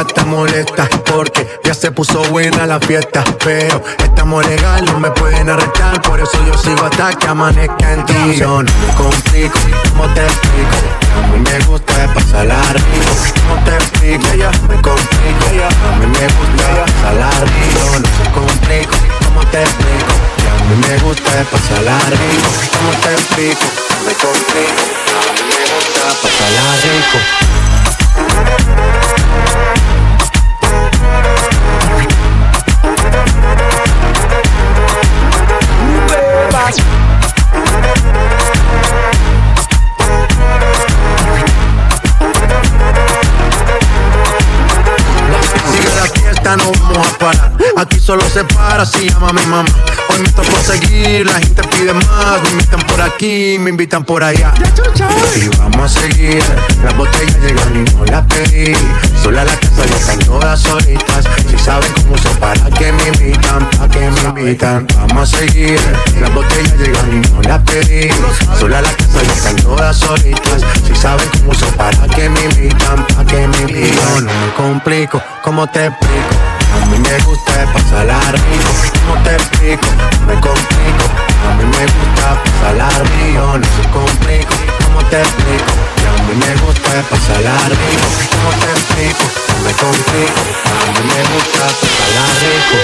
está molesta porque ya se puso buena la fiesta. Pero estamos legal, no me pueden arrestar. Por eso yo sigo hasta que amanezca en ti. Yo para si llama mi mamá. Hoy me toca seguir, la gente pide más. Me invitan por aquí, me invitan por allá. Y vamos a seguir. Las botellas llegan y no las pedí. Sola la casa ya están todas solitas. Si saben cómo se para que me invitan, pa' que me invitan. Vamos a seguir. Las botellas llegan y no las pedí. Sola la casa ya están todas solitas. Si saben cómo se para que me invitan, pa' que me invitan. No me complico, ¿cómo te explico? A mí me gusta pasarla rico, no te explico, me complico. A mí me gusta pasarla rico, no se complico, ¿cómo te explico? A mí me gusta pasarla rico, no te explico, me complico. A mí me gusta pasarla rico.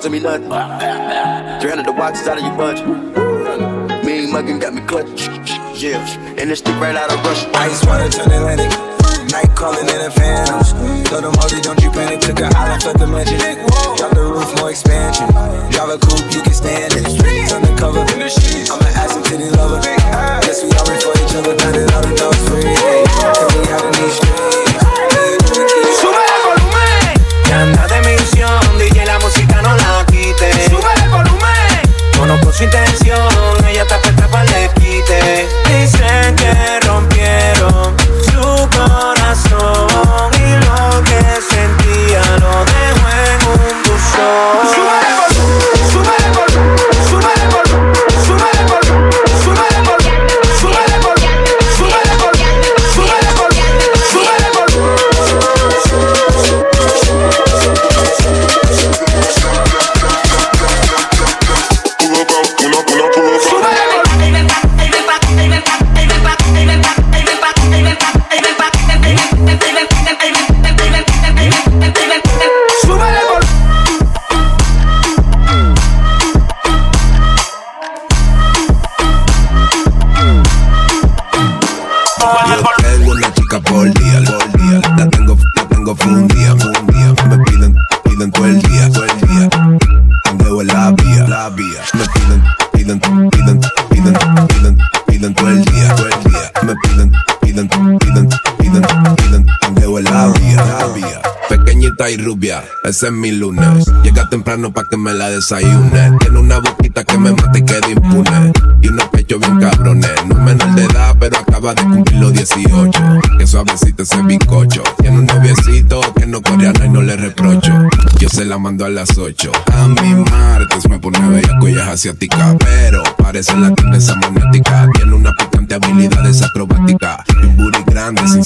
She costing me nothing. 300 the watches out of your budget. Mean muggin' got me clutch. Yeah, and this stick right out of Russia. Ice water turn Atlantic. Night calling in the phantoms. Told them, hold it, don't you panic. Took an island, felt the mansion. Drop the roof, more expansion. Drive a coupe, you can stand it. Turn the cover. I'm an ass and titty lover. Guess we all for each other. Now that all the dogs free. Tell me how to need straight. Conozco su intención, ella está puesta para el quite. Dicen que rompieron su corazón ese es mi lunes. Llega temprano pa' que me la desayune. Tiene una boquita que me mata y queda impune. Y unos pechos bien cabrones. No menor de edad, pero acaba de cumplir los 18. Que suavecito ese bizcocho. Tiene un noviecito que no coreano y no le reprocho. Yo se la mando a las 8. A mi martes me pone bella cuellas asiática. Pero parece la esa magnética. Tiene una picante habilidades acrobáticas. Y un booty grande sin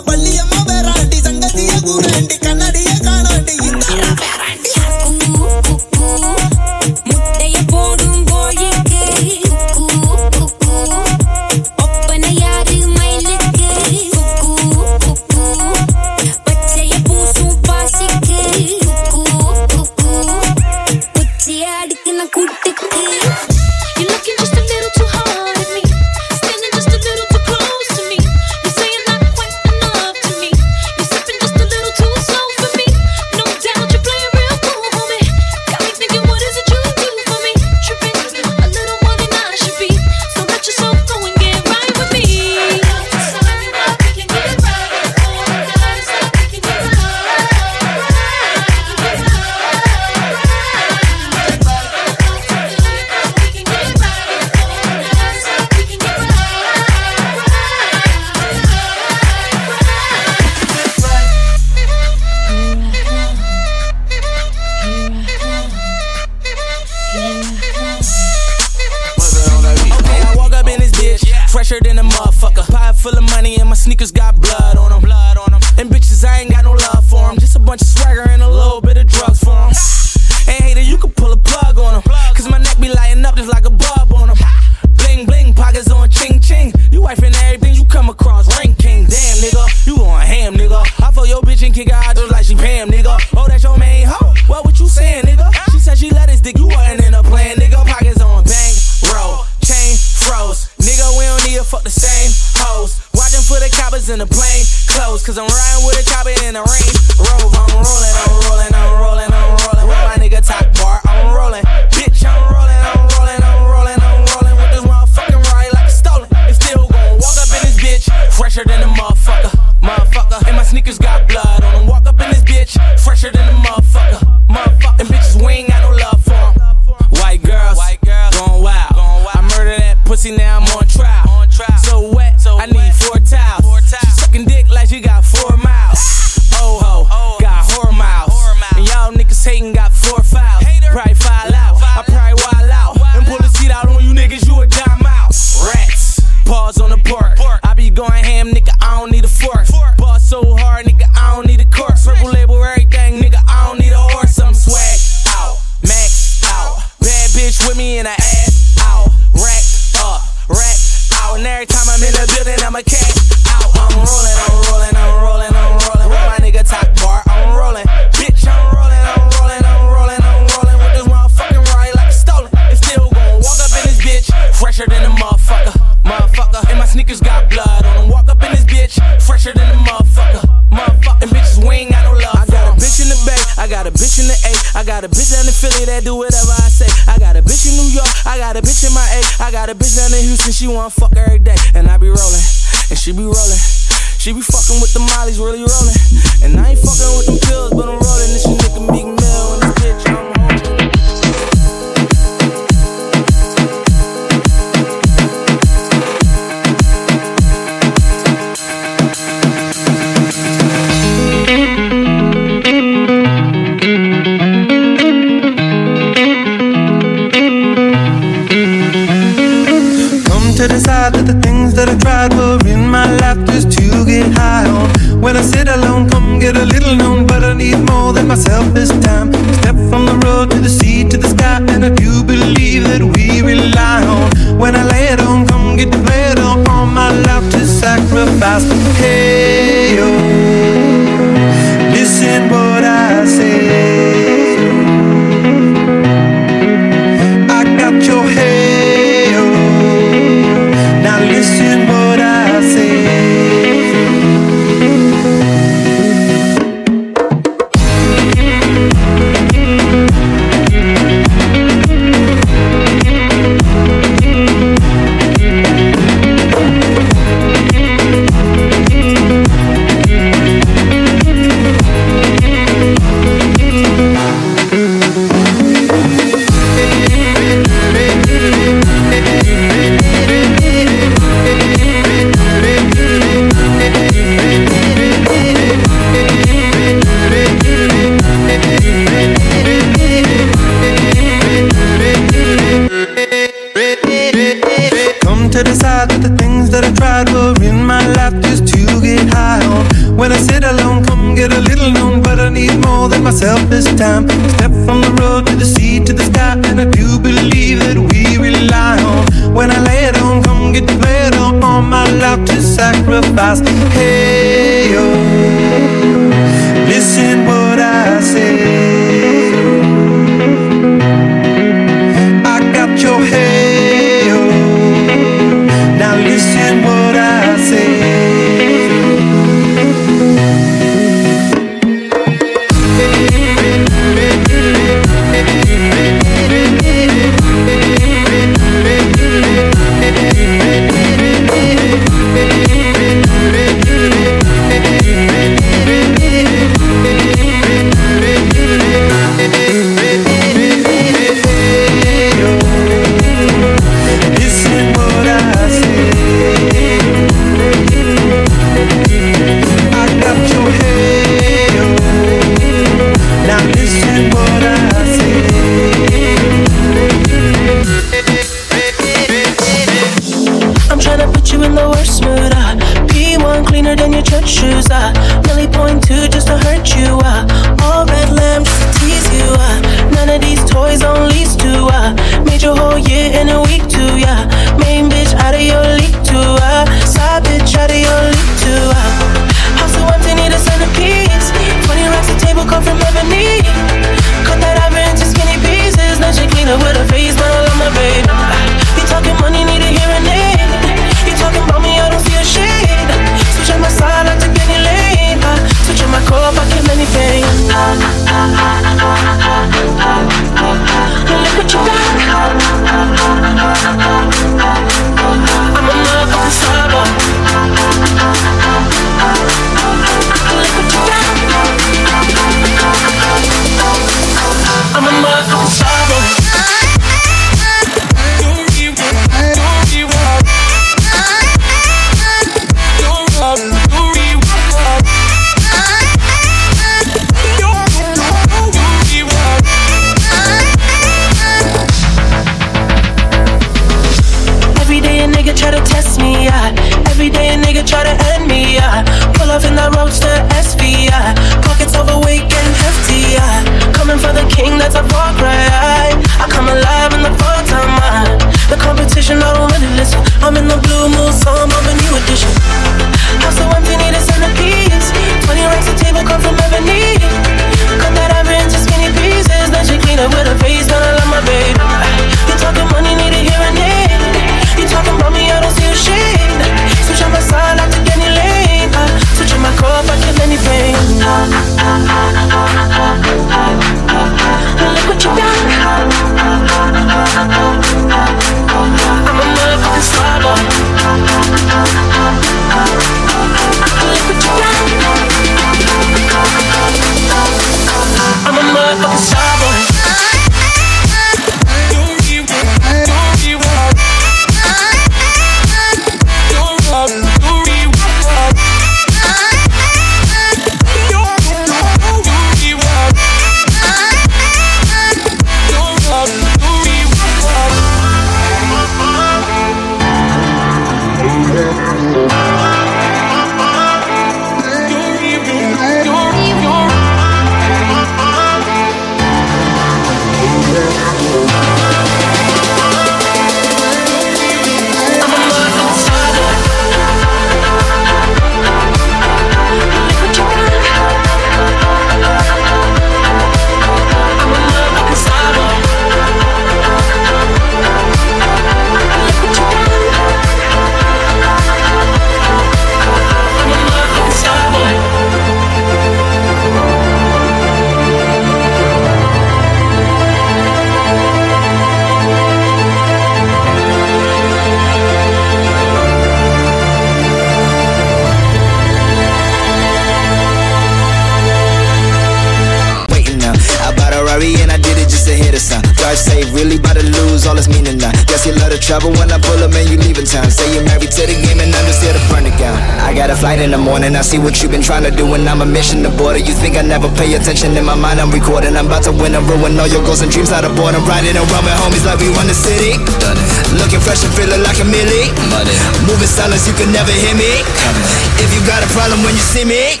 flight in the morning, I see what you've been trying to do, and I'm a mission to border. You think I never pay attention in my mind? I'm recording. I'm about to win and ruin all your goals and dreams out of board. I'm riding around with homies like we run the city. Done it. Looking fresh and feeling like a millie. Money. Moving silence, you can never hear me. Coming. If you got a problem when you see me,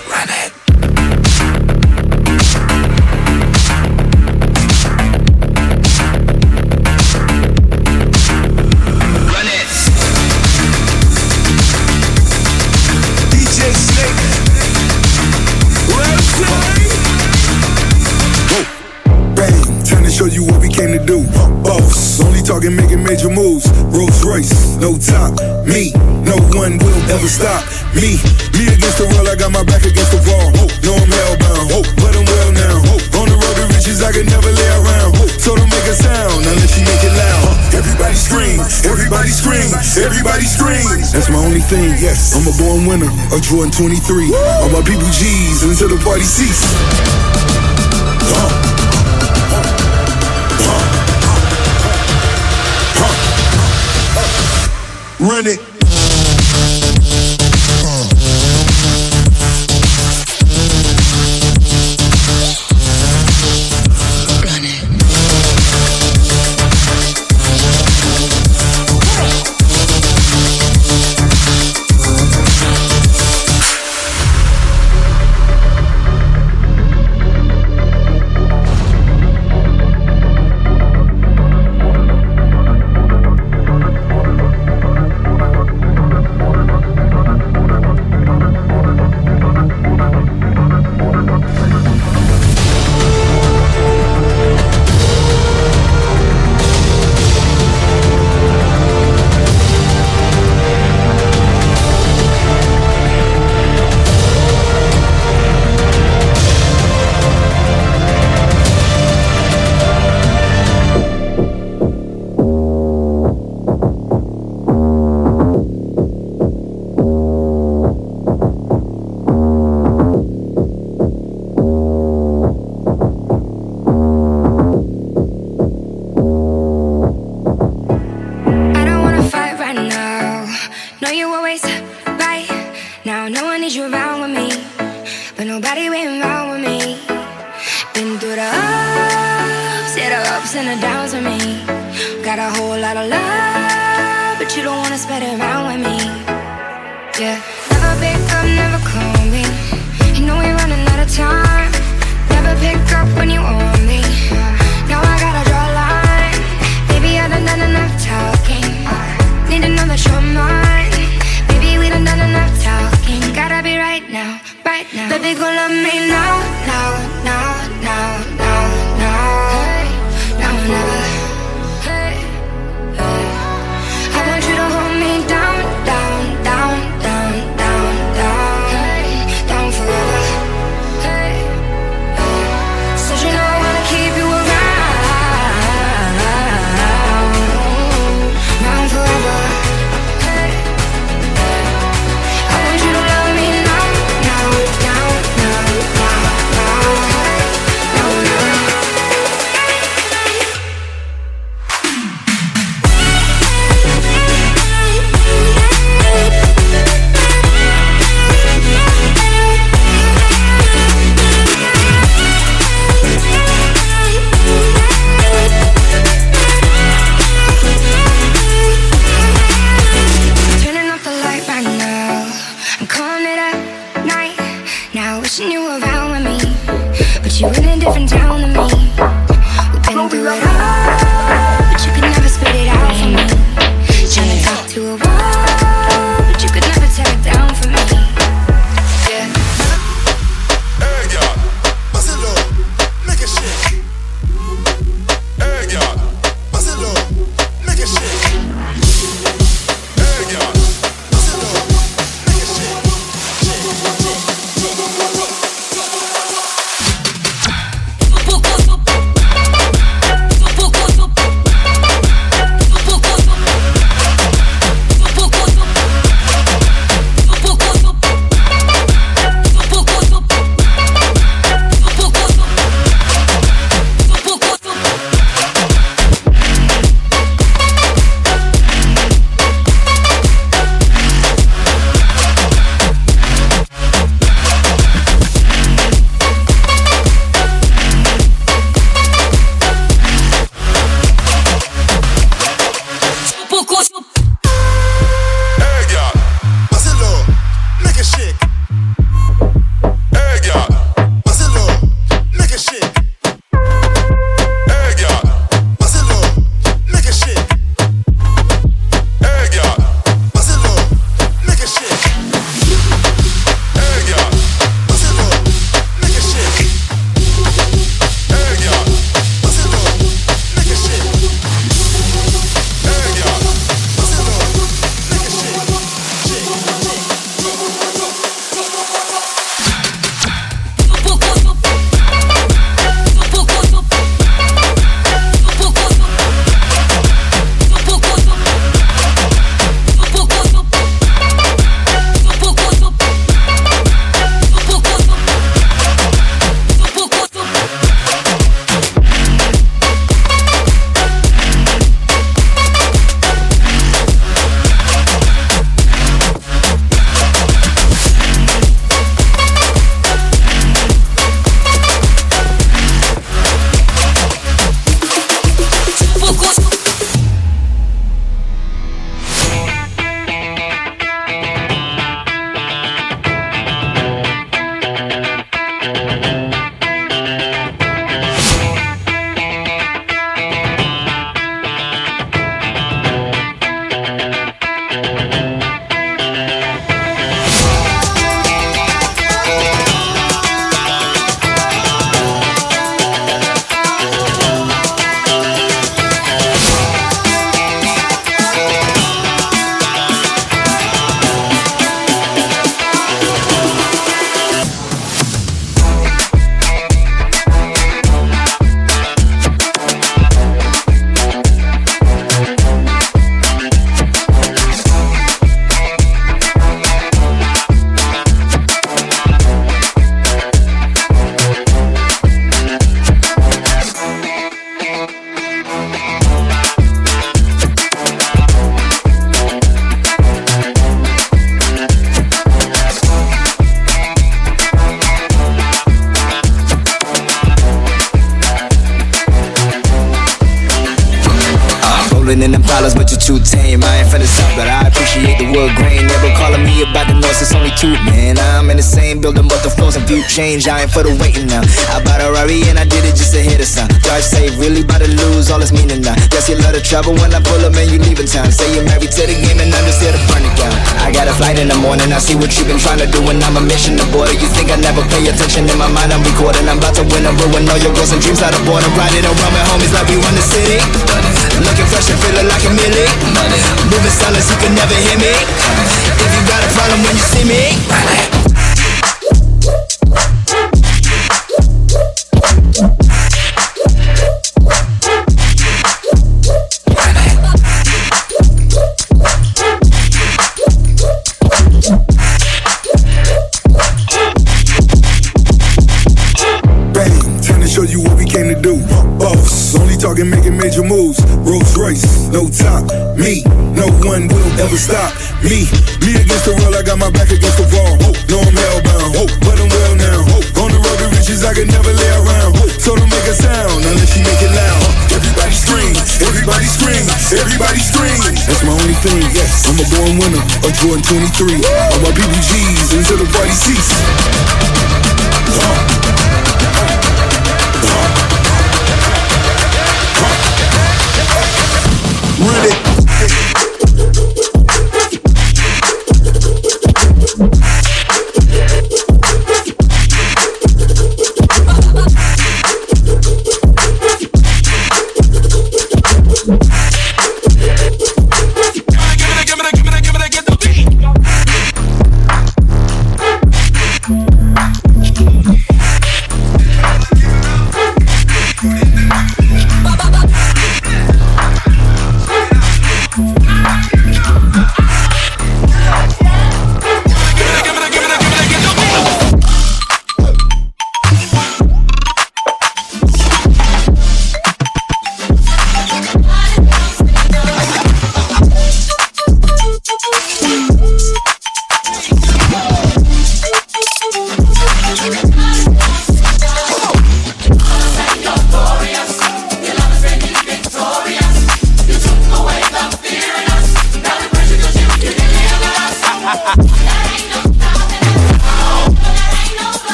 one will ever stop. Me, me against the world, I got my back against the wall. No, I'm hellbound, but I'm well now. On the road to riches, I can never lay around. So don't make a sound unless you make it loud. Everybody scream, everybody scream, everybody scream. That's my only thing, yes. I'm a born winner, a Jordan 23. All my people G's until the party cease. Run it.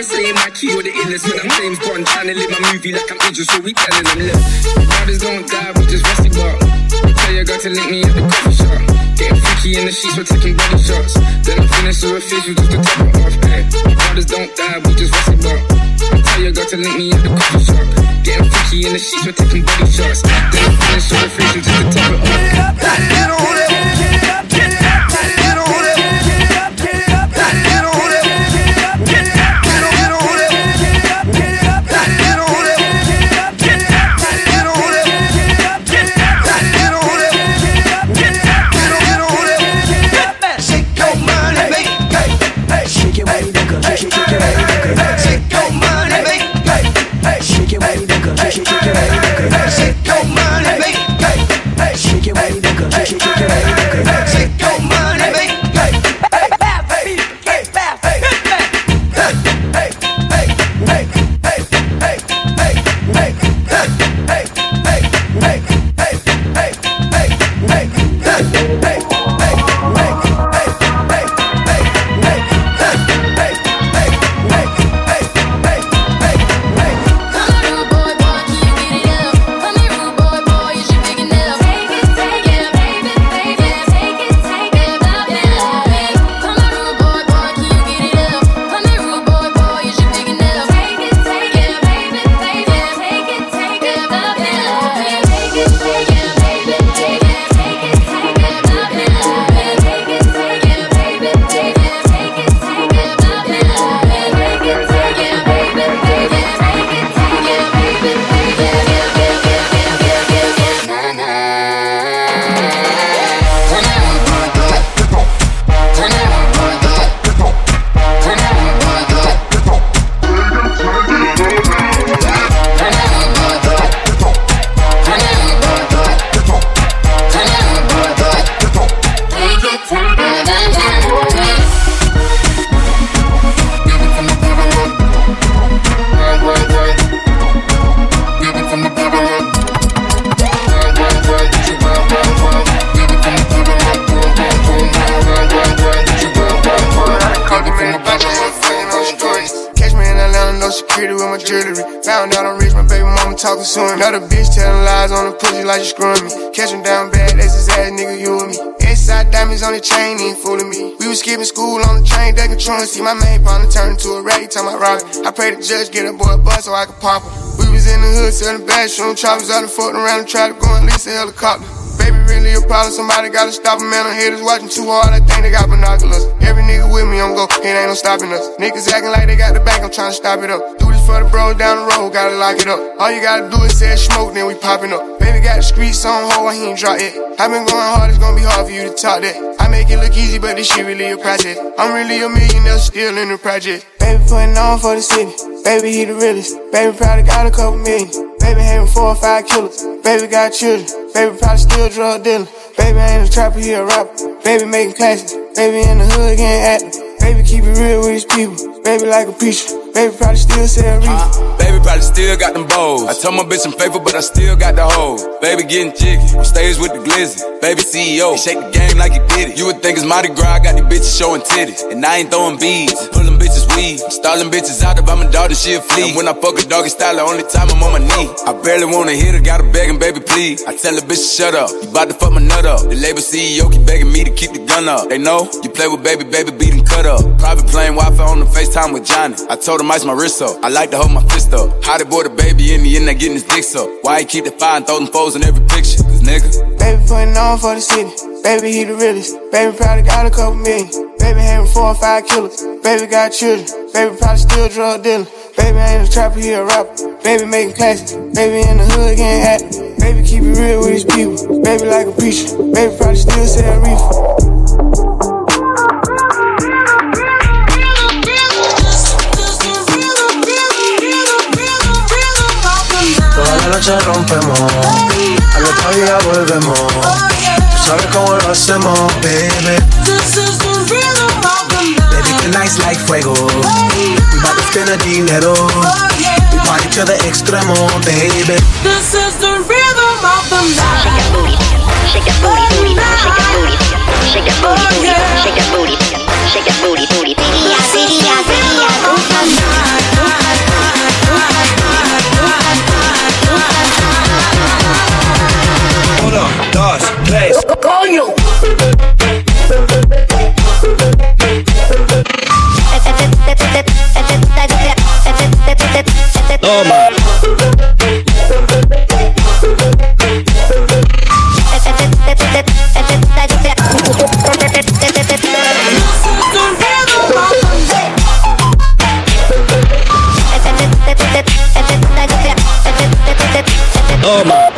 In saying my key or the illness. When I'm James Bond, trying to live my movie like I'm Idris, so we telling them, look, brothers don't die, we just rusty bark. Tell your girl to link me at the coffee shop. Getting freaky in the sheets, we're taking body shots. Then I'm finished with a just to top it off. Hey, brothers don't die, we just rusty bark. Tell your girl to link me at the coffee shop. Getting freaky in the sheets, we're taking body shots. Then I'm finished with a just to top it off. Catch ducking truancy. My main partner turn into a rat, he talking about robbing. I pray the judge get a boy a bus so I can pop him. We was in the hood selling bathroom choppers out and fucking around and tried to go and lease a helicopter. Baby, really a problem. Somebody gotta stop him, man. I'm haters watching too hard. I think they got binoculars. Every nigga with me, I'm go. It ain't no stopping us. Niggas acting like they got the bank. I'm trying to stop it up. Do this for the bros down the road. Gotta lock it up. All you gotta do is say smoke, then we popping up. Baby got the streets on hold. He ain't drop it. I been going hard. It's gonna be hard for you to talk that. I make it look easy, but this shit really a project. I'm really a millionaire, still in the project. Baby putting on for the city. Baby, he the realest. Baby probably got a couple million. Baby having four or five killers. Baby got children. Baby probably still drug dealing. Baby ain't a trapper, he a rapper. Baby making classics. Baby in the hood getting active. Baby keep it real with his people. Baby like a preacher. Baby probably still sell reefer. Uh, Probably still got them bows. I told my bitch I'm faithful, but I still got the hoes. Baby getting jiggy, on stage with the glizzy. Baby CEO, he shake the game like he did it. You would think it's Mardi Gras, I got these bitches showing titties. And I ain't throwing beads, pulling bitches weed. I'm stalling bitches out if I'm a dog, then she a flea. And when I fuck a doggy style, the only time I'm on my knee. I barely wanna hit her, gotta begging, baby, please. I tell the bitch shut up, you bout to fuck my nut up. The label CEO keep begging me to keep the gun up. They know you play with baby, baby, beat cut up. Private plane, Wi-Fi on the FaceTime with Johnny. I told him ice my wrist up. I like to hold my fist up. How they boy the baby in the end, they getting his dicks up. Why he keep the fire and throw them foes in every picture? Cause nigga. Baby putting on for the city. Baby, he the realest. Baby probably got a couple million. Baby having four or five killers. Baby got children. Baby probably still drug dealer. Baby ain't a trapper, he a rapper. Baby making classics. Baby in the hood getting happy. Baby keep it real with his people. Baby like a preacher. Baby probably still sell reefer. Noche rompemos, al otro día volvemos. Tú sabes cómo lo hacemos, baby. Baby, tonight's like fuego. We bout to spend the dinero. We party to the extremo, baby. This is the rhythm of the night. Shake your booty, shake your booty, booty, shake your booty, shake your booty, booty, shake your booty, shake your booty, booty. Diría, diría, diría, tres. ¡Coño! Toma. Toma.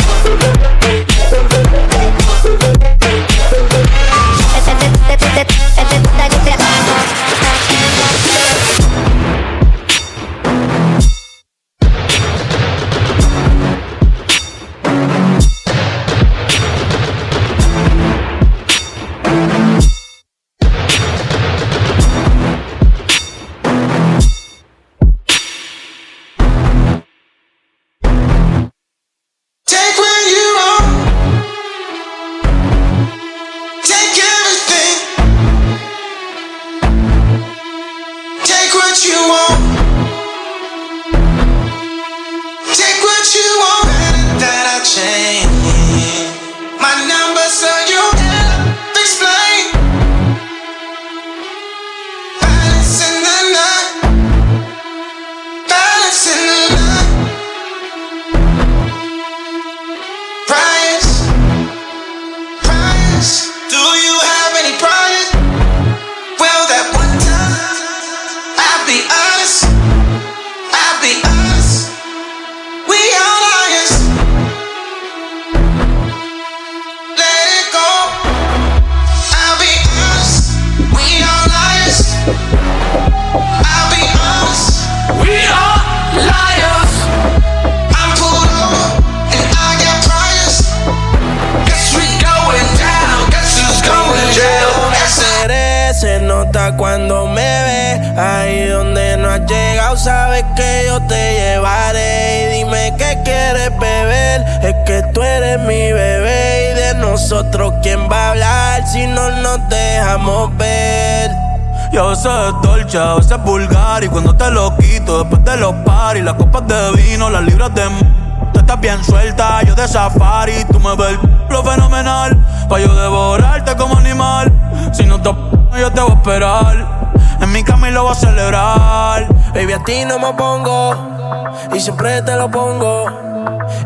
Nosotros, ¿quién va a hablar si no nos dejamos ver? Y a veces es dolce, a veces es vulgar Y cuando te lo quito, después de los paris Las copas de vino, las libras de... Tú estás bien suelta, yo de safari Tú me ves lo fenomenal Pa' yo devorarte como animal Si no te yo te voy a esperar En mi cama y lo voy a celebrar Baby, a ti no me pongo y siempre te lo pongo.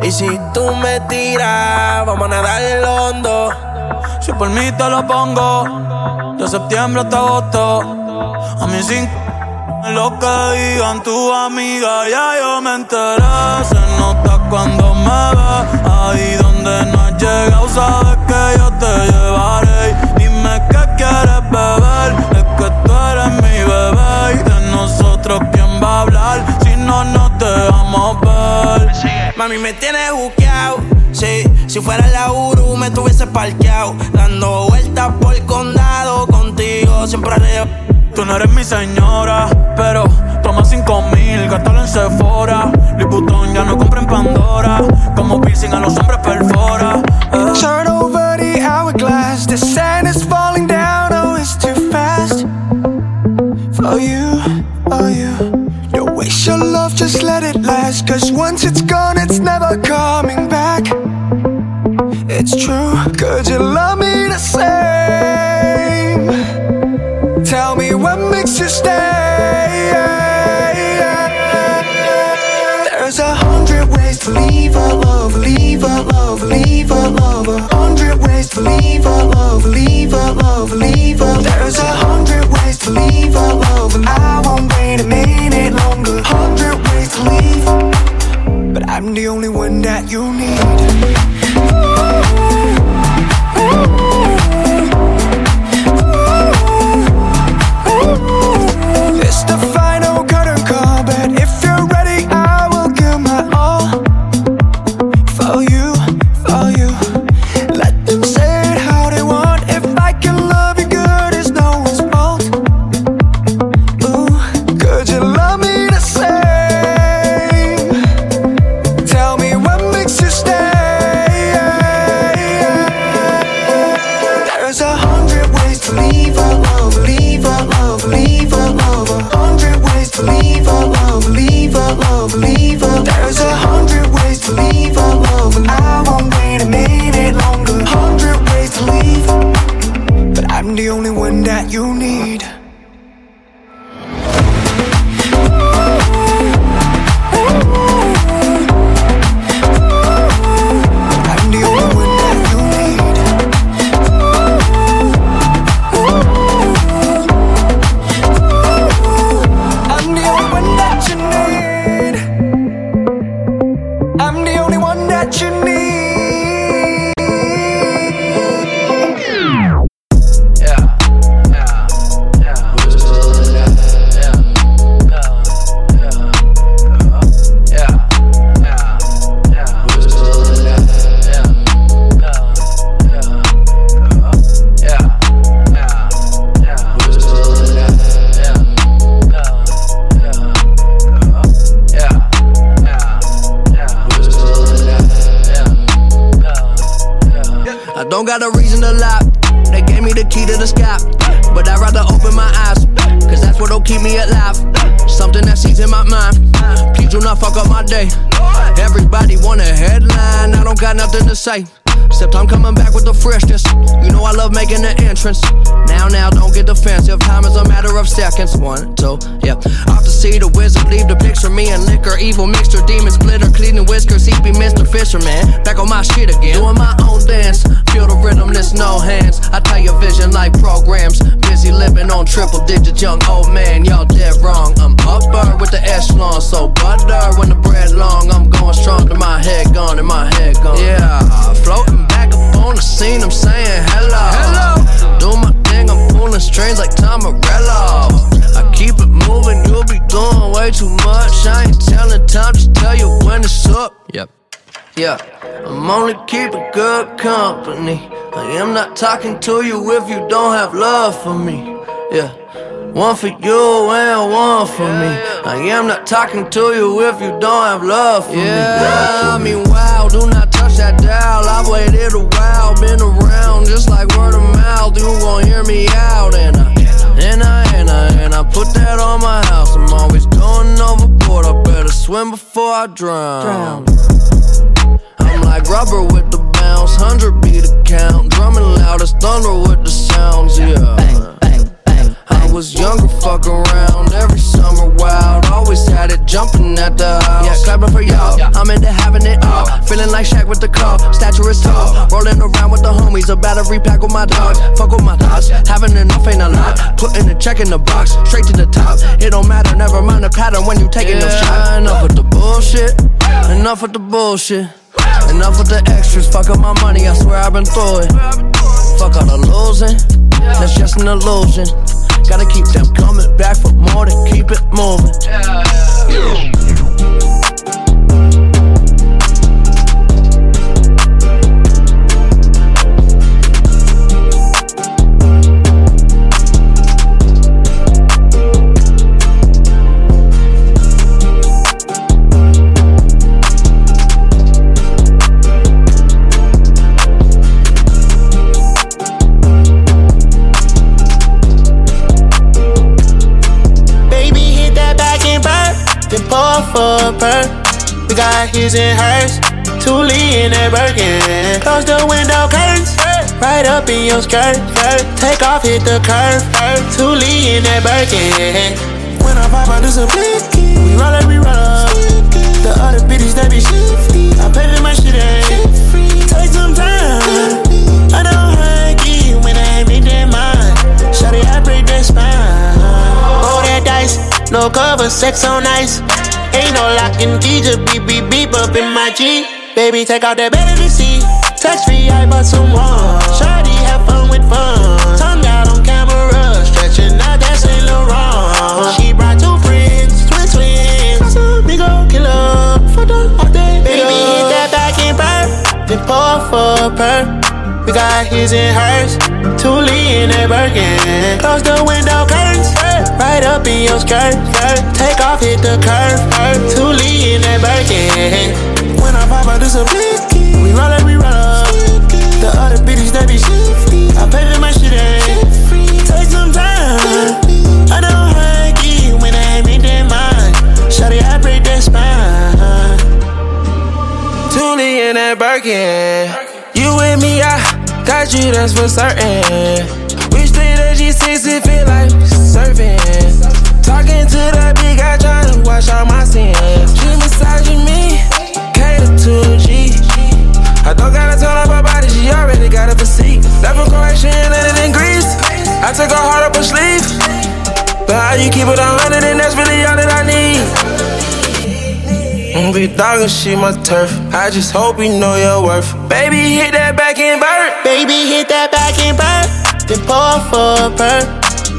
Y si tú me tiras, vamos a nadar el hondo. Si por mí te lo pongo De septiembre hasta agosto. A mí sin lo que digan tu amiga Ya yo me enteré. Se nota cuando me ves Ahí donde no has llegado Sabes que yo te llevaré. Dime qué quieres beber Es que tú eres mi bebé. Y de nosotros quién va a hablar Si no nos dejamos ver Mami, me tienes buqueado. Sí, si fuera la Uru, me tuviese parqueado. Dando vueltas por el condado contigo, siempre arreo. Tú no eres mi señora, pero toma cinco mil, gástalo en Sephora. Liputón ya no compra en Pandora, como piercing a los hombres perfora. eh. Turn over the hourglass. The sand is falling down. Oh, it's too fast. For you, for you. Your love, just let it last. Cause once it's gone, it's never coming back. It's true. Could you love me the same? Tell me what makes you stay. There's a hundred ways to leave a love, leave a love, leave a love. To leave a love, leave a love, leave a. There's a hundred ways to leave a love, and I won't wait a minute longer. Hundred ways to leave, but I'm the only one that you need. It's One, two, yeah. Off to see the wizard, leave the picture. Me and liquor, evil mixture, demons, glitter, cleaning whiskers. He be Mr. Fisherman. Back on my shit again. Doing my own dance. Feel the rhythm, there's no hands. I tell your vision like programs. Busy living on triple digits, young old man. Y'all I'm only keeping good company. I am not talking to you if you don't have love for me. Yeah, one for you and one for me. I am not talking to you if you don't have love for me. Yeah, I mean, wow, do not touch that dial. I've waited a while, been around just like word of mouth. You gon' hear me out, and I, and I, and I, and I put that on my house. I'm always going overboard. I better swim before I drown. Like rubber with the bounce, hundred beat the count, drumming loud as thunder with the sounds, yeah. I was younger, fuck around every summer wild. Always had it jumping at the house. Yeah, clapping for y'all. I'm into having it all. Feeling like Shaq with the call. Stature is tall. Rolling around with the homies. A battery pack with my dogs. Fuck with my thoughts. Having enough ain't a lot. Putting a check in the box. Straight to the top. It don't matter. Never mind the pattern when you taking no shot. Enough with the bullshit. Enough with the bullshit. Enough with the extras. Fuck up my money. I swear I've been through it. Fuck all the losing. That's just an illusion. Gotta keep them coming back for more to keep it moving. per. Got his and hers. Toolie in that Birkin. Close the window curtains. Right up in your skirt. Take off, hit the curve. Toolie in that Birkin. When I pop out, this a blicky. We roll we roll up. The other bitches, they be shifty. I pay for my shit, ain't Take some time. I don't you when I ain't that mind. Shawty, I break that spine. Roll that dice, no cover, sex on ice. Ain't no locking key, just beep beep beep up in my G. Baby, take out that to see. Touch free, I bought some one. Shawty, have fun with fun. Tongue out on camera, stretching out that Saint Laurent. She brought two friends, twin twins. A old killer. For the all day, baby, hit that back and burn. Then pour for a purr. We got his and hers. Toolie in that Birkin. Close the window curtains. Right up in your skirt. Take off, hit the curve. Toolie in that Birkin. When I pop out, this a blicky. We roll we roll up. The other bitches, they be shifty. I pay for my shit, ain't Take some time. I don't hug you when I ain't that mind. Shawty, I break that spine. Toolie in that Birkin. You with me, I got you, that's for certain. We split a G6, it feel like. Talking to that big guy, trying to wash all my sins. She massaging me, cater to G. I don't gotta up her body, she already got a physique. Left from Croatia and landed in Greece. I took her heart up her sleeve. But how you keep it a hundred, and that's really all that I need. Mm, Big dog and she my turf. I just hope you know your worth. Baby, hit that back and burn. Baby, hit that back and burn. Then pour for a purr.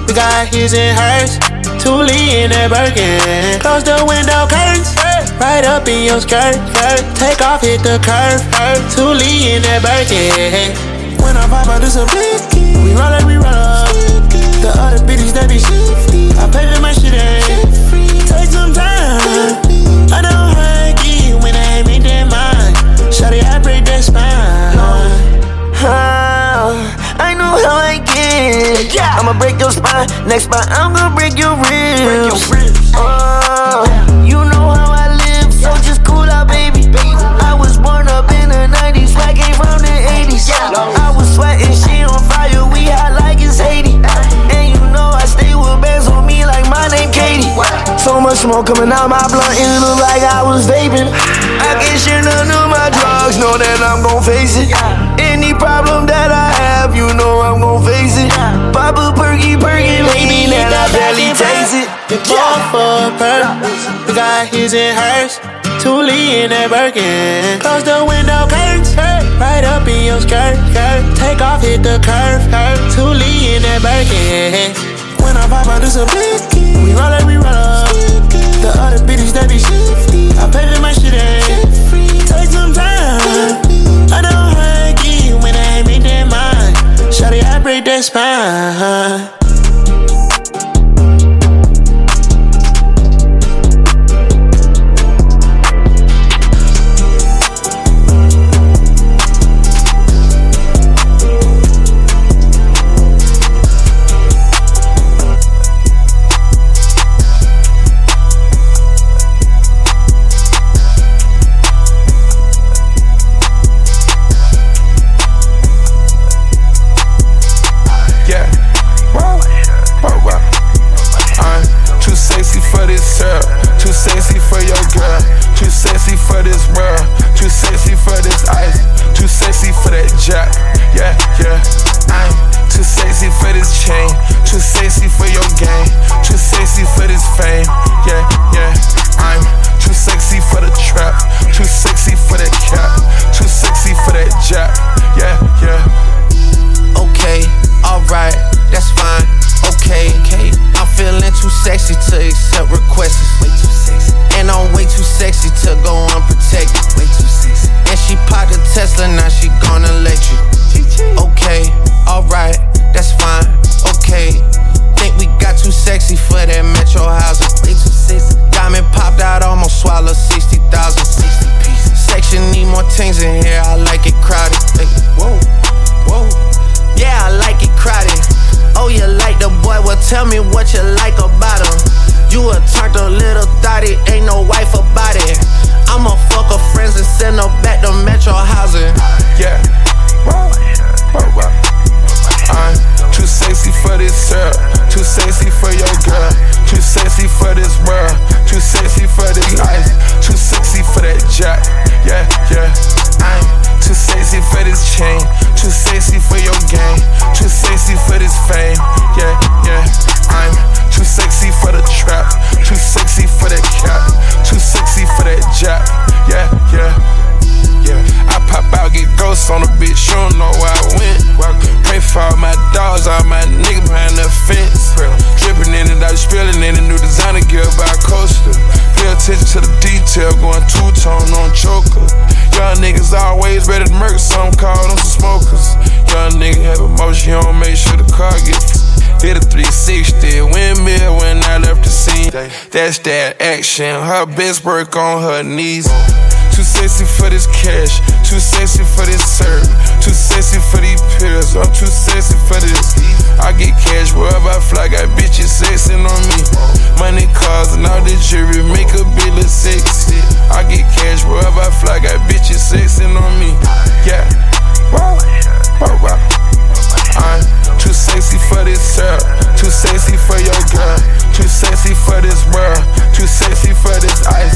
We got his and hers. Toolie in that Birkin. Close the window curtains. Right up in your skirt. Take off, hit the curve. Toolie in that Birkin. When I pop out, this a blicky. We roll up, we roll up. The other bitches, they be shifty. I pay for my shit, eh. ain't Take some time. I don't hug you when I ain't that mind. Shawty, I break that spine. I get. I'ma break your spine. Next spine, I'm gonna break your ribs. Oh, you know how I live, so just cool out, baby. I was born up in the 90s, I came from the 80s. I was sweating, she on fire, we hot like it's Haiti. And you know I stay with bands on me like my name Katie. So much smoke coming out my blunt, it look like I was vaping. I can share none of my drugs, know that I'm gon' face it. Any problem that I have, you know I'm gon' face it. Pop a perky, perky, baby, that I barely taste it. Pour for a purr. We got his and hers. Toolie in that Birkin. Close the window curtains. Right up in your skirt. Take off, hit the curve. Toolie in that Birkin. When I pop out, this a blicky. We roll up, we roll up. The other bitches, they be shifty. I pay for my shit, ain't Take some time. I That's that action. Her best work on her knees. Too sexy for this cash, too sexy for this serve, too sexy for these pills. I'm too sexy for this. I get cash wherever I fly, got bitches sexing on me. Money, cars, and all the jewelry make a bill of sexy. I get cash wherever I fly, got bitches sexing on me. Yeah, wow, wow, wow. I'm too sexy for this syrup, too sexy for your girl, too sexy for this world, too sexy for this ice,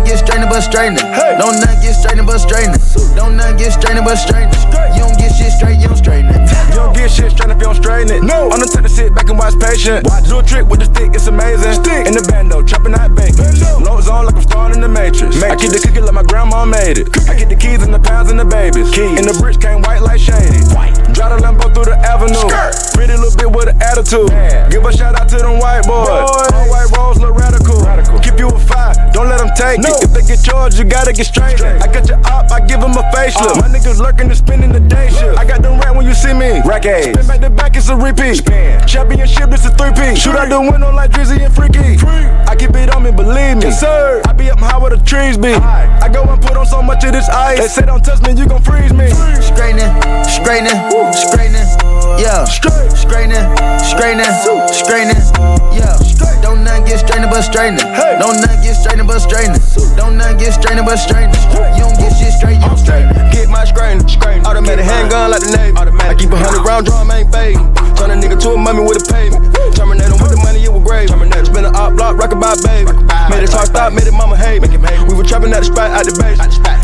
nothing get straightening but straightening. Don't nothing get straightening but straightening. Don't nothing get straightening but straightening. You don't get shit straight, you don't straighten it. You don't get shit straight if you don't straighten it. No. I'm the type to sit back and watch patient. Watch. Do a trick with the stick, it's amazing. Stick. In the bando, chopping out bacon. Lows on like I'm starring in the Matrix. I keep the cookie like my grandma made it. I get the keys and the pounds and the babies. Keys. And the bricks came white like shady. White. Drive the Lambo through the avenue. Skirt. Pretty little bit with an attitude. Man. Give a shout out to them white boys. boys. All white rolls look radical. radical. Keep you a five, don't let them take no. it. If they get charged, you gotta get straight. straight. I got your op, I give them a facelift. Uh. My niggas lurking and spending the day shift. I got them right when you see me. Rack A's. Spin back to back, it's a repeat. Spin. Championship, this a three-piece. Shoot out the window like Drizzy and Freaky. Free. I keep it on me, believe me. Yes, sir. I be up high where the trees be. High. I go and put on so much of this ice. They say don't touch me, you gon' freeze me. Straightening, straightening, straightening. Yeah, straightening, straightening, straightening. Yeah, don't nothing get straightening but straightening. Don't nothing get straightening but straightening. Don't nothing get straightening but straightening. You don't get shit straight, you. Get my straightening, automatic handgun like the Navy. I keep a hundred round drum, ain't fading. Turn a nigga to a mummy with a payment. Terminate him with the money, it was grave. Spin a op block, rock by baby. Made it talk stop, made it mama hate me. We were trapping at the spot, out the base.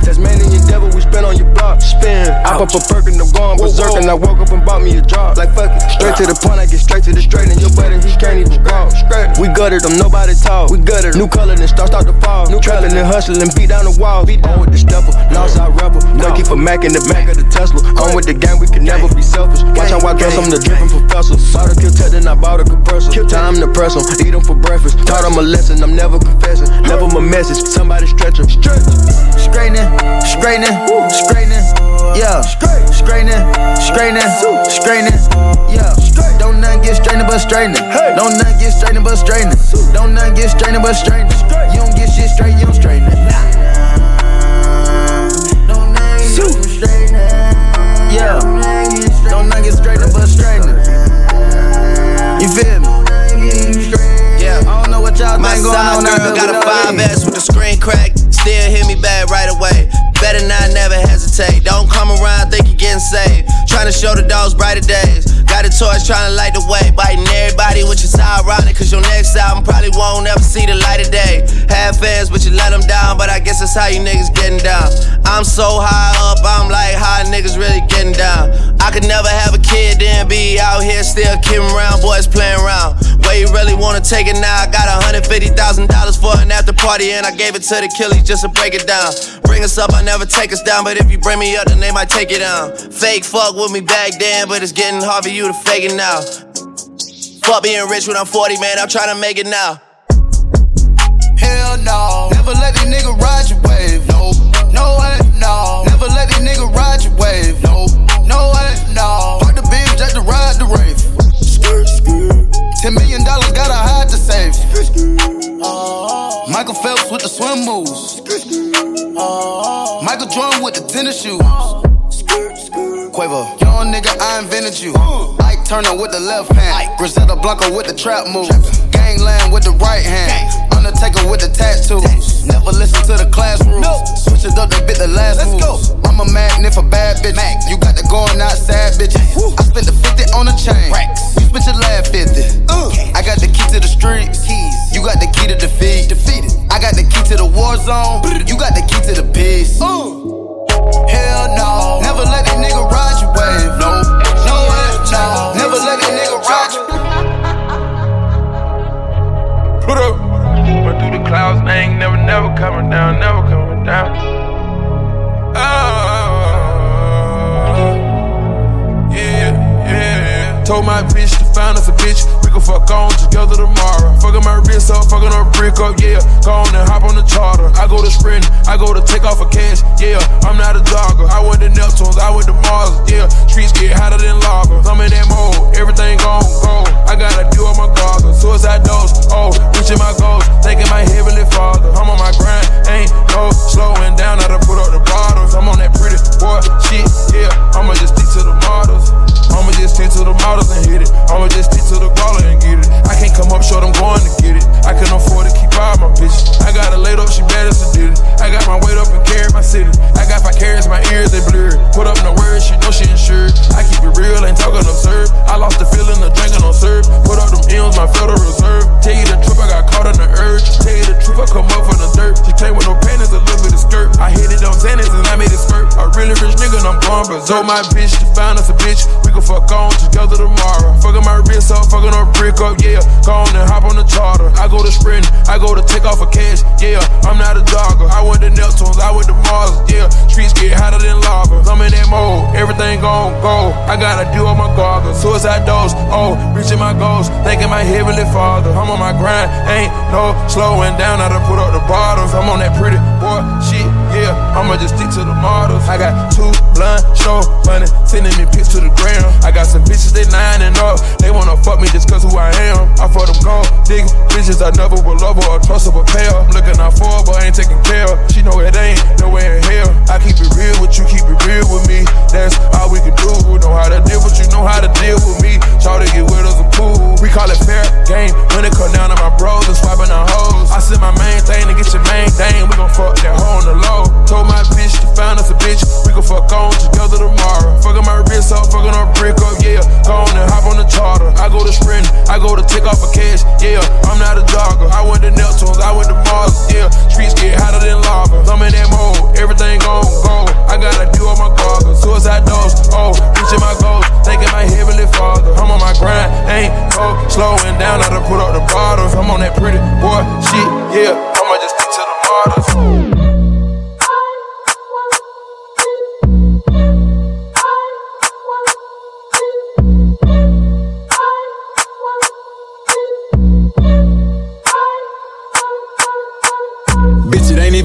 Tasmanian devil, we spin on your block. Spin. I pop a perk and I'm going berserk. And I woke up and bought me a job. Like fuck it. Straight to the point, I get straight to the straight. And your buddy, he can't even walk. We gutted them, nobody talk. We gutted New color, then start start to fall. New trapping and hustling, beat down the wall. Beat down with the stepper, lost our rebel. No. Keep a Mac in the back of the Tesla. On with the gang, we can never be selfish. Watch how I dress, I'm the dripping professor. Bought a Kel-Tec, then I bought a compressor. Time to press 'em, eat 'em for breakfast. Taught 'em a lesson, I'm never confessing. Never my message, somebody stretch 'em. Stretch. Straightening, straightening, straightening. Yeah, straightening, straightening, straightening. Yeah, don't nothing get straightening but straightening. Don't nothing get straightening but straightening. Don't nothing get straightening but straightening. You don't get shit straight, you don't straighten it. Don't nothing get straightening. Yeah, don't nothing get straightening but straightening. You feel me? Yeah, I don't know what y'all My think going side on out girl got a 5S with the screen crack. Still hit me back right away. Better not never hesitate. Don't come around, think you're getting saved. Trying to show the dogs brighter days. Got a torch trying to light the way. Biting everybody, which is ironic. Cause your next album probably won't ever see the light of day. Had fans, but you let them down. But I guess that's how you niggas getting down. I'm so high up, I'm like, how niggas really getting down? I could never have a kid, then be out here still kidding around, boys playing around. Where you really wanna take it now? I got $150,000 for an after party, and I gave it to the killies just to break it down. Bring us up, I never take us down, but if you bring me up, then they might take it down. Fake fuck with me back then, but it's getting hard for you to fake it now. Fuck being rich when I'm 40, man, I'm trying to make it now. Hell no. Never let these nigga ride your wave. No, no way, no. Never let these nigga ride your wave. No, no way, no. Park the beam just to ride the rave. Skirt, skirt. Ten million dollars gotta hide the safe. Uh-huh. Michael Phelps with the swim moves. Uh-huh. Michael Jordan with the tennis shoes. Quavo, young nigga, I invented you. Ike Turner with the left hand. Griselda Blanco with the trap move. Gangland with the right hand. Undertaker with the tattoos. Never listen to the class rules. Switch it up, they bit the last moves. I'm a magnet for bad bitch. You got the going outside bitch. I spent the 50 on a chain. You spent your last 50. I got the key to the streets. You got the key to defeat. Defeated. I got the key to the war zone. You got the key to the peace. Hell no. Never let that nigga ride your wave. No. No, no. Never let that nigga ride your Put up. Run through the clouds, I ain't never, never coming down, never coming down. Oh, yeah, yeah. Told my bitch to find us a bitch. Fuck on together tomorrow. Fucking my wrist up, fucking her brick up, yeah. Go on and hop on the charter. I go to sprint, I go to take off a cash, yeah. I'm not a jogger. I went to Neptunes, I went to Mars, yeah. Streets get hotter than lava. I'm in that mode, everything gon' go. I gotta do all my goggles. Suicide dose, oh, reaching my goals. Thanking my heavenly father. I'm on my grind, ain't no slowing down. I done put up the bottles. I'm on that pretty boy shit, yeah. I'ma just stick to the models. I'ma just stick to the models and hit it. I'ma just stick to the baller and get it. I can't come up short, I'm going to get it. I can afford to keep all my bitches. I got her laid up, she bad as a it. I got my weight up and carry my city. I got five carrots, my ears they blurred. Put up no words, she know she insured. I keep it real, ain't talking absurd. I lost the feeling of drinking on serve. Put up them M's, my Federal Reserve. Tell you the truth, I got caught in the urge. Tell you the truth, I come up from the dirt. She came with no panties, a little bit of skirt. I hit it on Xanax and I made it spurt. A really rich nigga, and I'm gone. Told my bitch to find us a bitch. We can fuck on together tomorrow. Fucking my wrist up, fucking her brick up, yeah. Go on and hop on the charter. I go to sprint, I go to take off a cash, yeah. I'm not a jogger. I went to Neptunes, I went to Mars, yeah. Streets get hotter than lava. I'm in that mode, everything gon' go. I gotta do all my goggles. Suicide dose, oh, reaching my goals. Thanking my heavenly father. I'm on my grind, ain't no slowing down. I done put up the bottles. I'm on that pretty boy shit, I'ma just stick to the models. I got two blunt show money, sending me pics to the ground. I got some bitches they lining up. They wanna fuck me just cause who I am. I for them gold digging bitches I never will love or trust or her. I'm looking out for her, but I ain't taking care of. She know it ain't nowhere in hell. I keep it real with you, keep it real with me. That's all we can do. Know how to deal with you, know how to deal with me. Try to get with us a pool. We call it fair game. When it come down to my bros and swiping on hoes. I send my main thing to get your main thing. We gon' fuck that hoe on the low. Told my bitch to find us a bitch. We gon' fuck on together tomorrow. Fucking my wrist up, fucking her brick up, yeah. Go on and hop on the charter. I go to sprint, I go to take off a cash, yeah. I'm not a jogger. I went to Neptunes, I went to Mars, yeah. Streets get hotter than lava. I'm in that mode, everything gon' go. I gotta do all my goggles. Suicide dose, oh, reaching my goals. Thanking my heavenly father. I'm on my grind, ain't no slowing down. I done put up the bottles. I'm on that pretty boy shit, yeah. I'ma just stick to the models.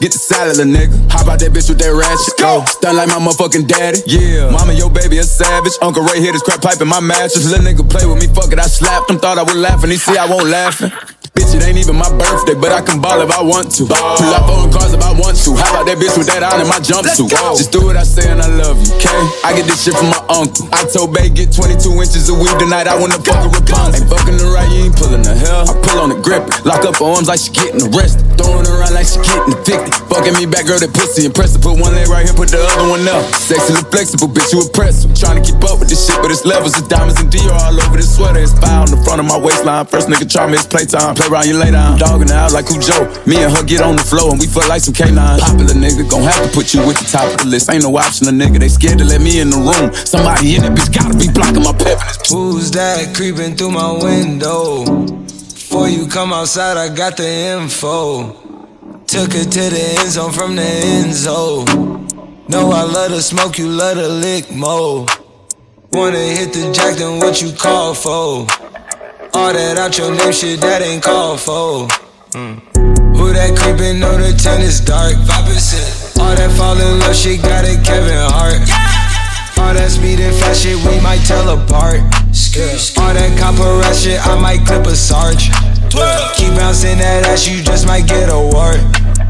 Get the salad, little nigga. How about that bitch with that ratchet? Go. Stun like my motherfucking daddy. Yeah. Mama, your baby a savage. Uncle Ray hit his crack pipe in my mattress. Little nigga play with me, fuck it, I slapped him. Thought I was laugh and he see I won't laughing. Bitch, it ain't even my birthday, but I can ball if I want to. Pull up on cars if I want to. How about that bitch with that on in my jumpsuit? Just do what I say and I love you, okay? I get this shit from my uncle. I told Bay get 22 inches of weed tonight. I wanna fuck a Rapunzel. Ain't fucking the right, you ain't pulling the hell. I pull on the grip, lock up her arms like she getting arrested. Throwing around like she getting addicted. Fucking me back, girl, that pussy impressive. Put one leg right here, put the other one up. Sexy, and flexible, bitch, you impressive. Trying to keep up with this shit, but it's levels. It's diamonds and Dior all over this sweater. It's fire on the front of my waistline. First nigga try me, it's playtime. Play around, you lay down. Dogging out like Cujo. Me and her get on the floor and we fuck like some canines. Popular nigga, gon' have to put you at the top of the list. Ain't no option, a nigga. They scared to let me in the room. Somebody in that bitch gotta be blocking my pep. Who's that creeping through my window? Before you come outside, I got the info. Took her to the end zone from the end zone. Know I love to smoke, you love to lick mo. Wanna hit the jack, then what you call for? All that out your name shit, that ain't called for. Mm. Who that creepin', on the tennis dark. 5%. All that fall in love shit, got it Kevin Hart. All that speed and fast shit, we might tell apart. Yeah. All that copper shit, I might clip a sarge. Keep bouncing that ass, you just might get a wart.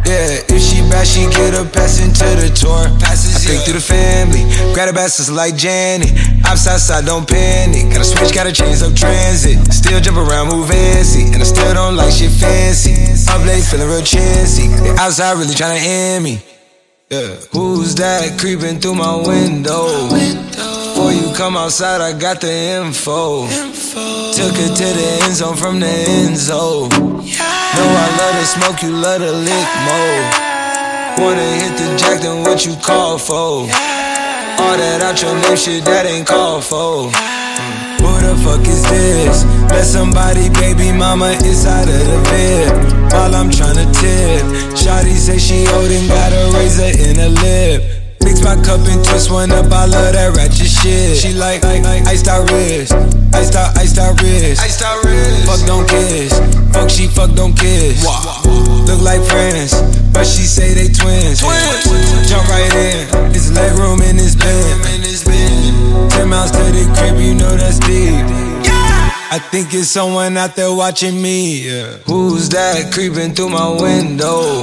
Yeah, if she bad, she get a pass into the tour. Passes, I think through the family, grab a bastards like Janet. Outside side, don't panic. Gotta switch, gotta change up transit. Still jump around, move fancy, and I still don't like shit fancy. Up late, feeling real chancy. The outside really tryna end me. Yeah. Who's that creeping through my window? Before you come outside, I got the info. Took it to the end zone from the end zone. Know I love to smoke, you love to lick mo. Wanna hit the jack, then what you call for? All that out your name shit, that ain't called for. Mm. Who the fuck is this? Let somebody, baby mama, inside of the bed. While I'm tryna tip. Shawty say she old and got a razor in her lip. Mix my cup and twist one up, I love that ratchet shit. She like, iced out wrist, iced out, iced out wrist, iced out wrist. Fuck don't kiss, fuck she fuck don't kiss. Look like friends, but she say they twins. Jump right in, it's leg room in this bed. Ten miles to the crib, you know that's deep. I think it's someone out there watching me. Yeah. Who's that creeping through my window?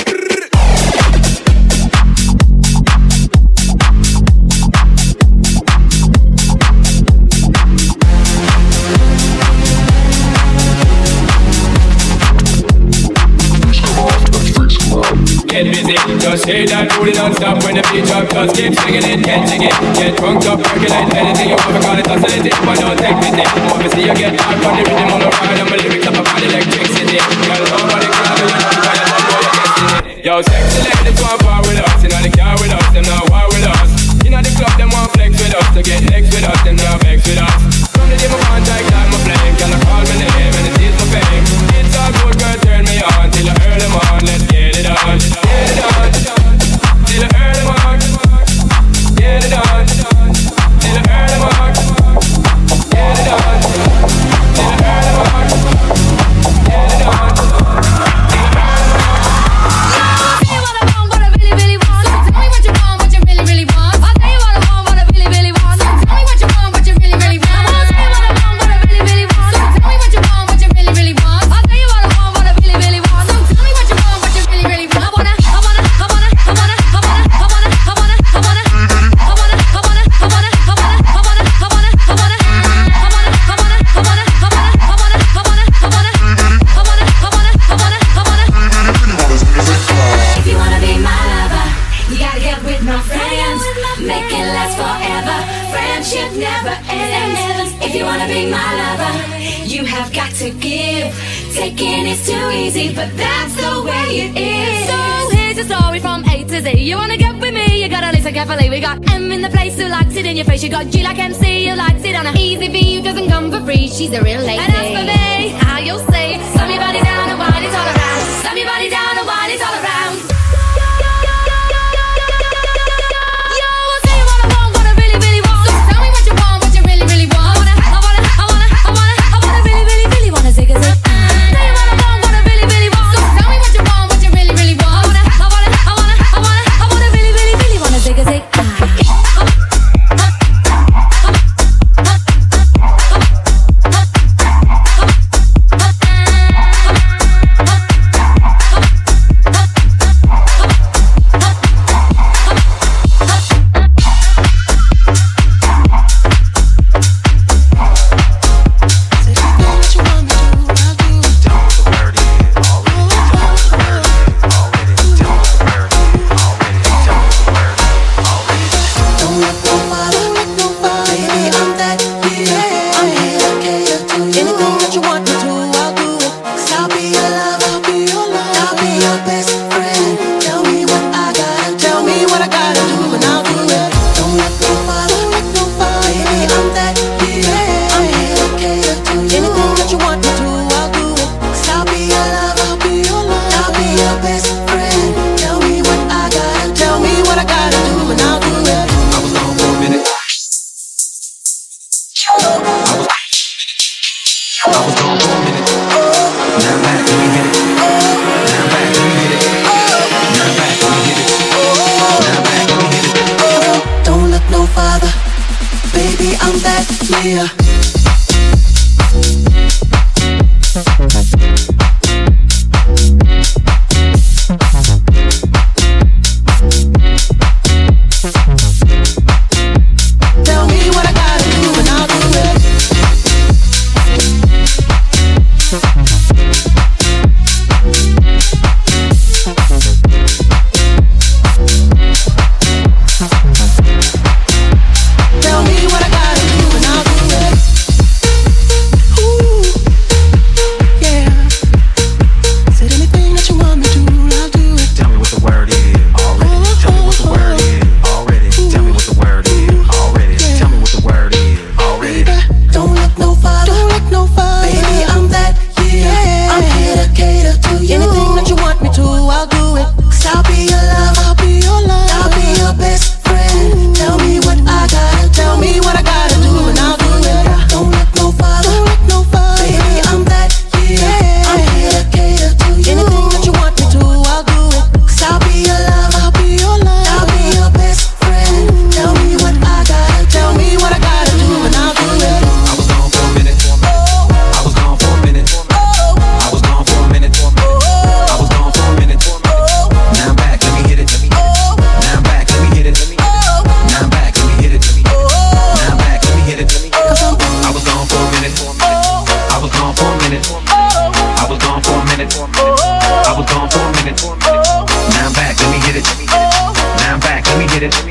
Get busy, just shake that booty non-stop when the beat drop. Just keep swinging it, get jiggy, get drunk up, percolate anything you want to call it, oscillate it, but don't take pity. Want to you get hard on the rhythm on the ride, and my lyrics up about electricity. Girl, nobody can have you, you know, you don't know your destiny. Yo, sexy ladies want part with us, inna the car with us, them not war with us. Inna the club, them want flex with us, to get next with us, them not vex with us. From the day my contact, like my flame, can I call my name and it is my fame. It's all good, girl, turn me on till I earn them on. You got G like MC who likes it on a easy V who doesn't come for free. She's a real lady. It.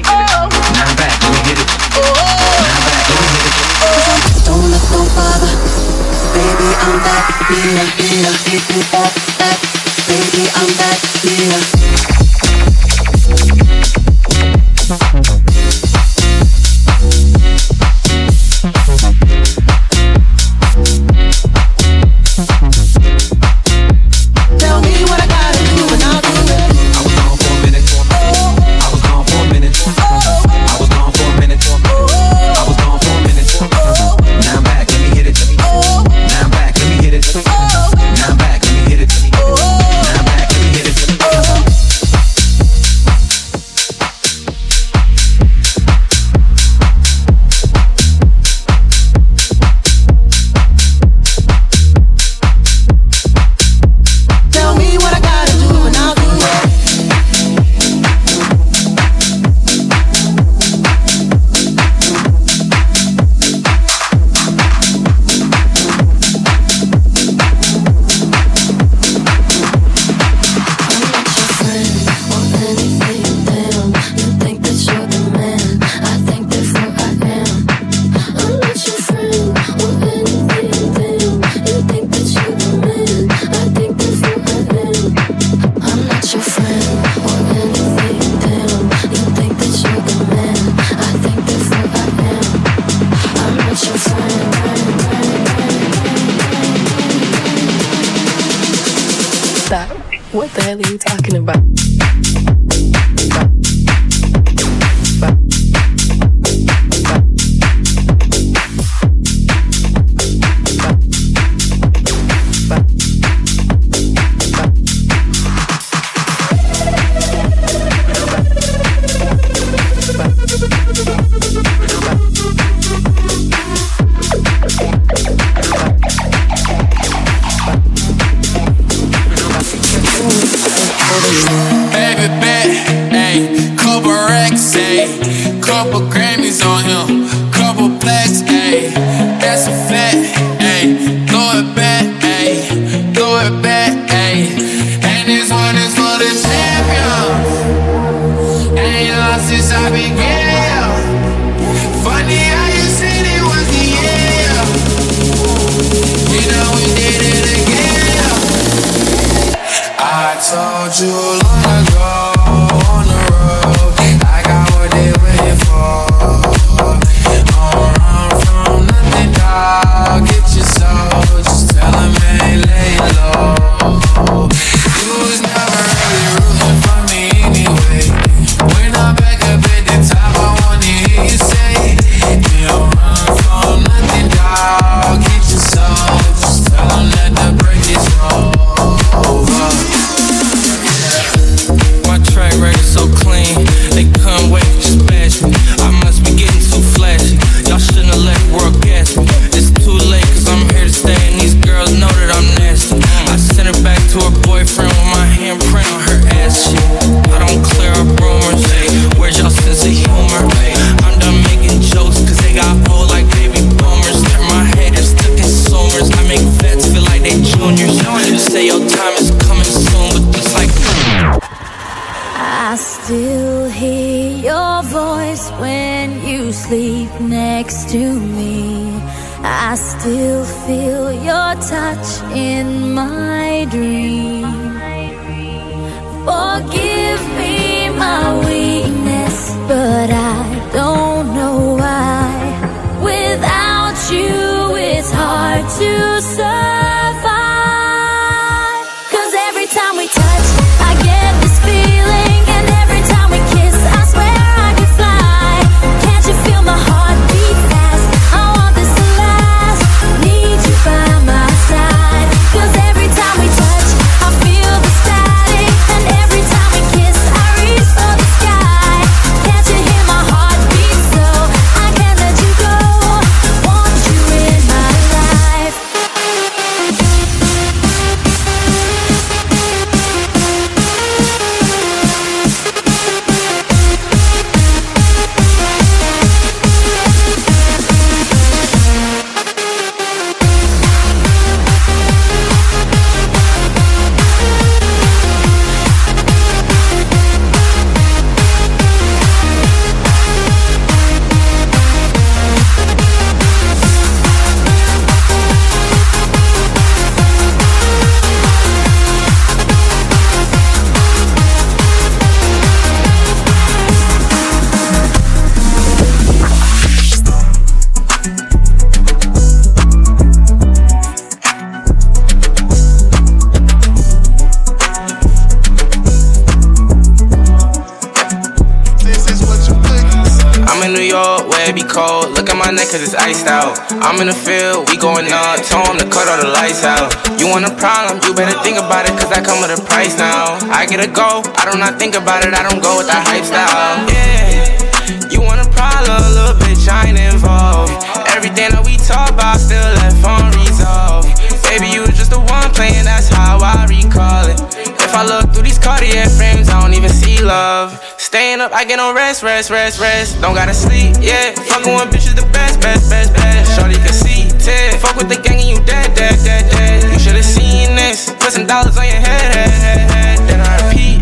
Cold. Look at my neck cause it's iced out. I'm in the field, we going up. Tell 'em to cut all the lights out. You want a problem, you better think about it cause I come with a price now. I get a go, I do not not think about it, I don't go with that hype style. Yeah, you want a problem, little bitch, I ain't involved. Everything that we talk about still left unresolved. Baby, you was just the one playing, that's how I recall it. If I look through these Cartier frames, I don't even see love. Staying up, I get no rest, rest, rest, rest. Don't gotta sleep, yeah. Fucking bitch bitches the best, best, best, best. Shorty can see, Ted. Fuck with the gang and you dead, dead, dead, dead. You should've seen this. Put some dollars on your head, head, head, head.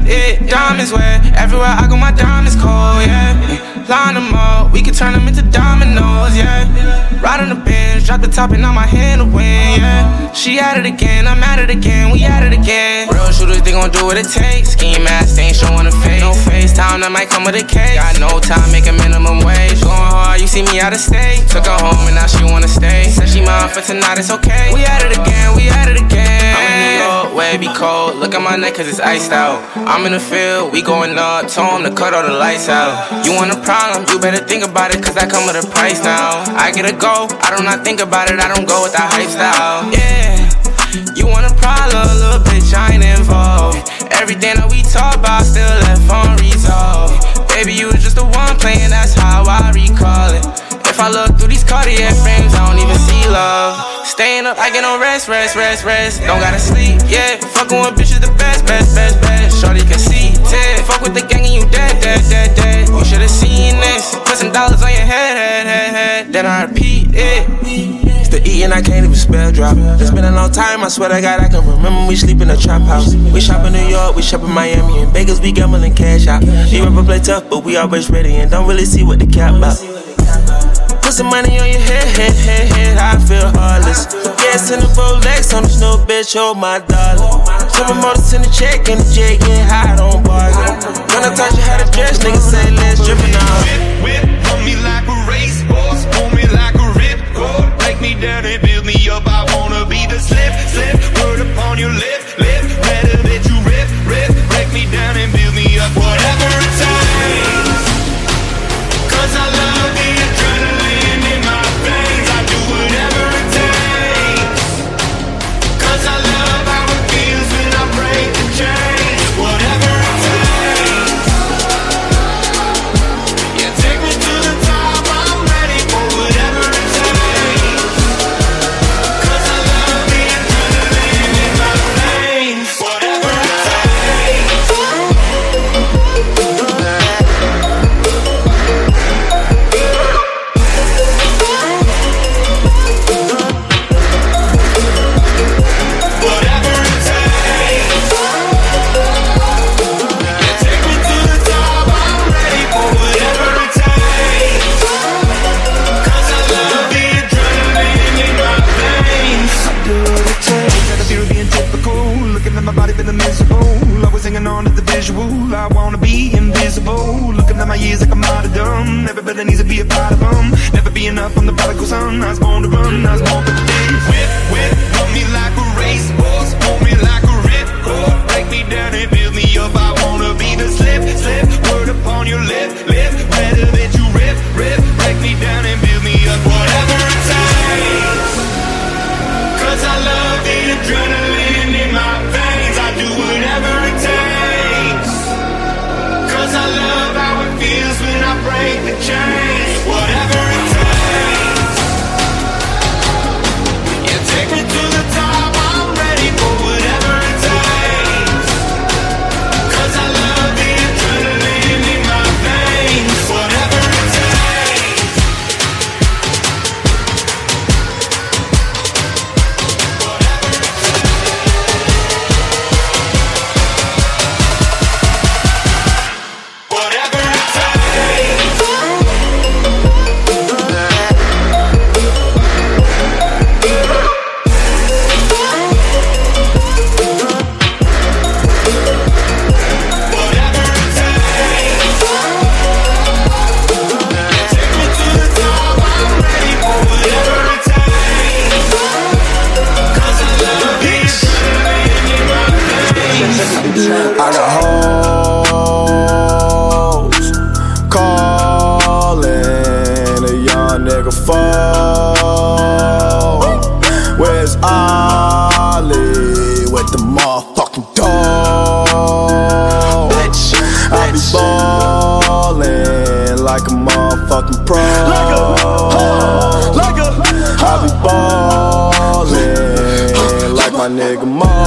It. Diamonds wet. Everywhere I go, my diamonds cold, yeah. Line them up, we can turn them into dominoes, yeah. Ride on the bench, drop the top and now my hand to win, yeah. She at it again, I'm at it again, we at it again. Real shooters, they gon' do what it takes. Scheme ass, they ain't showing a face. No FaceTime, that might come with a cake. Got no time, make a minimum wage. Going hard, you see me out of state. Took her home and now she wanna stay. Said she mine for tonight, it's okay. We at it again, we at it again. It be cold. Look at my neck cause it's iced out. I'm in the field, we going up. Told 'em to cut all the lights out. You want a problem, you better think about it cause I come with a price now. I get a go, I do not not think about it, I don't go with that hype style. Yeah. You want a problem, little bitch, I ain't involved. Everything that we talk about still left unresolved. Baby, you was just the one playing, that's how I recall it. If I look through these Cartier frames, I don't even see love. Staying up, I get no rest, rest, rest, rest. Don't gotta sleep, yeah. Fucking with bitches the best, best, best, best. Shorty can see, Ted. Fuck with the gang and you dead, dead, dead, dead. You should've seen this. Put some dollars on your head, head, head, head. Then I repeat it. It's the E and I can't even spell drop. It's been a long time, I swear to God, I can remember we sleep in a trap house. We shop in New York, we shop in Miami, in Vegas, we gambling cash out. We ever play tough, but we always ready and don't really see what the cap about. Some money on your head, head, head, head, I feel heartless. Gas in the Rolex on the snow, bitch, hold my dollar. Some motors in the check and the jet, get high, don't bargain. When I taught you how to dress, niggas say let's drippin' out. Whip, run me like a racehorse, pull me like a ripcord. Take me down and build me up. I wanna be the slip, slip. Word upon your lip, son. I was born to run. I was born for the nigga more.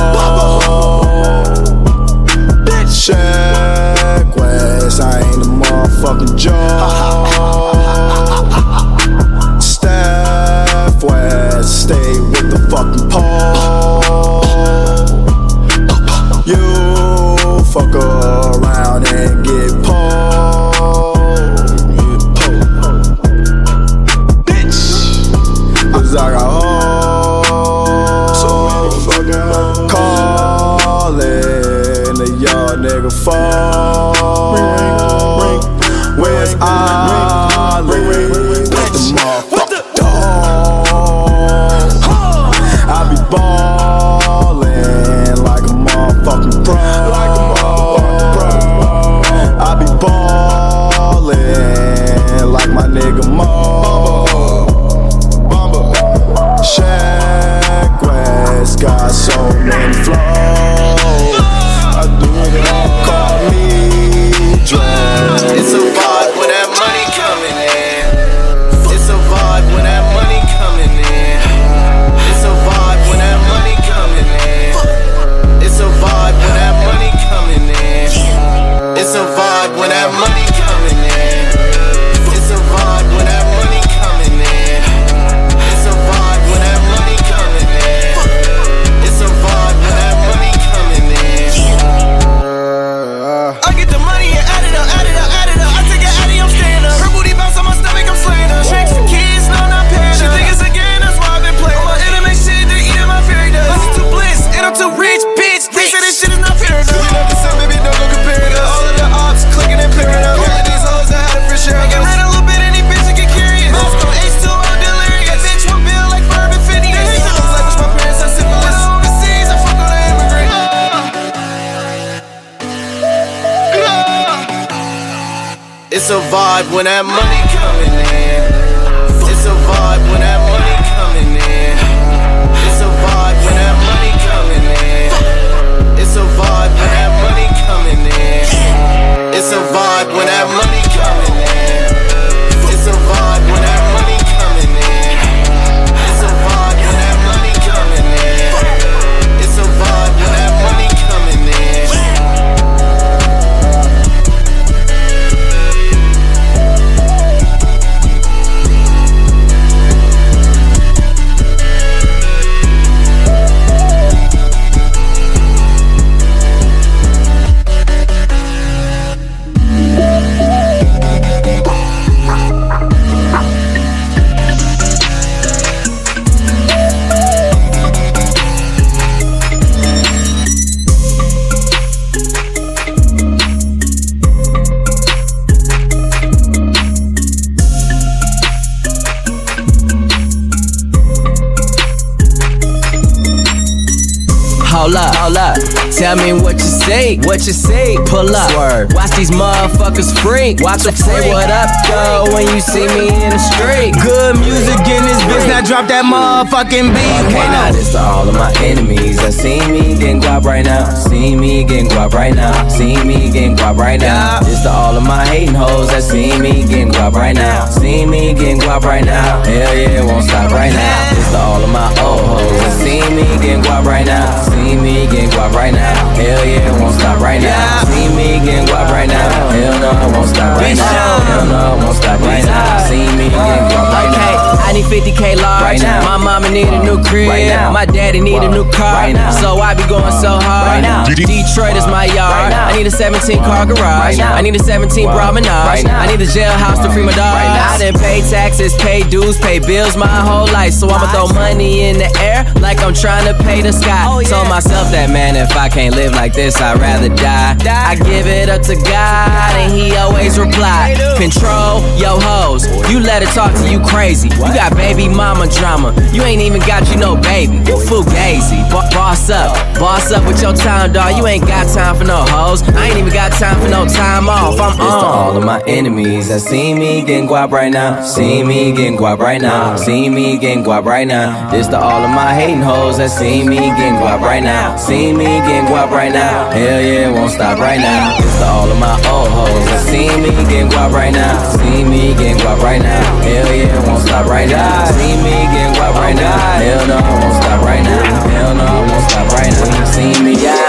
Pull up, watch these motherfuckers freak. Watch them say what up, though, when you see me in the street. Good music in this bitch, now drop that motherfucking beat. Okay, now this to all of my enemies that see me getting guap right now. See me getting guap right now. See me getting guap right now. This to all of my hating hoes that see me getting guap right now. See me getting guap right now. Hell yeah, it won't stop right now. This to all of my old hoes that see me getting guap right now. See me getting guap right now. Hell yeah, it won't stop right now. See me getting guap right now. Hell no, it won't stop right now. Hell no, it won't stop right now. See me right now. I need 50k large. Right now. My mama need a new crib. Right now. My daddy need a new car. Right now. So I be going so hard. Right now. Detroit is my yard. Right now. I need a 17 car garage. Right now. I need a 17 bra menage. Right now. I need a jailhouse to free my dog. Right now. I done pay taxes, pay dues, pay bills my whole life. So I'ma throw money in the air like I'm trying to pay the sky. Oh, Told myself that man, if I can't live like this, I'd rather die. die. I give it up to God, and He always reply. Control yo hoes. You let it talk to you crazy. You got baby mama drama. You ain't even got you no baby. You fugazi. Bo- boss up, boss up with your time, dog. You ain't got time for no hoes. I ain't even got time for no time off. I'm This to all of my enemies that see me getting guap right now. See me getting guap right now. See me getting guap right now. This to all of my hating hoes that see me getting guap right now. See me getting guap right now. Hell yeah, won't stop right now. To all of my old hoes that see me getting guap right now. See me getting guap right now. Hell yeah, won't stop right now. See me getting guap right now. Hell no, won't stop right now. Hell no, won't stop right now. See me getting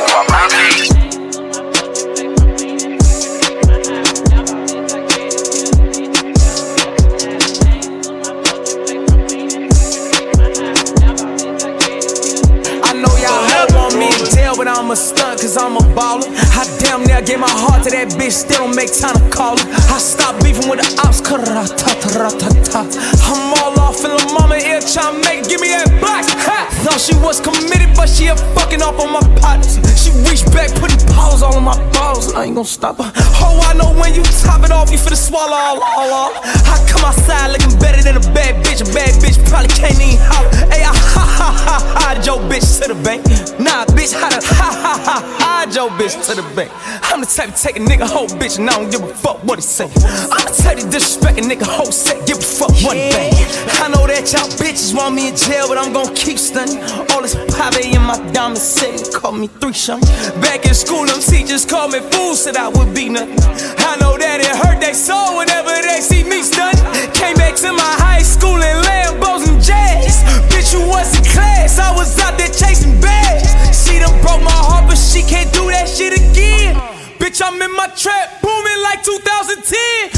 gon' stop. Oh, I know when you top it off, you finna swallow all, all, all. I come outside looking better than a bad bitch, a bad bitch probably can't even holler. Hey, I ha ha ha ha, your bitch to the bank. Your bitch to the bank. I'm the type to take a nigga whole bitch and I don't give a fuck what he say. I'm the type to disrespect a nigga whole set, give a fuck what he bang. I know that y'all bitches want me in jail, but I'm gon' keep stunning. All this pave in my diamond city, call me three shunning. Back in school, them teachers called me fool, said I would be nothing. I know that it hurt they soul whenever they see me stunning. Came back to my high school in Lambos and jazz. Bitch, you was in class, I was out there chasing bags. Done broke my heart, but she can't do that shit again. Bitch, I'm in my trap, booming like 2010.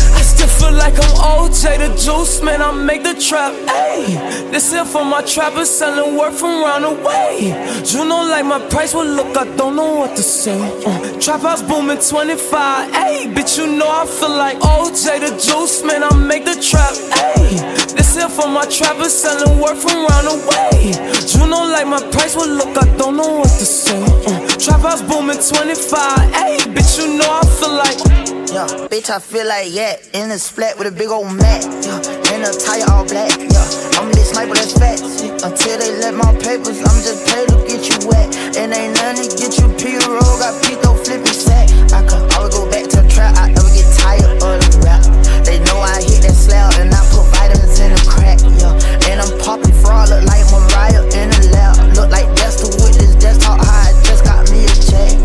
Feel like I'm OJ the Juice, man. I make the trap. Ayy, this here for my trappers selling work from round the way. You know, like my price will look, I don't know what to say. Uh, trap house booming 25. Ayy, bitch, you know I feel like OJ the Juice, man. I make the trap. Ayy, this here for my trappers selling work from round the way. You know, like my price will look, I don't know what to say. Uh, trap house booming 25. Ayy, bitch, you know I feel like. Yeah, bitch, I feel like yeah, in a splat with a big old mat. Yeah, in a tire all black. Yeah, I'm this sniper that's fat. Until they let my papers, I'm just paid to get you wet. And ain't nothing to get you P roll, oh, got Pito flipping sack. I could always go back to the trap, I never get tired of the rap. They know I hit that slab and I put vitamins in the crack. Yeah, and I'm popping fraud, look like Mariah in the lab. Look like Dexter witness, this desktop high, just got me a check.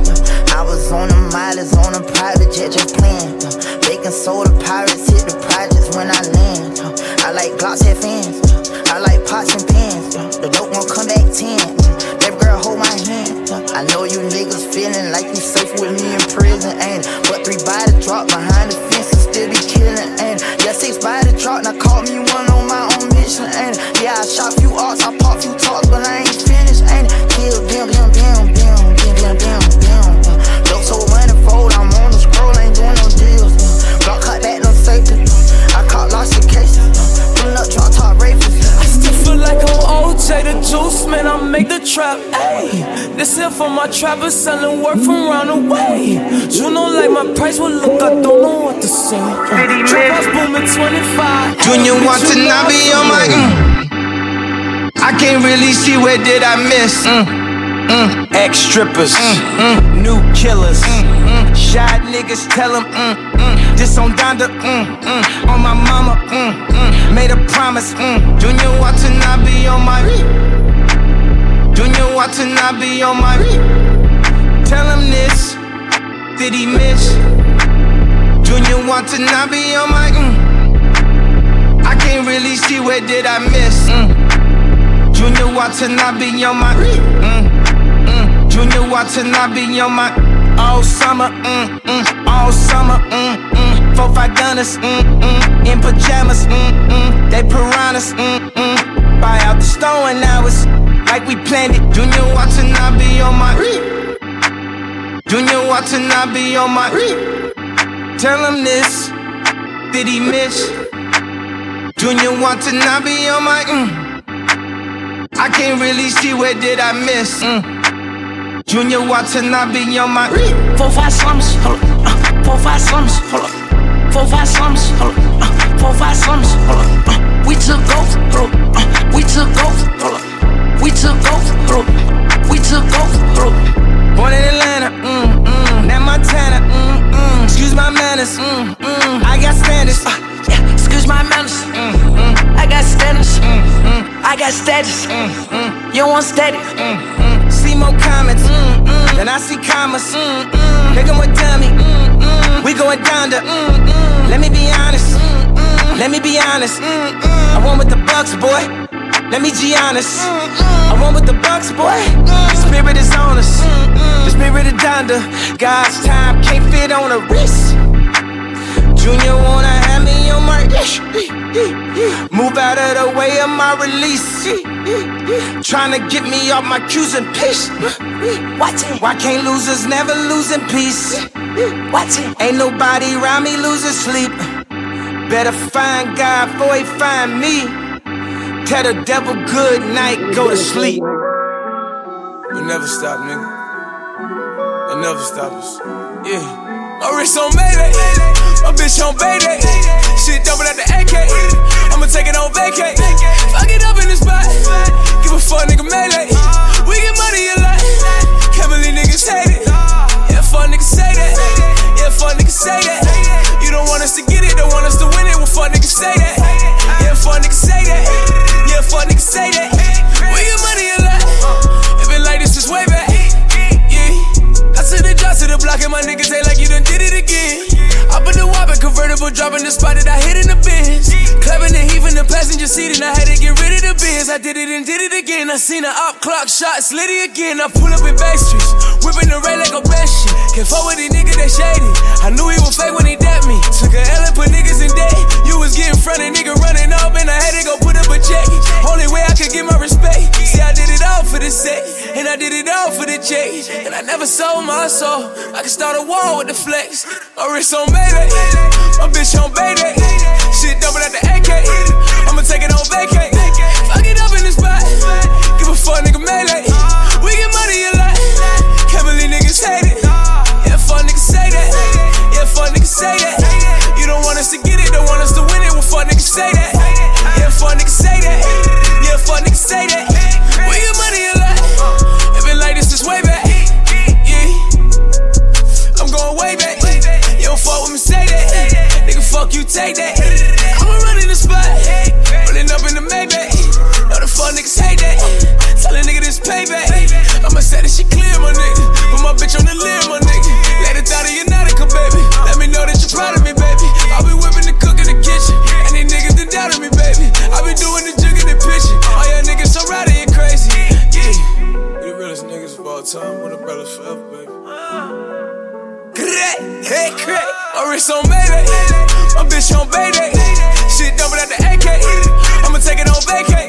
I was on the mileage on a private jet, just playing. Uh, yeah, baking soda pirates hit the projects when I land. Yeah, I like Glocks head fans. Yeah, I like pots and pans. Yeah, the dope won't come back 10. Yeah, baby girl, hold my hand. Yeah, I know you niggas feeling like you safe with me in prison, ain't? But three bodies drop behind the fence and still be killing, ain't? Yeah, six body drop, now call me one on my own mission? Yeah, I shot few arts, I pop few talks, but I ain't I'm the Juice, man. I make the trap. Ayy, this here for my trappers selling work from round the way. You know, like my price will look, I don't know what to say. Uh, house booming 25. Junior Ayy, want bitch, to not be I on my. Mm. I can't really see where did I miss. Mm. Mm. Ex strippers, mm, new killers. Mm, Shot niggas tell them, mm, mm, this on Donda, mm, mm, on my mama, mm, mm, made a promise, mm, Junya Watanabe on my, beat. Junya Watanabe on my, tell him this, did he miss? Junya Watanabe on my, mm, I can't really see where did I miss, mm, Junya Watanabe on my, mm, mm, Junya Watanabe on my, all summer, mm, mm, all summer, mm, mm, four five gunners, mm, mm, in pajamas, mm, mm, they piranhas, mm, mm, buy out the store and now it's like we planned it. Junya Watanabe on my, Junya Watanabe on my, tell him this, did he miss? Junya Watanabe on my, mm, I can't really see where did I miss. Mm. Junior Watson, I be on my four five slums, hold up, uh, four five slums, hold up, four five slums, hold up, uh, four five slums, hold up. Uh, we took off, hold up, uh, we took off, hold up, we took off, hold up, we took off, hold up. Born in Atlanta, mm mm, now Montana, mm mm. Excuse my manners, mm mm. I got standards. Uh, Mm, mm, I got status. Mm, mm, you don't want static. See more comments. Mm, mm, then I see commas. Mm, mm, nigga, what dummy? Mm, mm, we going down to. Let me be honest. Let me be honest. I went with the Bucks, boy. Let me be honest. I went with the Bucks, boy. The spirit is on us. The spirit of Donda. God's time can't fit on a wrist. Junior wanna have me on my. Move out of the way of my release. Trying to get me off my cues and piss. Watch it. Why can't losers never lose in peace? Watch it. Ain't nobody around me losing sleep. Better find God before he find me. Tell the devil good night, go to sleep. We'll never stop, nigga. They'll never stop us. Yeah. My wrist on Mayday, my bitch on Bayday. Shit double at the AK. I'ma take it on vacay. Fuck it up in this spot. Give a fuck, nigga melee. We get money a lot. Can't believe niggas hate it. Yeah, fuck niggas say that. Yeah, fuck niggas say that. You don't want us to get it, don't want us to win it. Well, fuck niggas say that. Yeah, fuck niggas say that. Yeah, fuck niggas say that. We get money a lot. To the block and my niggas say like you done did it again. I put the whopper convertible dropping the spot that I hit in the bins. Clapping the heave in the passenger seat and I had to get rid of the bins. I did it and did it again. I seen an op clock shot slitty again. I pull up in back streets, whipping the ray like a best shit. Can't fuck with these niggas that shady. I knew he was fake when he dapped me. Took a L and put niggas in debt. You was getting front and nigga running up and I had to go put up a check. Only way I could get my respect. See, I did it all for the set, and I did it all for the change. And I never sold my soul. I could start a war with the flex. My wrist on Mayday, my bitch on Bayday. Shit double at the AK. I'ma take it on vacay. Fuck it up in this spot. Give a fuck, nigga melee. Hate it. Yeah, fuck niggas say that. Yeah, fuck niggas say that. You don't want us to get it, don't want us to win it. Well, fuck niggas say that. Yeah, fuck niggas say that. Yeah, fuck niggas say that. Hey, crack. My wrist oh, on Mayday. My bitch on Bayday. Shit double at the AK. I'ma take it on vacay.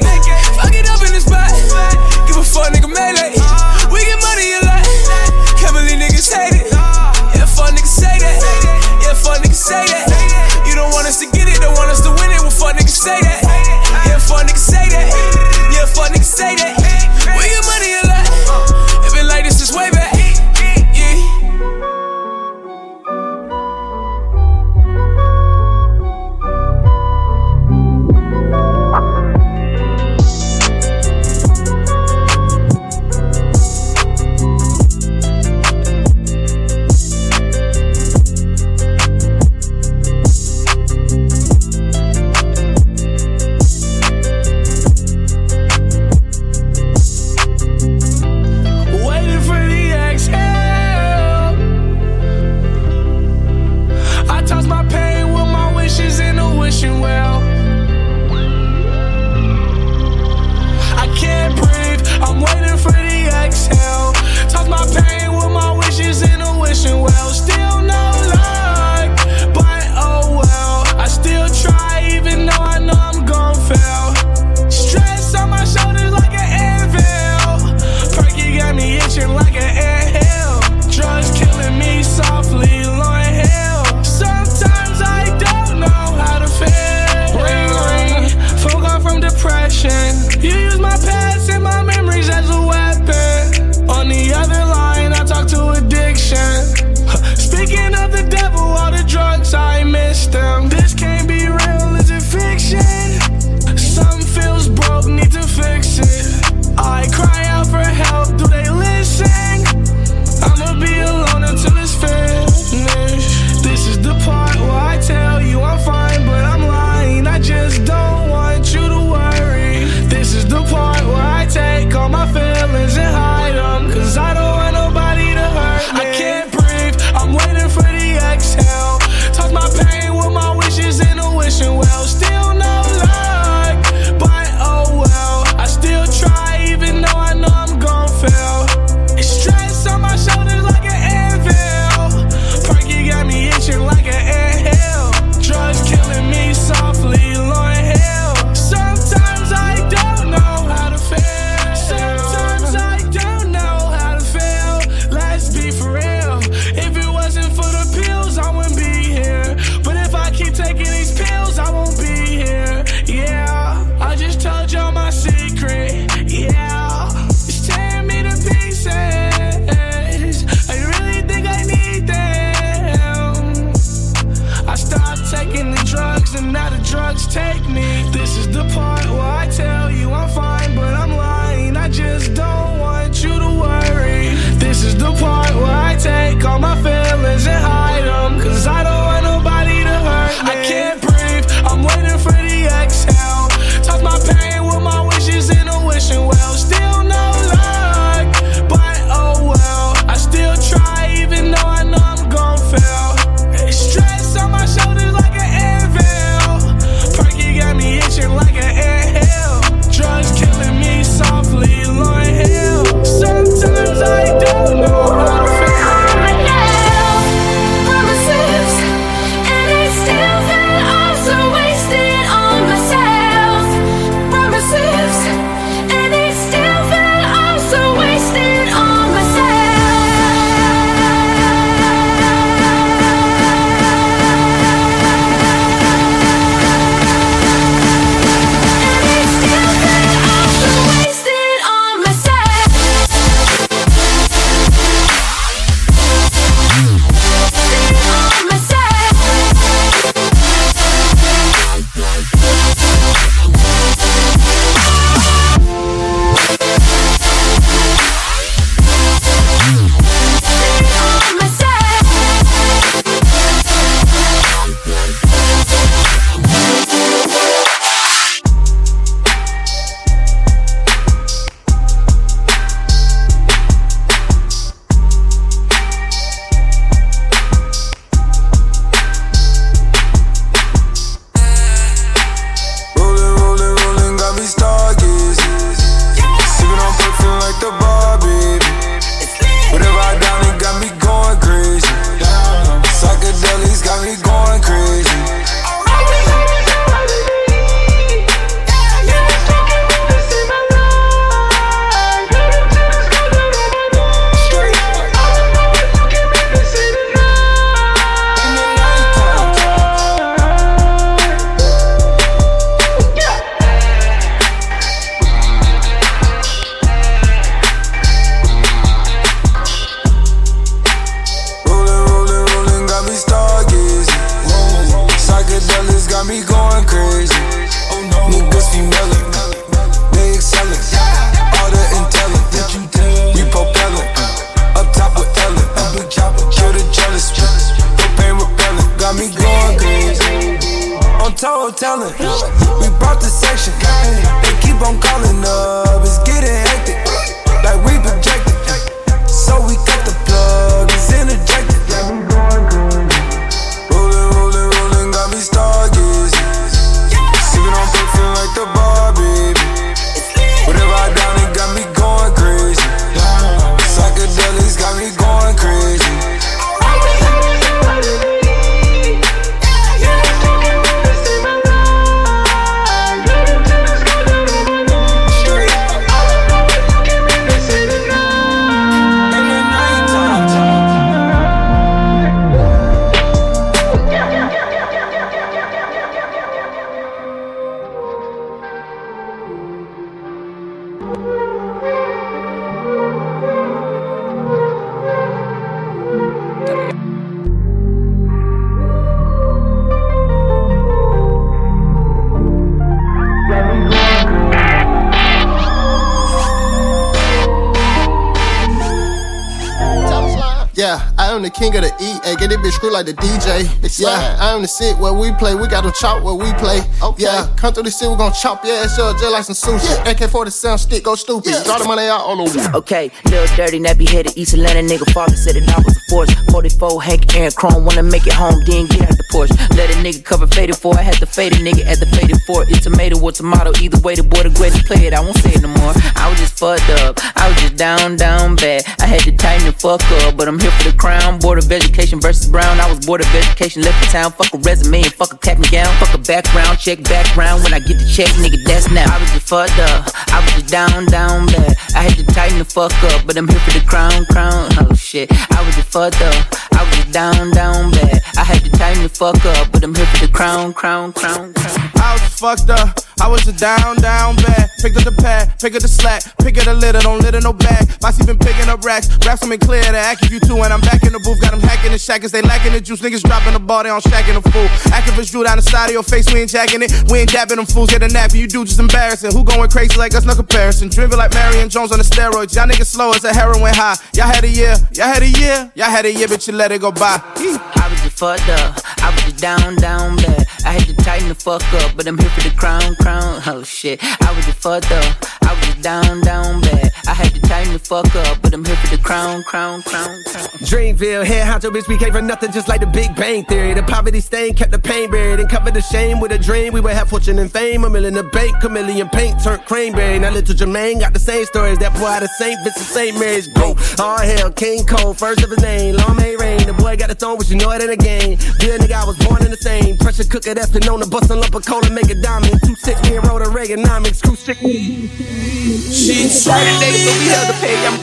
Get it bitch screw like the DJ. Yeah, I am the sit where we play. We got to chop where we play. Yeah, come through the city, we gon' chop your ass up just like some sushi. AK 47 stick, go stupid. Draw the money out all over. Okay, little dirty, nappy headed East Atlanta nigga. Father said it I was a force. 44 Hank Aaron Chrome, wanna make it home, then get out the Porsche. Let a nigga cover faded for. I had to fade a nigga at the faded for. It's tomato or tomato. Either way, the boy the greatest play it. I won't say it no more. I was just fucked up. I was just down, down bad. I had to tighten the fuck up, but I'm here for the crown. Board of Education versus Brown. I was board of education, left the town. Fuck a resume and fuck a cap and gown. Fuck a background, check background. When I get the check, nigga, that's now. I was just fucked up. I was just down, down bad. I had to tighten the fuck up, but I'm here for the crown, crown. Oh shit. I was just fucked up. I was down, down bad. I had to tighten the fuck up, but I'm here for the crown, crown, crown, crown. I was fucked up. Was a down, down bad. Picked up the pad, pick up the slack, pick up the litter, don't litter no bag. Bossy been picking up racks, raps coming clear to act if you two, and I'm back in the booth. Got them hacking the shackers, they lacking the juice. Niggas dropping the ball, they on shacking the fool. Activists drew down the side of your face, we ain't jacking it. We ain't dapping them fools, get a nap, you do just embarrassing. Who going crazy like us, no comparison. Driven like Marion Jones on the steroids. Y'all niggas slow as a heroin high. Y'all had a year, y'all had a year, y'all had a year, but you let it go by. I was just fucked up. I was just down, down bad. I had tighten the fuck up, but I'm here for the crown, crown. Oh shit. I was just fucked up. I was down, down bad. I had to tighten the fuck up, but I'm here for the crown, crown, crown, crown. Dreamville, head honcho, bitch, we came for nothing just like the Big Bang Theory. The poverty stain kept the pain buried and covered the shame with a dream. We would have fortune and fame, a million in the bank, chameleon paint turned cranberry. Now little Jermaine got the same stories. That boy out of St. Vincent, St. Mary's, go. All hell, King Cole, first of his name. Long may rain, the boy got the throne, but you know it ain't a game. Real nigga, I was born in the same. Pressure cooker that's been known to bust a lump of cola, make a diamond. Two six, me and Rhoda Reaganomics, crew sick. She told me so we had to pay. I'm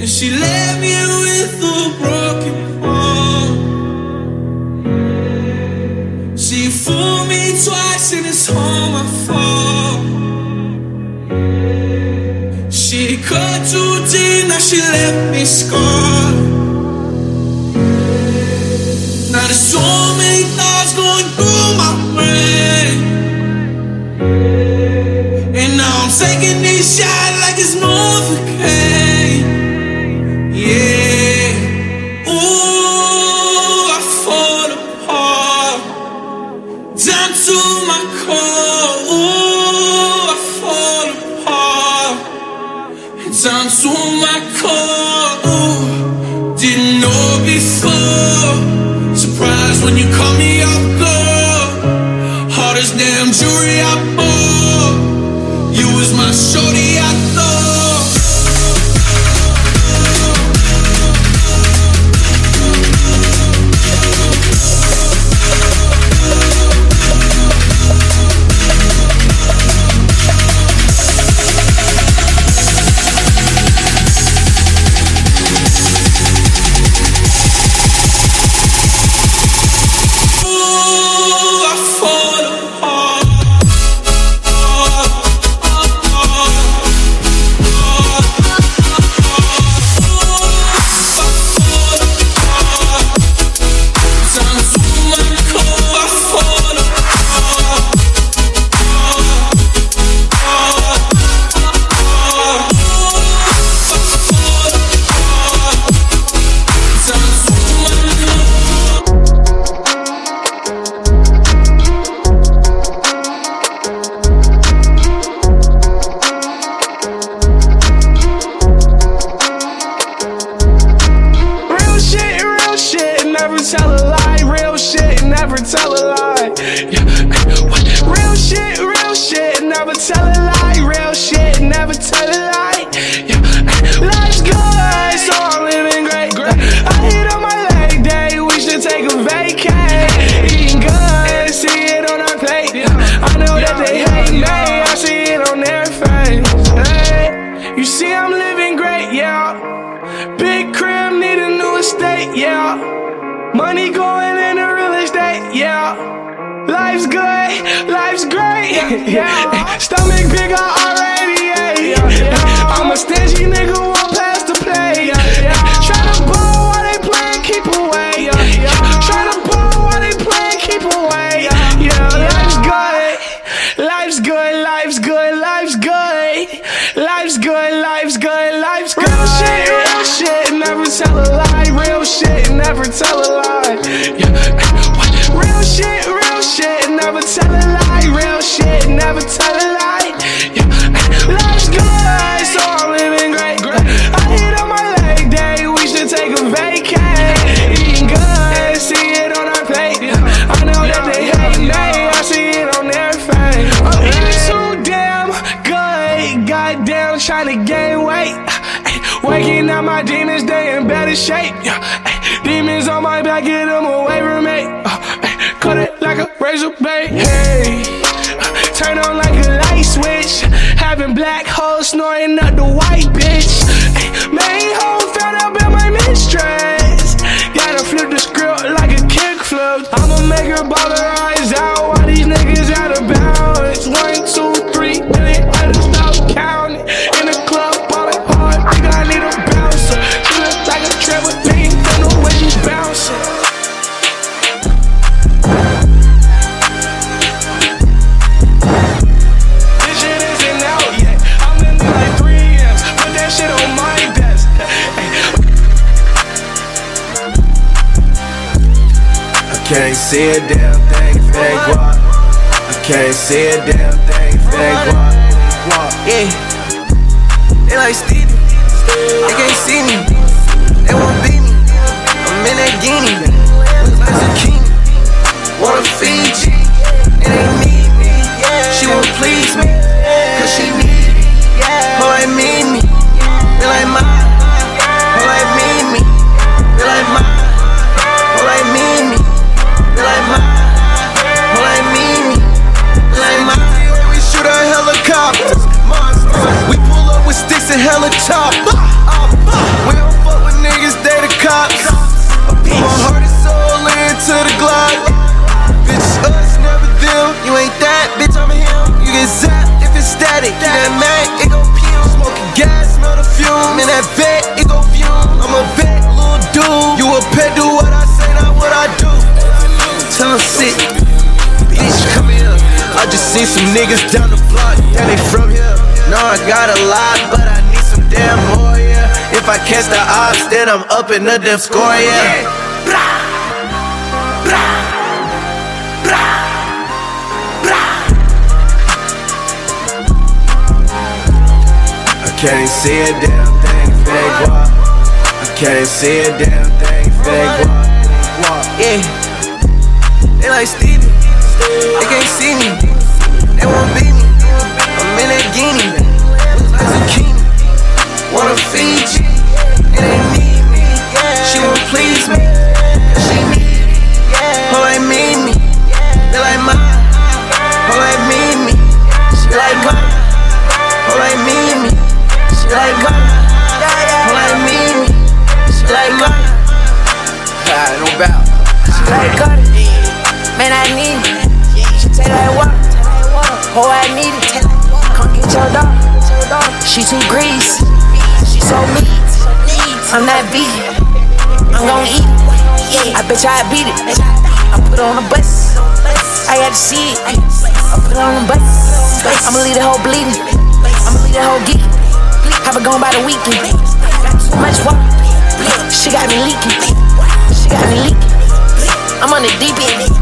And she left me with a broken heart. She fooled me twice and it's all my fault. She cut too deep, now she left me scarred. Now there's so many thoughts going through my brain. Surprised when you call me off guard. Hardest damn jewelry I see a damn thing if they. I can't see a damn niggas down the block. Yeah, they from here. No, I got a lot, but I need some damn more, yeah. If I catch the ops, then I'm up in the damn score, yeah. I can't see a damn thing fake guap. I can't see a damn thing they guap. Yeah, they like Stevie. They can't see me. They won't beat me. I'm in that guinea. Like zucchini. Wanna feed you. It ain't need me. She won't please me. She need me. Her like me, me. They like mine. Her like me, me. She like mine. Her like me, me. She like mine. Her me, me. She like mine. No. She like. Man, I need it. She take like water. Oh, I need it. Come get your dog. She too greasy. She so meat. I'm not vegan. I'm gon' eat. I bet I beat it. I put on the bus. I got to see it. I put on the bus. I'ma leave the whole bleeding. I'ma leave the whole geek. Have it gone by the weekend. Got too much water. She got me leaking. She got me leaking. I'm on the deep end.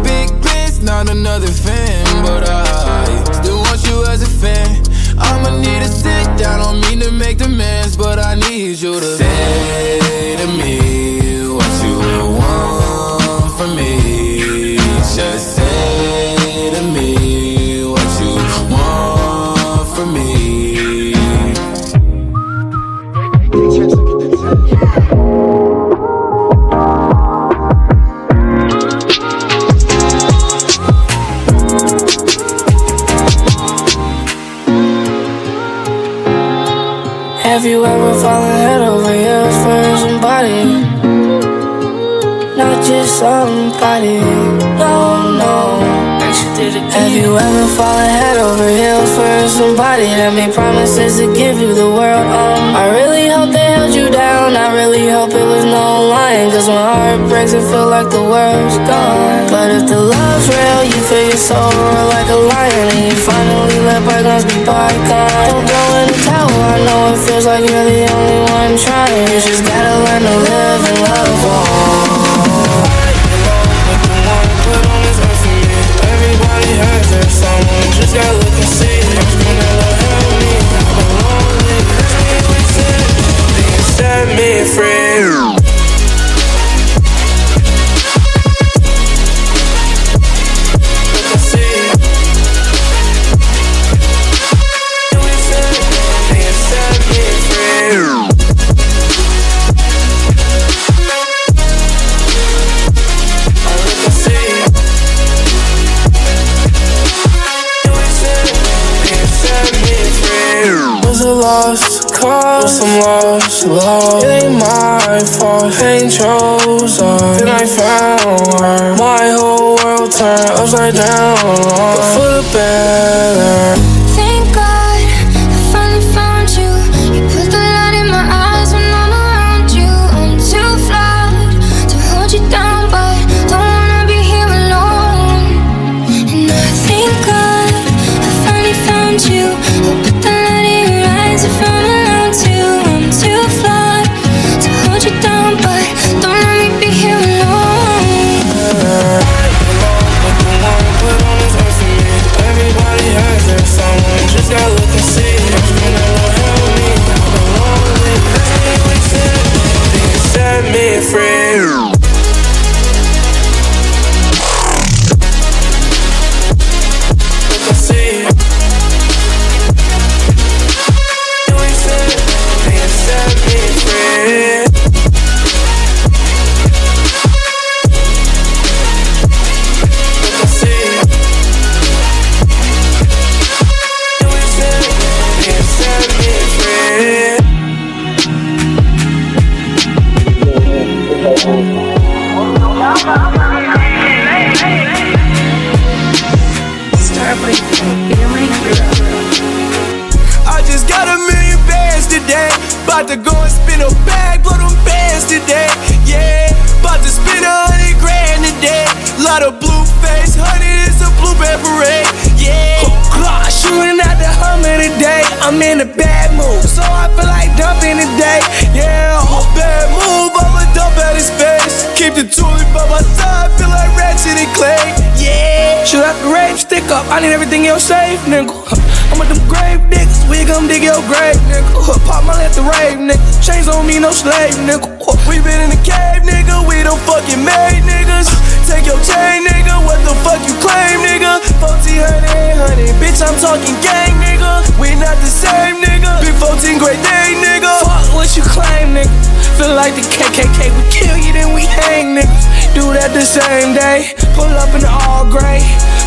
not another fan, but I still want you as a fan. I'ma need to sit down, don't mean to make demands, but I need you to say to me you ever fallen head over heels for somebody? Not just somebody, no. Have you ever fallen head over heels for somebody that made promises to give you the world? Um, I really hope they held you down. I really hope it was no lying. Cause when heart breaks, it feel like the world's gone. But if the love's real, you feel your soul roar like a lion. And you finally let bygones be bygones. Don't throw in the towel. I know it feels like you're the only one trying. You just gotta learn to live and love on. free. Someone just slow. It ain't my fault, ain't chosen. Then I found her. My whole world turned upside down. But for the better. Tulip by my side, feel like ratchet and clay. Yeah, shoot out the rape, stick up. I need everything else safe, nigga. I'm with them grave niggas, we gon' dig your grave, nigga. Pop my let the rave, nigga. Chains on me, no slave, nigga. We been in the cave, nigga. We don't fucking made niggas. Take your chain, nigga. What the fuck you claim, nigga? 1400, honey, bitch, I'm talking gang, nigga. We not the same, nigga. Big 14 great day, nigga. Fuck what you claim, nigga. Feel like the KKK, we kill you, then we hang, niggas. Do that the same day. Pull up in the all gray.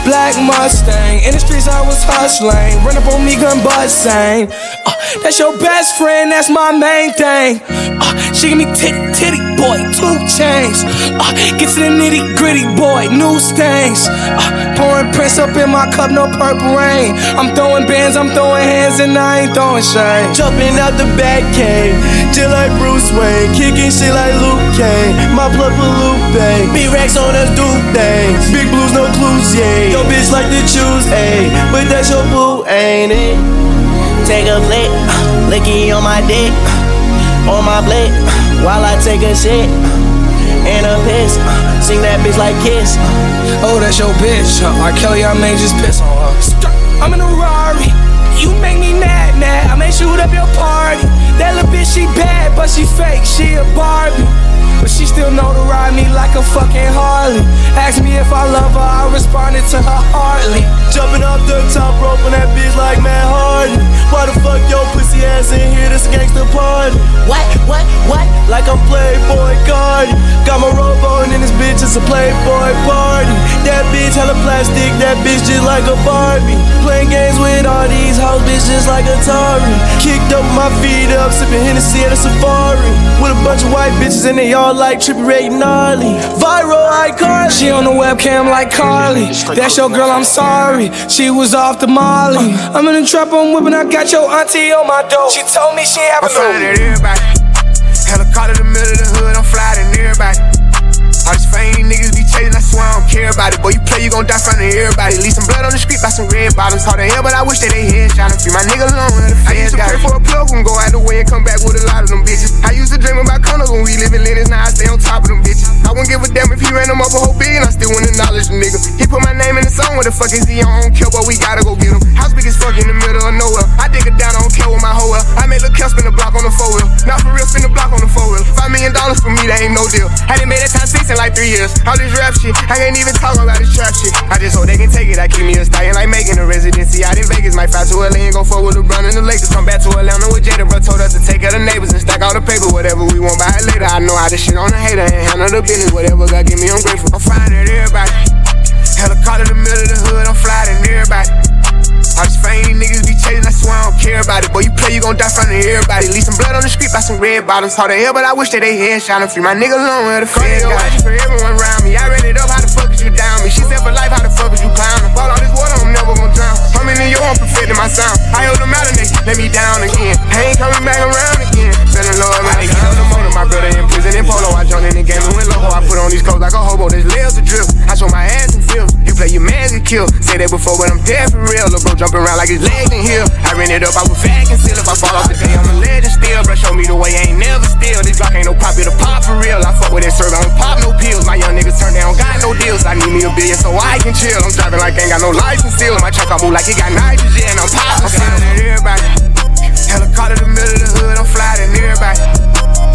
Black Mustang, in the streets I was hustling. Run up on me, gun busting. Uh, that's your best friend, that's my main thing. Uh, she give me titty, titty, boy, two chains. Uh, get to the nitty gritty, boy, new stains. Uh, pouring Prince up in my cup, no purple rain. I'm throwing bands, I'm throwing hands, and I ain't throwing shade. Jumping out the back cave, just like Bruce Wayne. Kicking shit like Liu Kang. My blood for Lupe. Big racks on us, do things. Big blues, no clues, yeah. Yo, bitch like to choose, ayy. But that's your boo, ain't it? Take a flick, licky on my dick, on my blick, while I take a shit. And a piss, uh, sing that bitch like Kiss. Uh, oh, that's your bitch. Uh, R. Kelly, I may just piss on her. I'm in a Rari. You make me mad, mad. I may shoot up your party. That little bitch, she bad, but she fake. She a Barbie. But she still know to ride me like a fucking Harley. Ask me if I love her, I responded to her hardly. Jumping off the top rope on that bitch like Matt Hardy. Why the fuck your pussy ass in here? This a gangsta party. What? What? What? Like I'm Playboi Carti. Got my robe on and this bitch, is a Playboy party. That bitch hella plastic, that bitch just like a Barbie. Playing games with all these hoes, bitch just like Atari. Kicked up my feet up, sipping Hennessy at a safari. With a bunch of white bitches and they all like Trippy Ray gnarly. Viral icon. She on the webcam like Carly. That's your girl, I'm sorry. She was off the Molly. Uh-huh. I'm in the trap, I'm whipping, I got your auntie on my door. She told me she ain't have a I'm flying at everybody. Helicopter in the middle of the hood, I'm flying at everybody. All these fame niggas be chasing, I swear I don't care about it. Boy, you play, you gon' die front of everybody. Leave some blood on the street by some red bottoms. Hard to hell, but I wish that they head shot him. Free my nigga alone, where the I used to pray for a plug, gon' go out the way and come back with a lot of them bitches. I used to dream about condos when we live in Lenox, now I stay on top of them bitches. I wouldn't give a damn if he ran them up a whole billion, I still wouldn't acknowledge the nigga. He put my name in the song, what the fuck is he? I don't care, but we gotta go get him. House big as fuck in the middle of nowhere. I dig it down, I don't care with my hoe well. I made Lil' Kel spin the block on the four wheel. Not for real, spin the block on the four wheel. Five million dollars for me, that ain't no deal. Hadn't made that time six in like three years. All this rap shit, I can't even talk about this trap shit. I just hope they can take it. I keep me a stallion like making a residency out in Vegas. Might fly to LA and go fuck with LeBron and the Lakers. Come back to Atlanta with Jada, bro. Told us to take of the neighbors and stack all the paper. Whatever we want, buy it later. I know how to shit on the hater and handle the business. Whatever God give me, I'm grateful. I'm flying at everybody. Helicopter the middle of the hood, I'm flying at everybody. All these fame niggas be chasing, I swear I don't care about it. Boy, you play, you gon' die front of everybody. Leave some blood on the street by some red bottoms. Hard to hell, but I wish that they head shining free. My nigga alone where the feds got you for everyone around me. I ran it up, how the fuck is you down me? She said for life, how the fuck is you clowning? Fall on this water, I'm never gon' drown. I'm in New York, perfecting my sound. I held them out and they let me down again. I ain't coming back around again. Feeling low, man, they get on the motor. My brother in prison in polo. I jumped in the game and went low. I put on these clothes like a hobo. There's layers of drip. I show my ass and feel. You play your man get killed. Say that before, but I'm dead for real. Lil' bro jumping around like his legs in here. I ran it up, I was fag and still. If I fall off the day, I'm a legend still. Bro, show me the way, I ain't never still. This block ain't no popular pop for real. I fuck with that serve, I don't pop no pills. My young niggas turn down, got no deals. I need me a billion so I can chill. I'm driving like I ain't got no license still. My truck, I move like it got nitrogen. I'm popping, I'm flying at everybody. Helicopter the middle of the hood, I'm flying at everybody.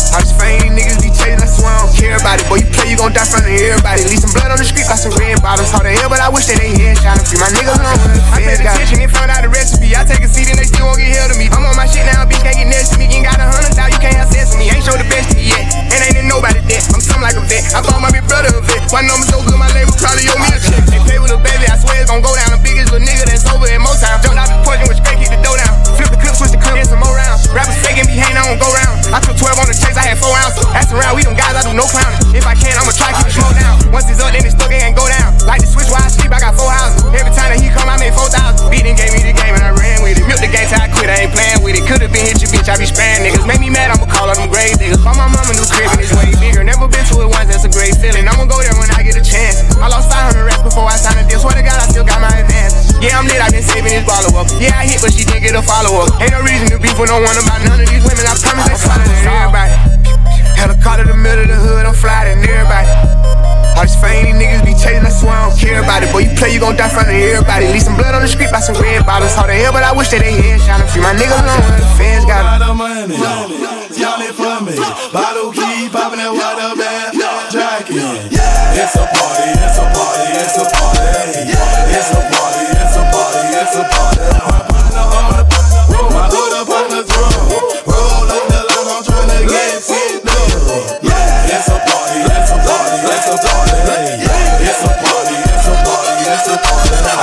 All these fame niggas be chasing, I swear I don't care about it. Boy, you play, you gon' die front of everybody. Leave some blood on the street, got some red bottoms. Hard to hell, but I wish that they head shining free. My niggas alone. I paid attention and found out the recipe. I take a seat and they still won't get held to me. I'm on my shit now, bitch can't get next to me. Ain't got a hundred thousand, you can't have sex with me. Ain't show the best to yet. And ain't in nobody dead. I'm something like a vet. I bought my big brother a vet. My number so good, my label probably owe me a check. They play with a baby, I swear it's gon' go down. The biggest little nigga that's over in Motown. Jumped out the porch and went straight, kick the dough down. Flip the switch the clip, and some more rounds. Rappers faking, be hating, I don't go round. I took 12 on the chase, I had 4 ounces. Ask around, we them guys, I do no clowning. If I can, I'ma try keep it slow down. Once it's up, then it's stuck, it ain't go down. Like the switch while I sleep, I got 4 houses. Every time that he come, I made 4,000. Beat and gave me the game and I ran with it. Milk the game till I quit, I ain't playing with it. Could've been hit your bitch, I be spraying niggas. Make me mad, I'ma call all them grave niggas. Bought my mama new crib and it's way bigger. Never been to it once, that's a great feeling. I'ma go there when I get a chance. I lost 500 racks before I signed a deal. Swear to God, I still got my advance. Yeah, I'm lit, I been saving this follow up. Yeah, I hit, but she didn't get a follow up. Ain't no reason to beef with no one about none of these women. I promise they flying than everybody. Helicopter the middle of the hood, I'm flying than everybody. All these fame niggas be chasing, I swear I don't care about it. Boy, you play, you gon' die front of everybody. Leave some blood on the street by some red bottles. Hard to hell, but I wish that they head shining free. My nigga alone, the fans got it. lot of money. Y'all it for me. Bottle key popping that water bag. Jacking. It's it's a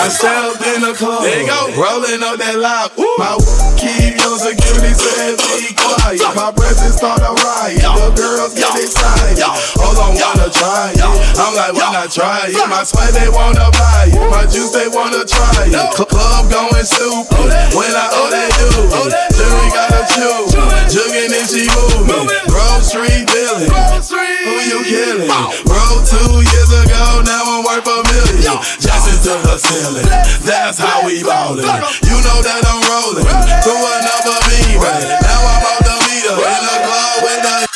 I in the club, there you go, rolling up that loud. My keep your security says be quiet. My presence start a riot. The girls get excited. Hold on, wanna try it. I'm like, why not try it? My sweat they wanna buy it. My juice they wanna try it. Cl- Club going stupid. When I oh they do it. Jury gotta chew. Jugging and she moving. Grove Street dealing. Who you killing? Bro, two years ago, now I'm worth a million. Just to the ceiling. That's how we ballin'. You know that I'm rolling through another beat. Now I'm out the meter in the club with the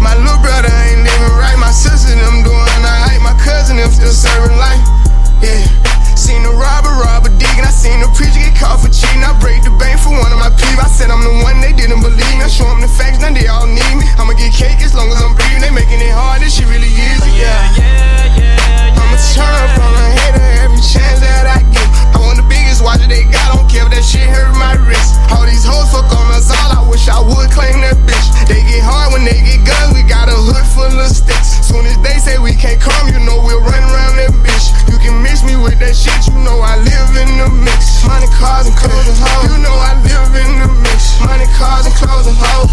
My little brother ain't living right. My sister them doing alright. My cousin them still serving life. Yeah. Seen the robber rob a dig and I seen the preacher get caught for cheating. I break the bank for one of my peeps. I said I'm the one they didn't believe me. I show them the facts, now they all need me. I'ma get cake as long as I'm breathing. They making it hard. This shit really easy. Yeah. Yeah, yeah. I'ma turn up on a hater every chance that I get. I want the biggest watch that they got. Don't care if that shit hurt my wrist. All these hoes fuck on us all. I wish I would claim that bitch. They get hard when they get guns. We got a hood full of sticks. Soon as they say we can't come, you know we'll run around that bitch. You can mix me with that shit. You know I live in the mix. Money, cars, and clothes and hoes. You know I live in the mix. Money, cars, and clothes and hoes.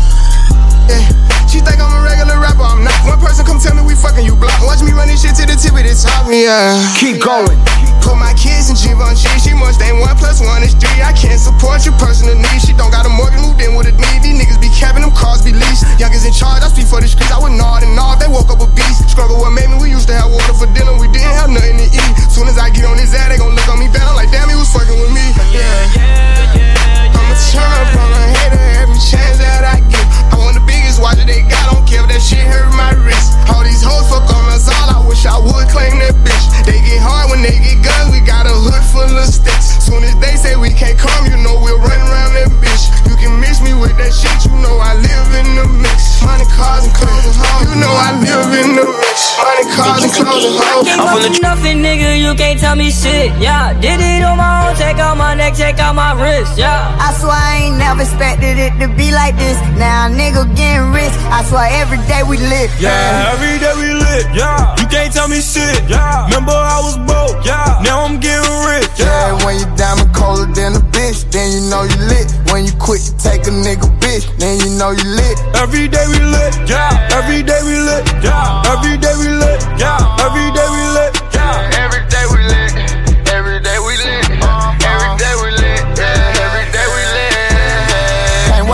Yeah. She think I'm a regular rapper, I'm not. One person come tell me we fucking you block. Watch me run this shit to the tip of the top, yeah. Keep going. Put my kids in Givenchy. She must ain't one plus one is three. I can't support your personal needs. She don't got a mortgage, moved in with a need. These niggas be capping them cars, be leased. Youngers in charge, I speak for the streets. I would nod and nod. They woke up a beast. Struggle what made me. We used to have water for dinner. We didn't have nothing to eat. Soon as I get on his ass, they gon' look on me bad. I'm like, damn, he was fucking with me. Yeah. Yeah, yeah. yeah I'ma turn up on a hater every chance that I get. I want the biggest watch they got. Don't care if that shit hurt my wrist. All these hoes fuck on us all. I wish I would claim that bitch. They get hard when they get guns. We got a hood full of sticks. Soon as they say we can't come, you know we'll run around that bitch. You can miss me with that shit. You know I live in the mix. Money, cars, and clothes and hoes. You know I live in the mix. Money, cars, and clothes and hoes. I'm from the nothing, nigga. You can't tell me shit. Yeah, did it on my own. Check out my neck, check out my wrist. Yeah. I swear I ain't never expected it to be like this. Now a nigga getting rich. I swear every day we lit. Yeah, every day we lit. Yeah, you can't tell me shit. Yeah, remember I was broke. Yeah, now I'm getting rich. Yeah, when you diamond colder than a bitch, then you know you lit. When you quit to take a nigga bitch, then you know you lit. Every day we lit. Yeah, every day we lit. Yeah, every day we lit. Yeah, every day we lit.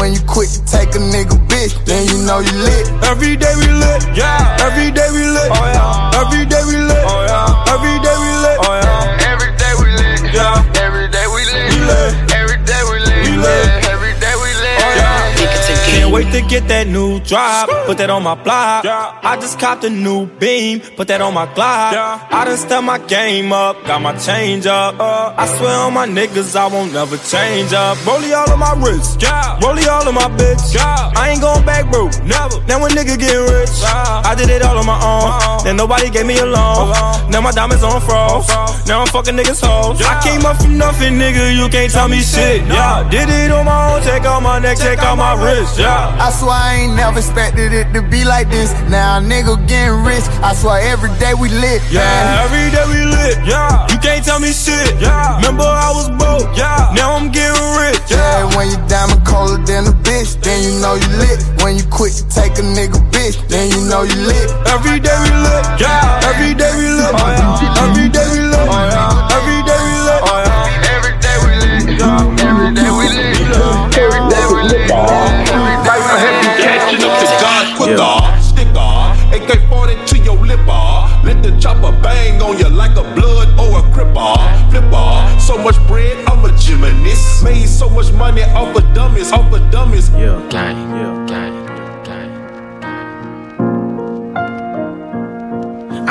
When you quit to take a nigga bitch, then you know you lit. Every day we lit. Yeah, every day we lit. Oh yeah, every day we lit. Oh yeah, every day we lit. Oh yeah, every day we lit. Yeah, to get that new drop. Put that on my block. I just copped a new beam. Put that on my Glock. I done step my game up. Got my change up. Uh. I swear on my niggas, I won't never change up. Rollie all of my wrist. Rollie all of my bitch. I ain't going back, bro. Never. Now a nigga get rich. I did it all on my own. Uh-huh. Then nobody gave me a loan. Uh-huh. Now my diamonds on froze. Now I'm fucking niggas hoes. I came up from nothing, nigga. You can't tell me shit. Yeah, did it on my own. Check out my neck, check out my wrist. Yeah. I swear I ain't never expected it to be like this. Now a nigga getting rich. I swear every day we lit. Yeah, man. every day we lit. Yeah, you can't tell me shit. Yeah, remember I was broke. Yeah, now I'm getting rich. Yeah, when you diamond colder than a bitch, then you know you lit. When you quit to take a nigga bitch, then you know you lit. Every day we lit. Yeah, every day we lit. Oh, yeah. Every day we lit.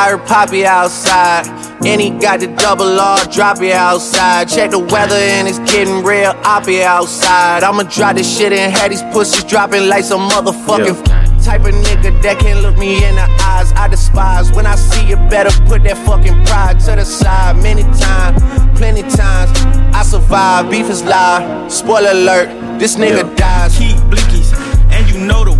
I heard Poppy outside, and he got the double R, drop it outside. Check the weather, and it's getting real oppy outside. I'ma drop this shit and have these pussies dropping like some motherfucking type of nigga that can't look me in the eyes. I despise when I see you better put that fucking pride to the side. Many times, plenty times, I survive. Beef is live. Spoiler alert, this nigga dies. Keep blickies, and you know the weed sticky. My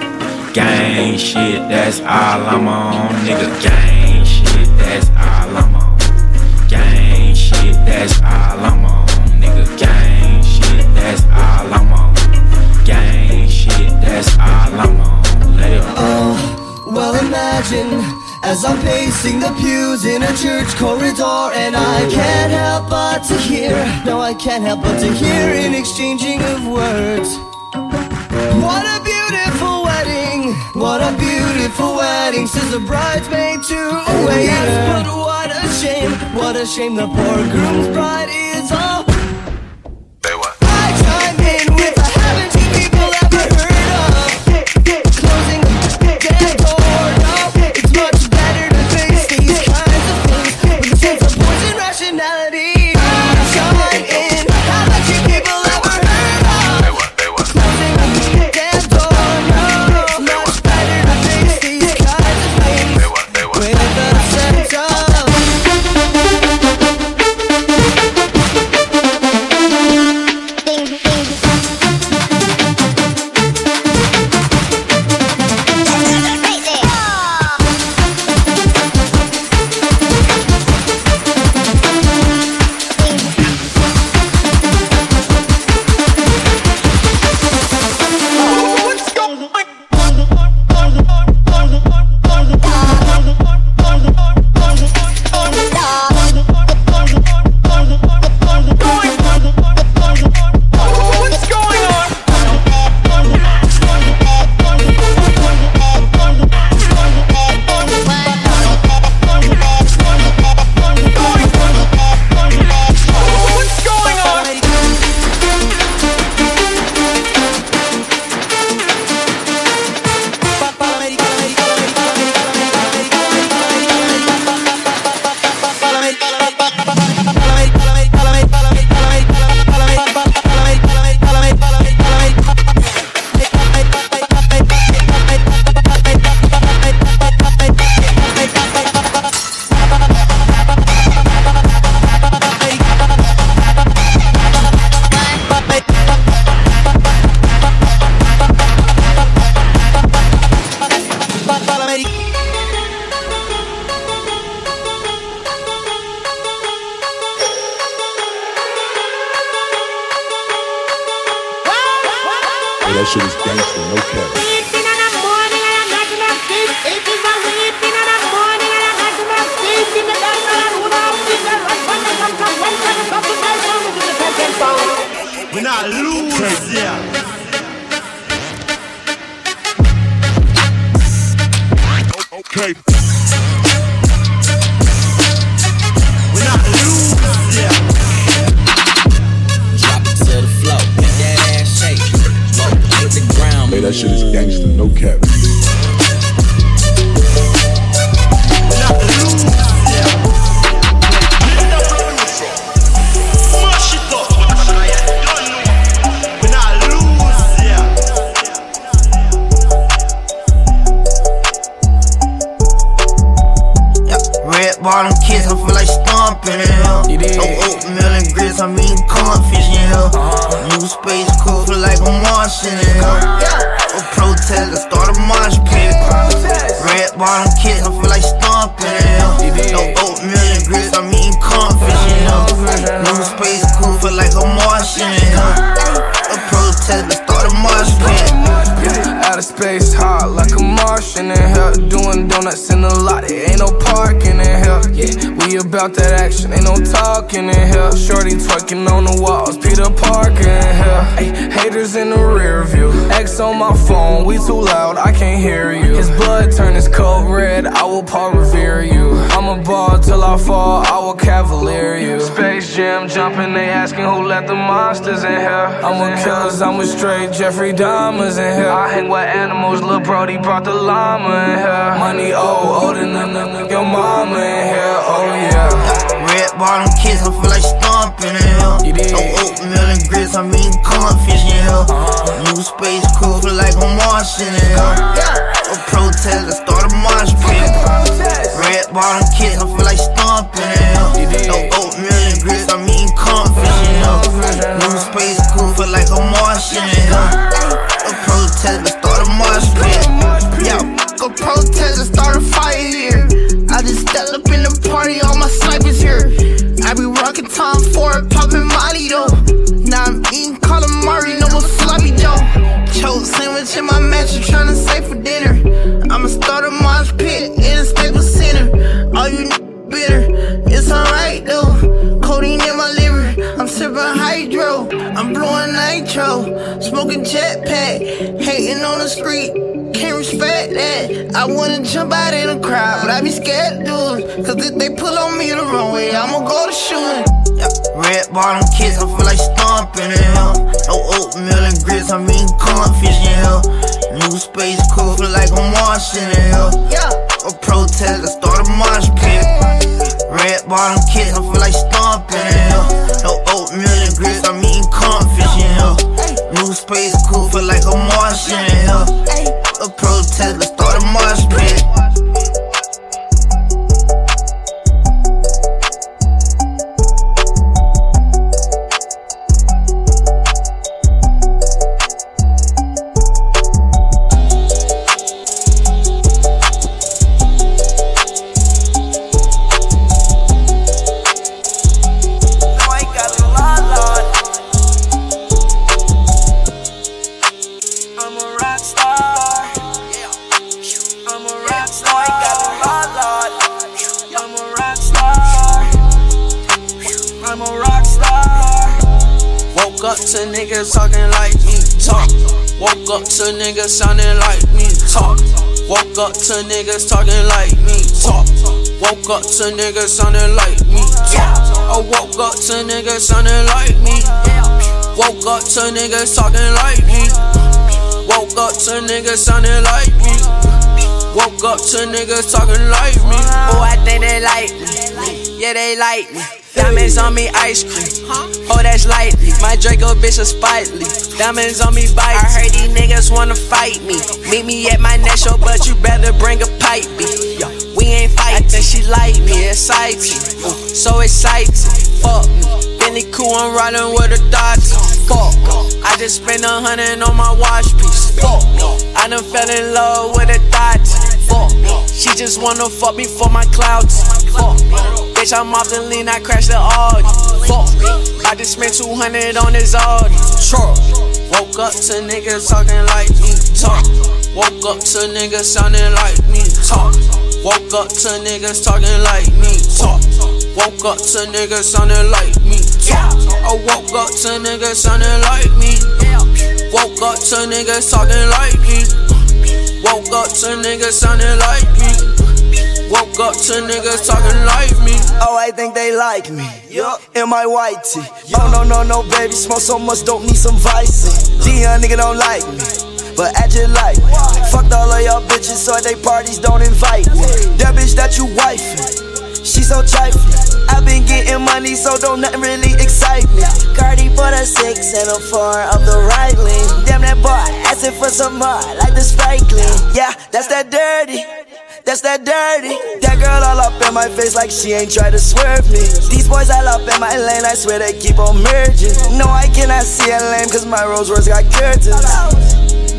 Gang shit, that's all I'm on. Nigga, gang shit, that's all I'm on. Gang shit, that's all I'm on. Nigga, gang shit, that's all I'm on. Gang shit, that's all I'm on. Let it Oh, well imagine as I'm pacing the pews in a church corridor and I can't help but to hear, no I can't help but to hear an exchanging of words. What a beautiful what a beautiful wedding, says the bridesmaid to a waiter. Yes, But what a shame, what a shame the poor groom's bride is all. I chime in with about that action, ain't no talking in here. Shorty twerking on the walls, Peter Parker in here. Ay, haters in the rear view. X on my phone, we too loud, I can't hear you. His blood turn his coat red, I will Paul revere you. I'm a ball till I fall, I will cavalier you. Space Jam jumping, they asking who let the monsters in here. I'm a killers, I'm a straight Jeffrey Dahmer's in here. I hang with animals, Lil Brody brought the llama in here. Money oh, old, older than the- your mama in here, oh yeah. Red bottom kids, I feel like stomping in here. No oatmeal and grits, I'm eating cornfish in here. New space cool, feel like I'm Martian in here. A protest, let's start a mosh pit. Red bottom kids, I feel like stomping in No oatmeal and grits, I'm eating comfort in hell. New space cool, feel like a Martian in hell. A protest, let's start a mosh pit. Yeah, go protest, let's start a fight rocking Tom Ford, popping Molly though. Now I'm eating calamari, no more sloppy Joe. Choke sandwich in my mattress, tryna save for dinner. I'ma start a mosh pit in a Staples Center. All you n- bitter, it's alright though. Codeine in my liver, I'm sipping hydro. I'm blowing nitro, smoking jetpack, hating on the street. Can't respect that. I wanna jump out in the crowd, but I be scared to do it. Cause if they pull on me the wrong way, I'ma go to shooting. Red bottom kids, I feel like stomping in hell. No oatmeal and grits, I'm eating cornfish in hell. New space cool, feel like I'm washing in hell. Yeah, a protest, let's start a mosh pit. Red bottom kids, I feel like stomping in hell. No oatmeal and grits, I'm eating cornfish in hell. New space cool, feel like I'm washing in hell. A protest, up to niggas sounding like me, talk. Woke up to niggas talking like me, talk. Woke up to niggas sounding like me, talk. I woke up to niggas sounding like me. Woke up to niggas talking like me. Woke up to niggas sounding like me. Woke up to niggas talking like me. Oh, I think they like me. Yeah, they like me. Diamonds on me, ice cream. Oh, that's lightly. My Draco bitch is spitely. Diamonds on me, bite. I heard these niggas wanna fight me. Meet me at my next show, but you better bring a pipe. B. Yo, we ain't fighting. I think she like me, exciting. Ooh, uh, so exciting. Fuck me. Bentley cool, I'm riding with a thoughts. Fuck. I just spent a hundred on my watch piece. Fuck. I done fell in love with a thoughts. Fuck. She just wanna fuck me for my clouds. Fuck. Bitch, I'm off the lean, I crashed the Audi. Fuck. I just spent 200 on this Audi. Sure. Woke up to niggas talking like me. Talk. Woke up to niggas sounding like me. Talk. Woke up to niggas talking like me. Talk. Woke up to niggas sounding like me. Talk. I woke up to niggas sounding like me. Woke up to niggas talking like me. Woke up to niggas sounding like me. Woke up to niggas talking like me. Oh, I think they like me. In my white tee. Oh, no, no, no, baby. Smoke so much, don't need some vice. Dion nigga don't like me. But act just like me. Fucked all of y'all bitches, so they parties don't invite me. That bitch that you wifing. She so trifling. i been getting money, so don't nothing really excite me. Cardi put a six and a four of the right lane. Damn that boy, asking for some more, like the Sprite clean. Yeah, that's that dirty. That's that dirty. That girl all up in my face like she ain't try to swerve me. These boys all up in my lane, I swear they keep on merging. No, I cannot see a lane, cause my Rolls Royce got curtains.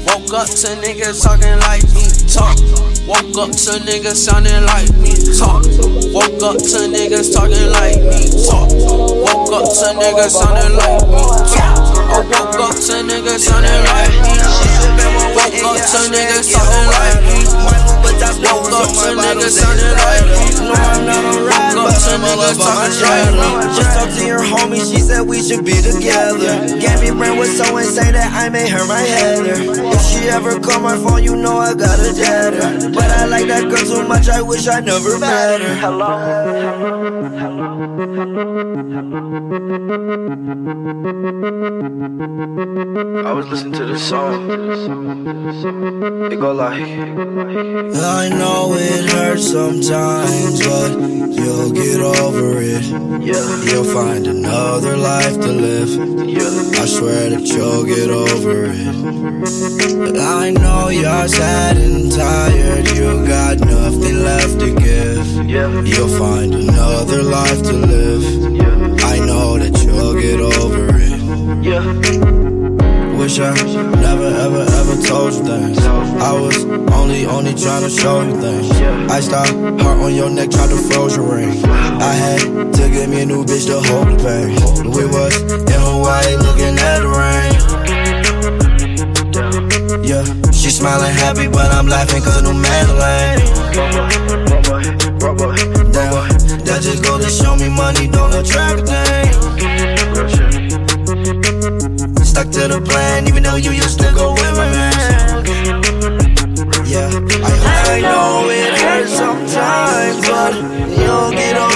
Woke up to niggas talking like me. Talk. Woke up to niggas sounding like me. Talk. Woke up to niggas talking like me. Talk. Woke up to niggas sounding like me. Talk. I woke up to niggas sounding like me. Woke up to niggas talking like me. Woke up to niggas sounding like me. Woke up to niggas talking like me. Just talked to your homie, she said we should be together. Gabby Brand was so insane that I made her my header. If she ever call my phone, you know I got a data. But I like that girl too much, I wish I never met her. I was listening to the song. It go like. I know it hurts sometimes, but you you'll get over it. Yeah. You'll find another life to live. Yeah. I swear that you'll get over it. But I know you're sad and tired. You got nothing left to give. Yeah. You'll find another life to live. Yeah. I know that you'll get over it. Yeah. Wish I never ever ever told you things. I was only only trying to show you things. I stopped heart on your neck, tried to froze your ring. I had to get me a new bitch to hold the pain. We was in Hawaii looking at the rain. Yeah, she smiling happy, but I'm laughing cause new Madeline. Damn, that just go to show me money don't attract a thing. Stuck to the plan, even though you used to go with my man. Yeah, I, I know it hurts sometimes, but you'll get over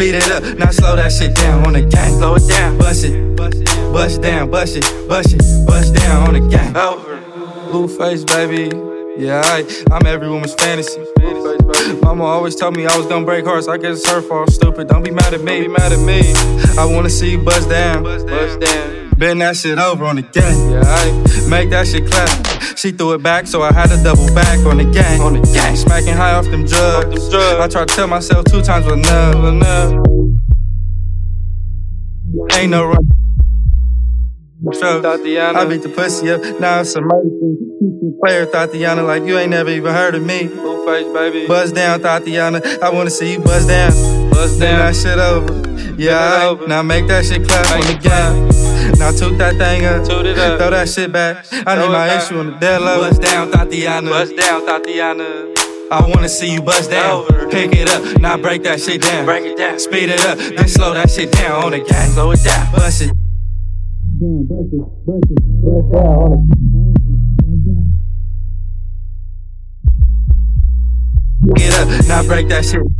Speed it up, now slow that shit down on the gang. Slow it down, bust it, bust down, bust it, bust it, bust down on the gang. Over. Blueface, baby. Yeah, I, I'm every woman's fantasy. Mama always told me I was gonna break hearts. I guess it's her fault. Stupid. Don't be mad at me. Don't be mad at me. I wanna see you bust down. Bust down. Bend that shit over on the gang. Yeah, I make that shit clap. She threw it back, so I had to double back on the gang. On the gang. Smacking high off them drugs. I tried to tell myself two times was enough. enough. Ain't no run. Thotiana. I beat the pussy up, now it's a murder scene. Player Thotiana, like you ain't never even heard of me. Blueface, baby. Buzz down, Thotiana. I wanna see you buzz down. Buzz down. that shit over. Yeah, over. now make that shit clap make on the game. Now toot that thing up. Toot it up. Throw that shit back. I need my issue on the dead level. Buzz down, Thotiana. Buzz down, Thotiana. I wanna see you bust down. Pick it up, now break that shit down. Break it down. Speed it up, then slow that shit down on the gang. Slow it down. Bust it down, bust it, bust it, bust on it. Get up, now break that shit.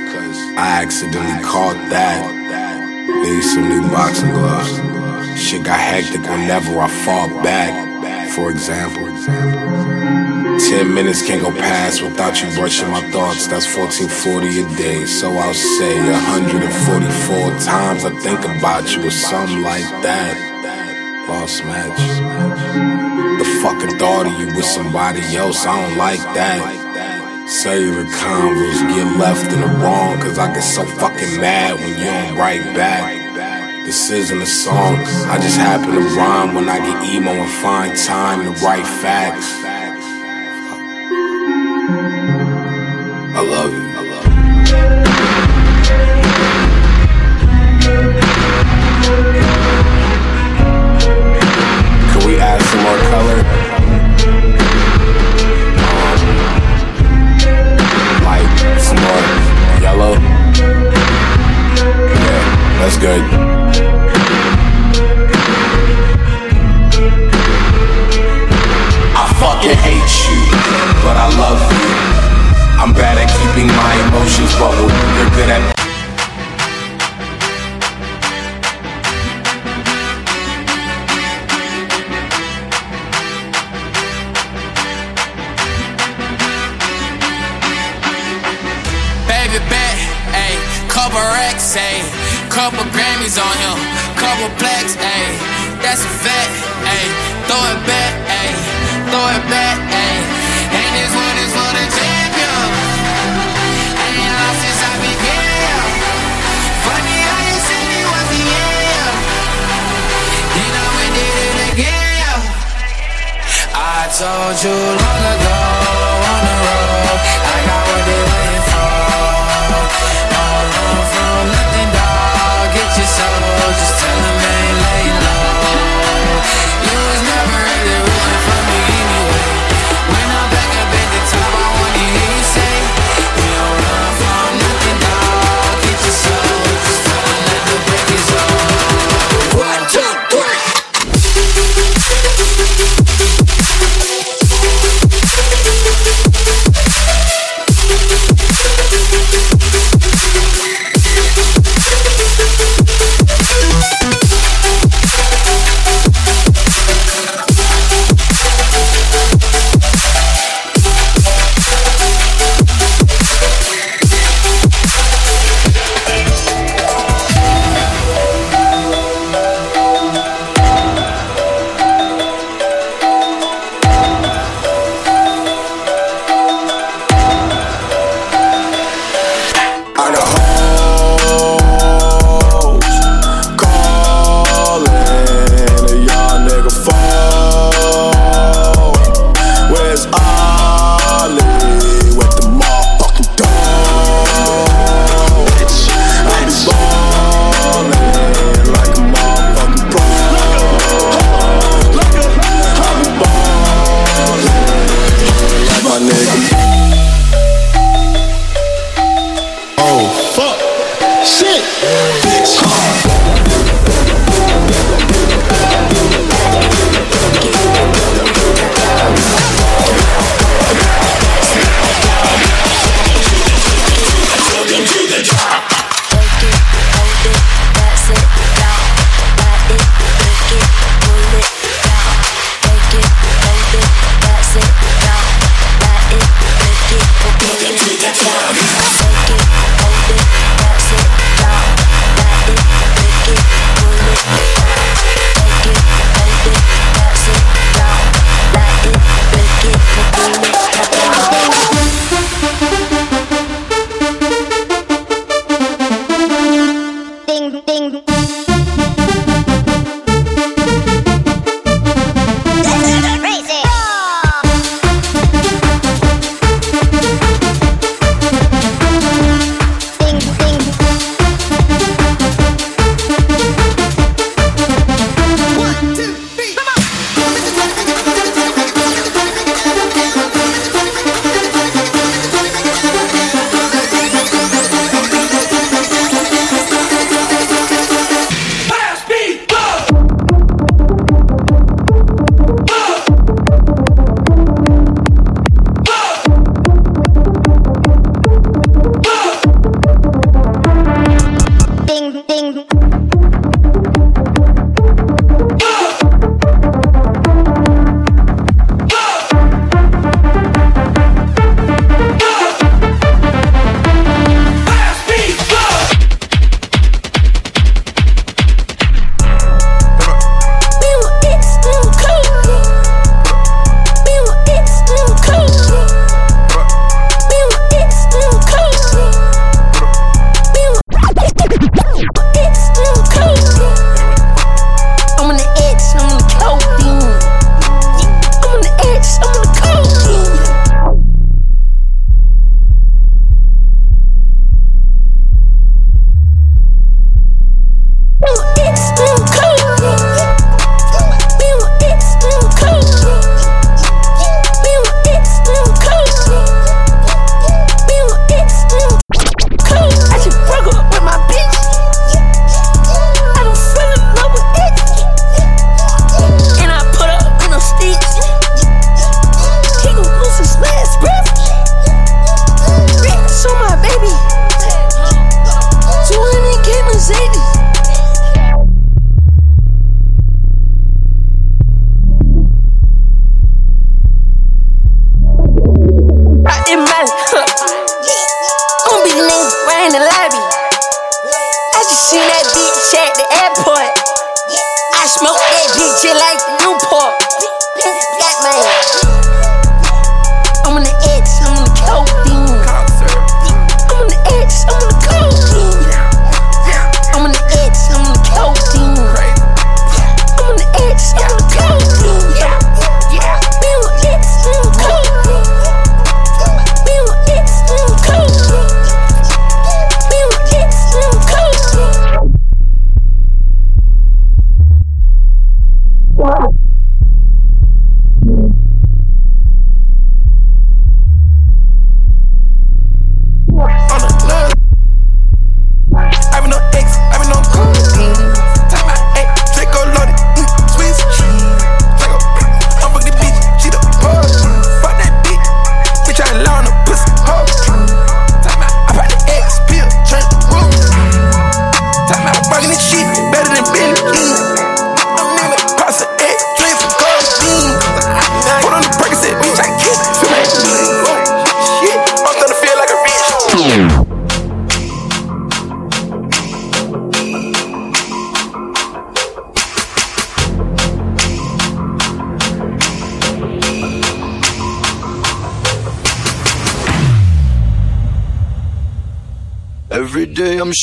I accidentally caught that. Need some new boxing gloves. Shit got hectic whenever I fall back. For example, 10 minutes can't go past without you brushing my thoughts. That's 1440 a day. So I'll say 144 times I think about you or something like that. Lost match. The fucking thought of you with somebody else, I don't like that. Cellular convos get left in the wrong, cause I get so fucking mad when you don't write back. This isn't a song, I just happen to rhyme when I get emo and find time to write facts.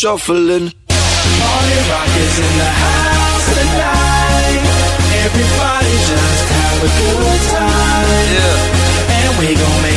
shuffling. Party rock is in the house tonight. Everybody just have a good time. Yeah. And we gon'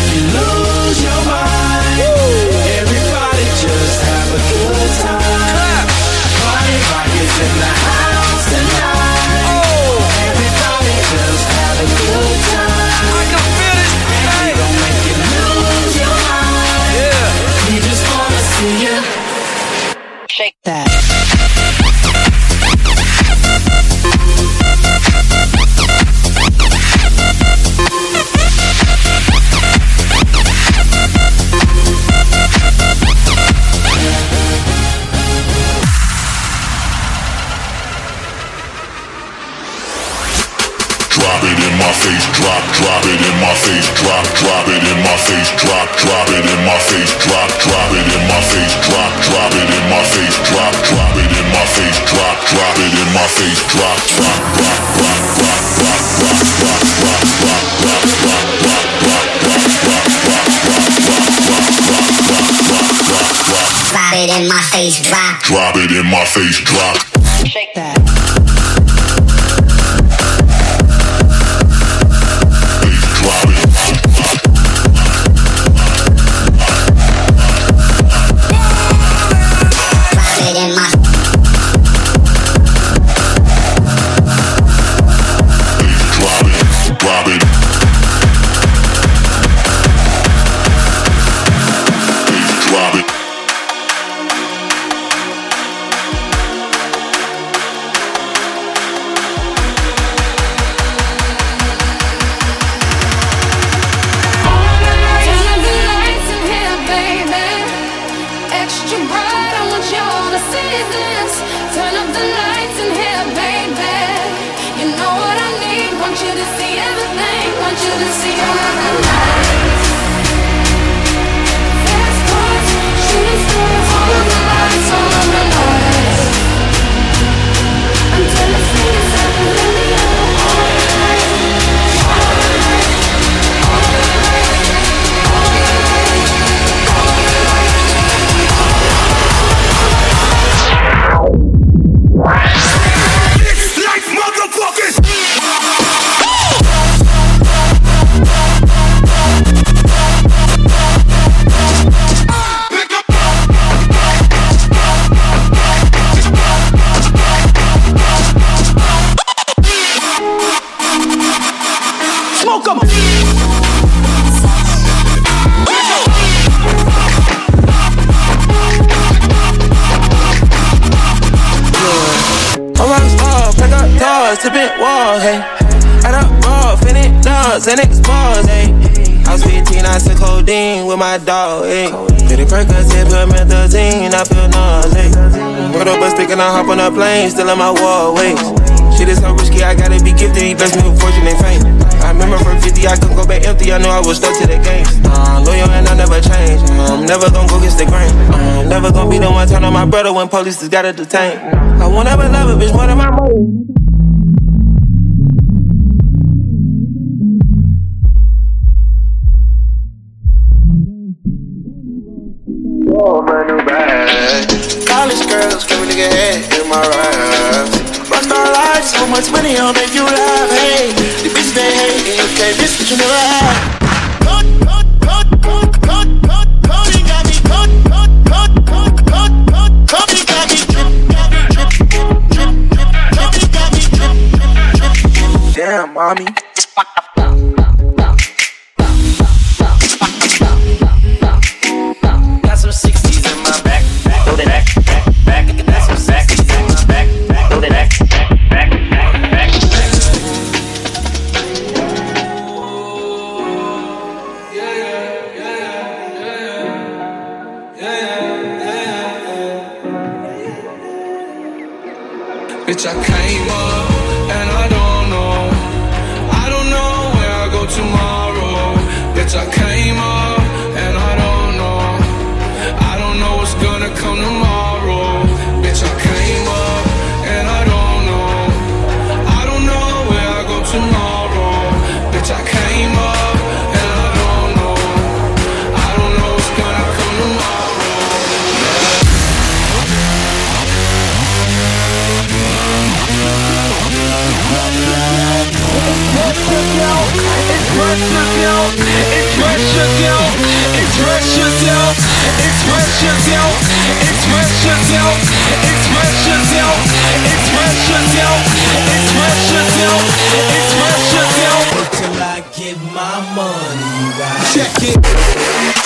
Drop it in my face, drop just gotta detain. I won't ever love a bitch more than my mom. My new. College girls, head in my money, I'll make you laugh. Hey, the bitch they hate, you can't miss what you never had. Mommy. Express yourself, express yourself, express yourself, express yourself, express yourself, express yourself, express yourself, express yourself, express yourself. Till I get my money right. Check it.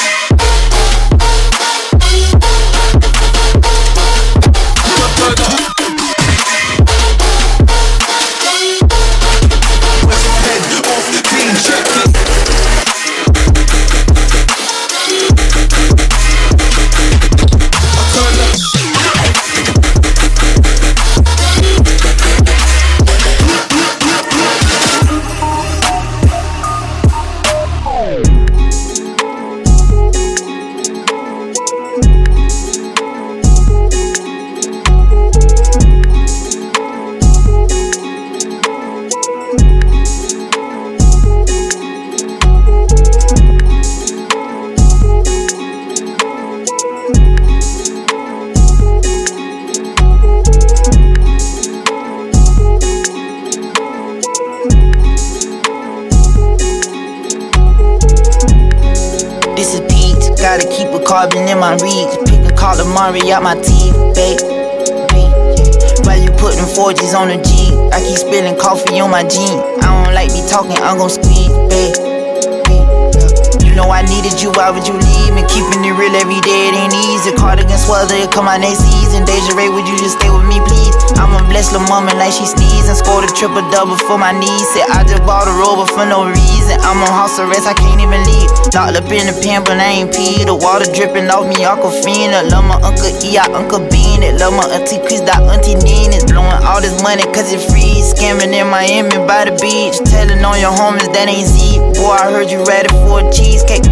Come next season. Deja Ray, would you just stay with me, please? I'ma bless the mama like she sneezing. Scored a triple double for my niece. Said I just bought a rover for no reason. I'm on house arrest, I can't even leave. Locked up in the pen, but I ain't pee. The water dripping off me, Uncle Aquafina. Love my Uncle E, I Uncle Bean it. Love my Auntie Chris, that Auntie Nina's. Blowing all this money cause it free. Scamming in Miami by the beach. Telling on your homies that ain't Z. Boy, I heard you ready for a cheesecake.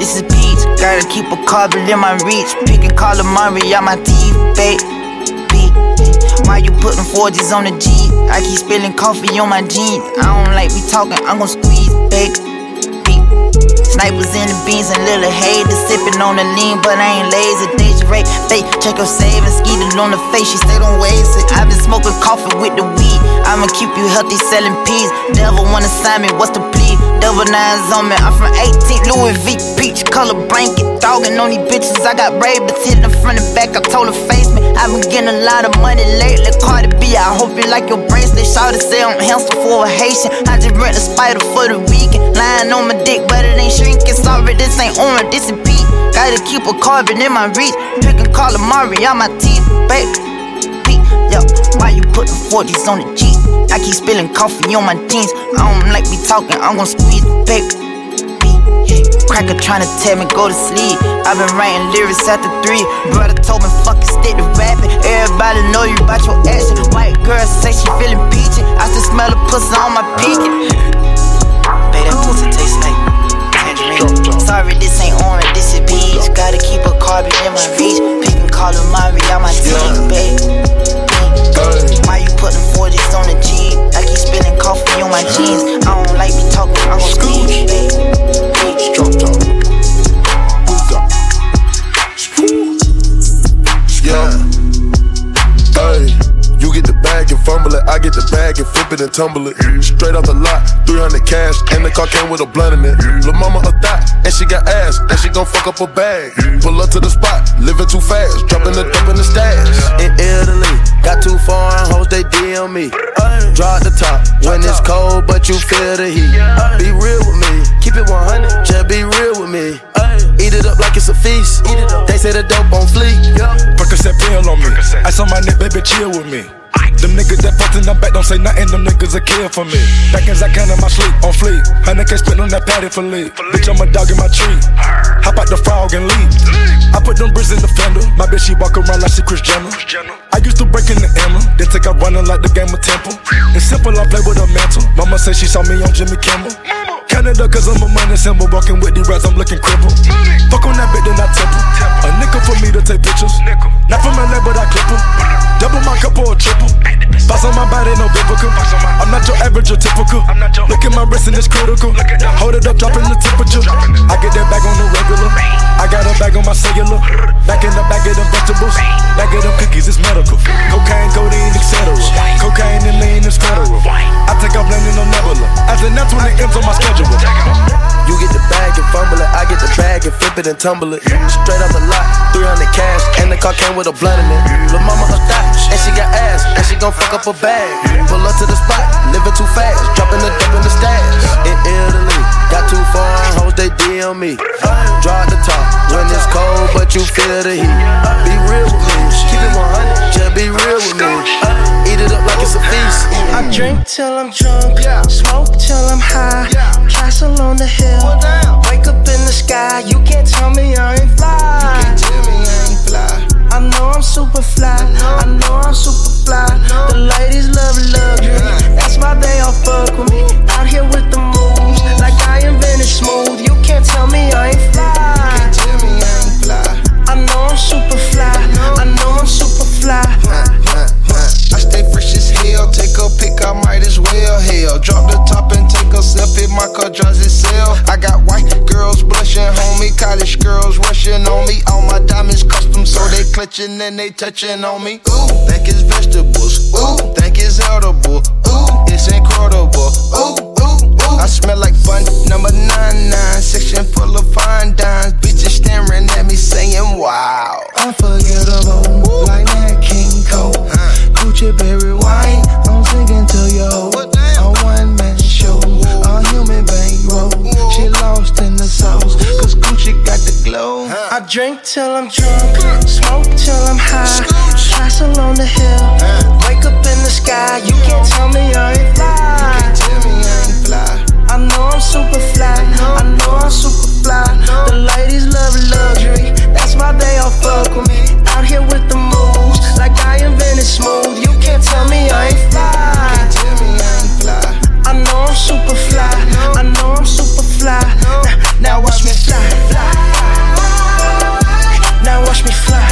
This is Peach, gotta keep a carbon in my reach. Picking out my teeth, babe. Why you putting 4Gs on the G? I keep spilling coffee on my jeans. I don't like we talking, I'm gon' squeeze. Beat. Snipers in the beans and little haters sipping on the lean, but I ain't lazy. Deja Ray, fake, check her savings, skeeted on the face, she stayed on waste it. i been smoking coffee with the weed. I'ma keep you healthy, selling peas. Devil wanna sign me, what's the plea? Double nines on me, I'm from 18, Louis V, peach color blanket. Dogging on these bitches, I got ravens hitting the front and back. I told her face me, I've been getting a lot of money lately. Cardi B, I hope you like your bracelet. Shout to say I'm hamster for a Haitian. I just rent a spider for the weekend. Lying on my dick, but it ain't shrinking. Sorry, this ain't orange, this is Pete. Gotta keep a carbon in my reach. Picking calamari on my teeth. Pete, yo, why you putting 40s on the G? I keep spilling coffee on my jeans. I don't like me talking, I'm gon' squeeze, babe. Cracker tryna tell me go to sleep. i been writing lyrics after three. Brother told me fucking stick to rapping. Everybody know you about your action. White girl say she feeling peachy. I still smell the pussy on my pinky. Babe, that pussy tastes like tangerine. Sorry, this ain't orange, this is peach. Gotta keep a carbon in my reach. Picking calamari out my teeth, babe. Why you putting 40s on the G? I keep spilling coffee on my jeans. I don't like me talking, I'm gon' squeeze. Yeah. Hey, you get the bag and fumble it I get the bag and flip it and tumble it. Mm-hmm. Straight off the lot, 300 cash, and the car came with a blunt in it. Mm-hmm. Lil' mama a thot, and she got ass, and she gon' fuck up a bag. Mm-hmm. Pull up to the spot, living too fast, dropping the dope in the stash. In Italy, got too foreign hoes, they DM me. Drop the top when it's cold, but you feel the heat. Be real with me, keep it 100, just be real with me. Eat it up like it's a feast. They say the dope on fleek. Percocet pill on me. Ice on my neck, baby, chill with me. Them niggas that fucked in the back don't say nothing, them niggas are kill for me. Back as I can in my sleep, on fleek. Hundred K spent on that patty for lead. Bitch, I'm a dog in my tree. Hop out the frog and leave. I put them bricks in the fender. My bitch, she walk around like she Kris Jenner. I used to break in the Emma, then take out running like the game of Temple. It's simple, I play with a mantle. Mama said she saw me on Jimmy Kimmel. Canada, cause I'm a money symbol. Walking with the rats, I'm looking crippled. Fuck on that bitch, then I temple. A nickel for me to take pictures. Not from LA, but I clip 'em. Double my cup or a triple. Boss on my body, no biblical. I'm not your average or typical. Look at my wrist and it's critical. Hold it up, dropping the temperature. I get that bag on the regular. I got a bag on my cellular. Back in the bag of them vegetables. Bag of them cookies, it's medical. Cocaine, codeine, etc. Cocaine and lean is federal. I take off landing on Nebula. As an that's when it ends on my schedule. You get the bag and fumble it, I get the bag and flip it and tumble it. Straight off the lot, 300 cash, and the car came with a blunt in it. Lil' mama a thot, and she got ass, and she gon' fuck up a bag. Pull up to the spot, living too fast, dropping the dope in the stash. In Italy, got two foreign hoes, they DM me. Drop the top when it's cold, but you feel the heat. Be real with me, keep it 100, just be real with me. Eat it up like it's a feast. I drink till I'm drunk, smoke till I'm high. Castle on the hill, wake up in the sky. You can't tell me I ain't fly. I know I'm super fly. I know I'm super fly. The ladies love luxury. That's why they all fuck with me. Out here with the moves, like I invented smooth. You can't tell me I ain't fly. I know I'm super fly. I know I'm super fly. I stay fresh as hell, take a pick, I might as well. Hell, drop the top and take a selfie, my car drives itself. I got white girls blushing, homie, college girls rushing on me. All my diamonds custom, so they clutching and they touching on me. Ooh, think it's vegetables. Ooh, think it's edible. Ooh, it's incredible. Ooh, ooh, ooh. I smell like bun number nine nine, section full of fine dimes. Bitches staring at me saying, Wow. Unforgettable, like that King Cole. Uh. Gucci berry wine, I'm singing to yo. A one man show, a human bankroll. She lost in the sauce, cause Gucci got the glow. I drink till I'm drunk, smoke till I'm high. Castle on the hill, wake up in the sky. You can't tell me I ain't fly. I know I'm super fly. I know I'm super fly. The ladies love luxury. That's why they all fuck with me. Out here with the moves, like I invented smooth. You can't tell me I ain't flying I ain't fly. I know I'm super fly. I know I'm super fly. Now, now watch me fly. Now watch me fly.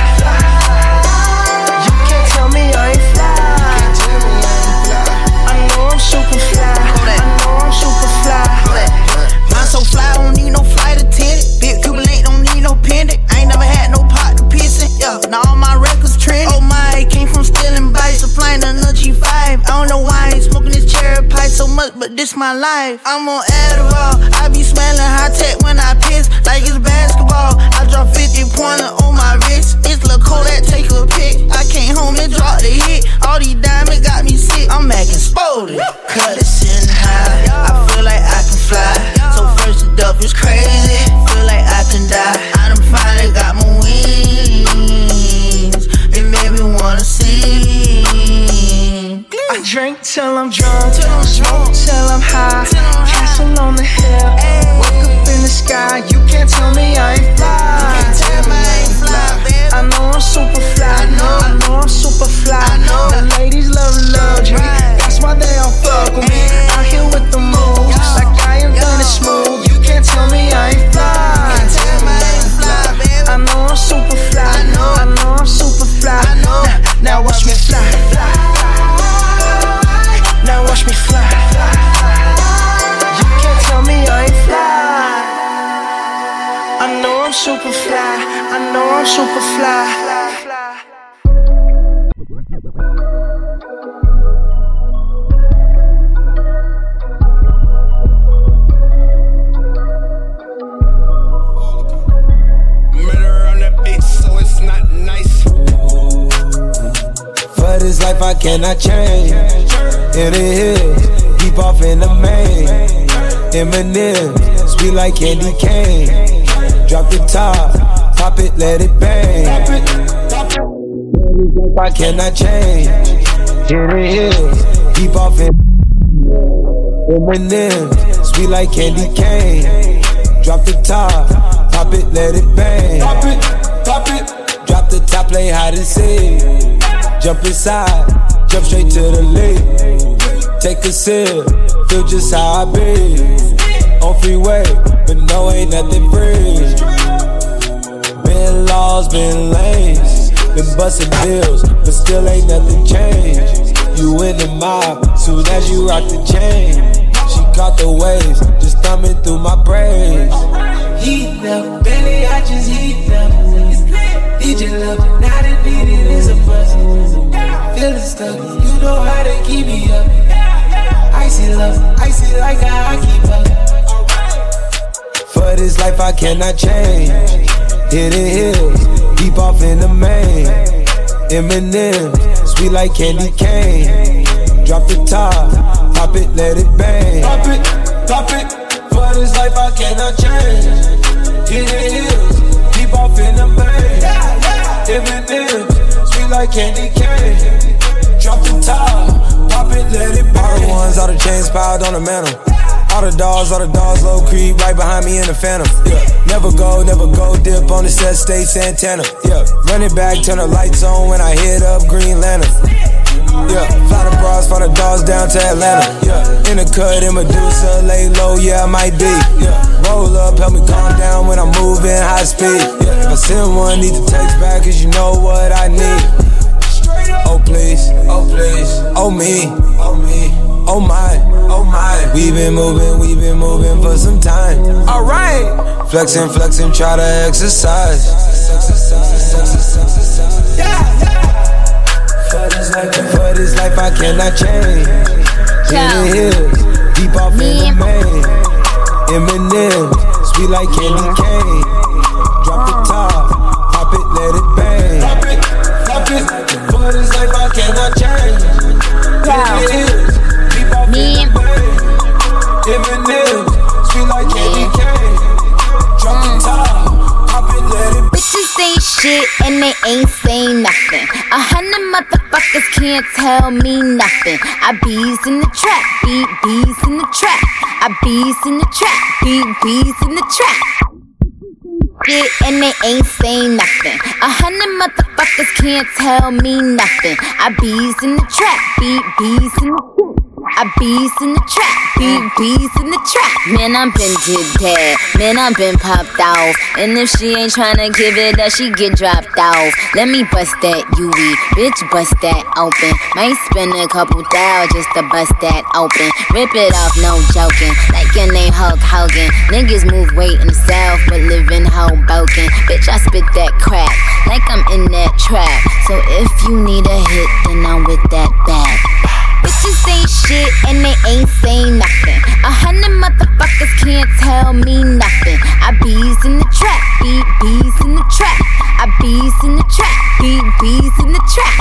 So fly, don't need no flight attendant. Big Cuban link, don't need no pendant. I ain't never had no pot to piss in. Yeah, now all my records trend. Oh my, came from stealing bikes, supplying another G5. I don't know why I ain't smoking this cherry pie so much, but this my life. I'm on Adderall. I be smelling high tech when I piss, like it's basketball. I drop 50 pointer on my wrist. It's Lil' Kodak, take a pic. I came home and dropped the hit. All these diamonds got me sick. I'm acting spotted. Cut it sitting high. I feel like I can fly. First the up is crazy. Feel like I can die. I done finally got my wings. It made me wanna sing. I drink till I'm drunk, smoke till I'm high. Castle on the hill, wake up in the sky. You can't tell me I ain't fly. I know I'm super fly. I know I'm super fly. The ladies love luxury. That's why they all fuck with me. Out here with the moves, smooth. You can't tell me I ain't fly. I know I'm super fly. I know I'm super fly. Now, now watch me fly. Now watch me fly. You can't tell me I ain't fly. I know I'm super fly. I know I'm super fly. Life I cannot change. In the hills, deep off in the main. Eminem, sweet like candy cane. Drop the top, pop it, let it bang. I cannot change. In the hills, deep off in Eminem, sweet like candy cane. Drop the top, pop it, let it bang. Pop it, pop it. Drop the top, play hide and seek. Jump inside, jump straight to the lead. Take a sip, feel just how I be. On freeway, but no, ain't nothing free. Been laws, been lanes, been busting bills, but still ain't nothing changed. You in the mob, soon as you rock the chain. She caught the waves, just thumbing through my braids. Heat up, belly, I just heat up. DJ love, now the beat it is a buzz. Feeling stuck, you know how to keep me up. Icy love, icy like how I keep up. For this life I cannot change. Hidden hills, deep off in the main. Eminem, sweet like candy cane. Drop the top, pop it, let it bang. Pop it, pop it. For this life I cannot change. Hidden hills, deep off in the main. Eminem, sweet like candy cane. Drop the top, pop it, let it the ones, all the chains piled on the mantle. All the dogs, all the dogs, low creep, right behind me in the phantom. Yeah, never go, never go, dip on the set, stay Santana. Yeah, run it back, turn the lights on when I hit up Green Lantern. Yeah, fly the bras, fly the dogs down to Atlanta. Yeah, in the cut, in Medusa, lay low, yeah, I might be. Yeah, roll up, help me calm down when I'm moving high speed. Yeah, if I send one, need to text back, cause you know what I need. Oh please, oh please, oh me, oh me, oh my, oh my. We been moving, we been moving for some time. Alright, flexing, flexing, try to exercise. For this life, for this life I cannot change. In the hills, deep off in the main. Eminem, sweet like candy cane. I cannot change. In the hills, deep off in the main. Sweet like candy cane. Drop the mm. top, pop it, let it Bitches say shit and they ain't saying nothing. A hundred motherfuckers can't tell me nothing. I bees in the trap, beat bees in the trap. I bees in the trap, beat bees in the trap. Shit and they ain't saying nothing. A hundred motherfuckers can't tell me nothing. I bees in the trap, beat bees in the. I bees in the trap, beat bees in the trap. Man, I'm been did that. Man, I'm been popped off. And if she ain't tryna give it up, she get dropped off. Let me bust that UE, bitch, bust that open. Might spend a couple thou just to bust that open. Rip it off, no joking. Like your name Hulk Hogan. Niggas move weight in the south, but live in Hoboken. Bitch, I spit that crap like I'm in that trap. So if you need a hit, then I'm with that bag. Bitches say shit and they ain't saying nothing. A hundred motherfuckers can't tell me nothing. I bees in the trap, beat bees in the trap. I bees in the trap, beat bees in the trap.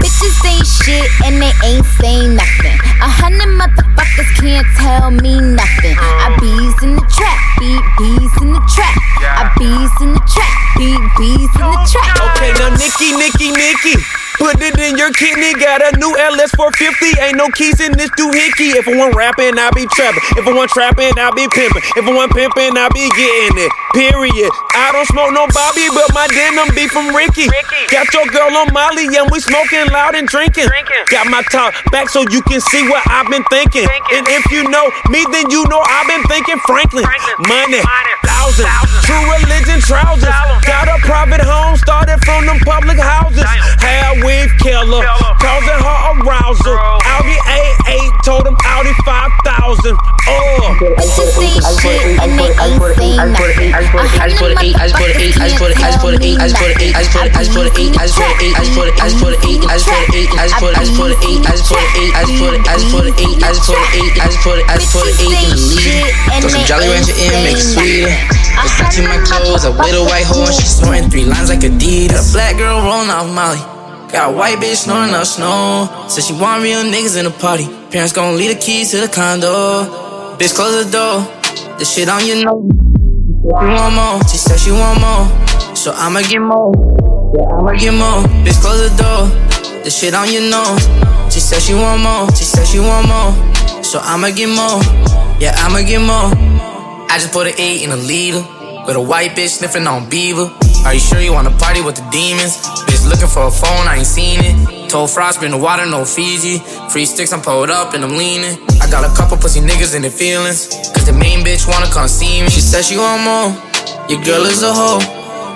Bitches say shit and they ain't saying nothing. A hundred motherfuckers can't tell me nothing. I bees in the trap, beat bees in the trap. I bees in the trap, beat bees in the trap. Okay, now Nicki, Nicki, Nicki. Put it in your kidney, got a new LS 450. Ain't no keys in this doohickey. If I want rapping, I be trapping. If I want trapping, I be pimping. If I want pimping, I be getting it. Period. I don't smoke no Bobby, but my denim be from Ricky. Got your girl on Molly, and we smoking loud and drinking. Got my top back so you can see what I've been thinking. And if you know me, then you know I've been thinking Franklin. Money, thousands. True religion trousers. Got a private home, started from them public houses. Hair weave killer, causing her arousal. Audi A8 told him Audi 5000. Oh. Bitches say shit and they ain't saying nothing. A hundred motherfuckers can't tell me nothing. I bees in the trap, beat bees in the trap. Throw some Jolly Rancher in, make it sweeter. Versace my clothes, a with a white horse. She snorting three lines like Adidas. A black girl rolling off Molly. Got a white bitch snoring up snow. Said she want real niggas in the party. Parents gon' leave the keys to the condo. Bitch, close the door. The shit on your nose. She want more. She said she want more. So I'ma get more. Yeah, I'ma get more. Bitch, close the door. The shit on your nose. She said she want more. She said she want more. So I'ma get more. Yeah, I'ma get more. I just put an eight in a liter. With a white bitch sniffing on Beaver. Are you sure you wanna party with the demons? Bitch looking for a phone, I ain't seen it. Told Frost, been the water, no Fiji. Free sticks, I'm pulled up and I'm leaning. I got a couple pussy niggas in their feelings. Cause the main bitch wanna come see me. She said she want more. Your girl is a hoe.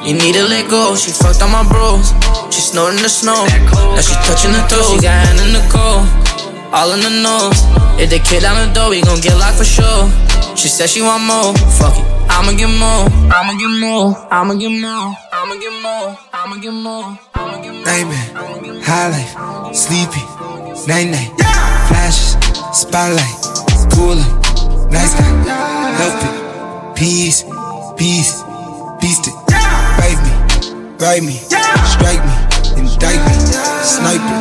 You need to let go. She fucked on my bros. She snorting the snow. Now she touching the toes. She got hand in the cold. All in the nose. If they kick down the door, we gon' get locked for sure. She said she want more. Fuck it. I'ma get more. I'ma get more. I'ma get more. I'ma get more. I'ma get more. I'ma get more. Nightmare, high life, sleepy, night night, flashes, spotlight, cooler, nice guy, help it, peace, peace, beast it, bite me, ride me, strike me, indict me, sniper,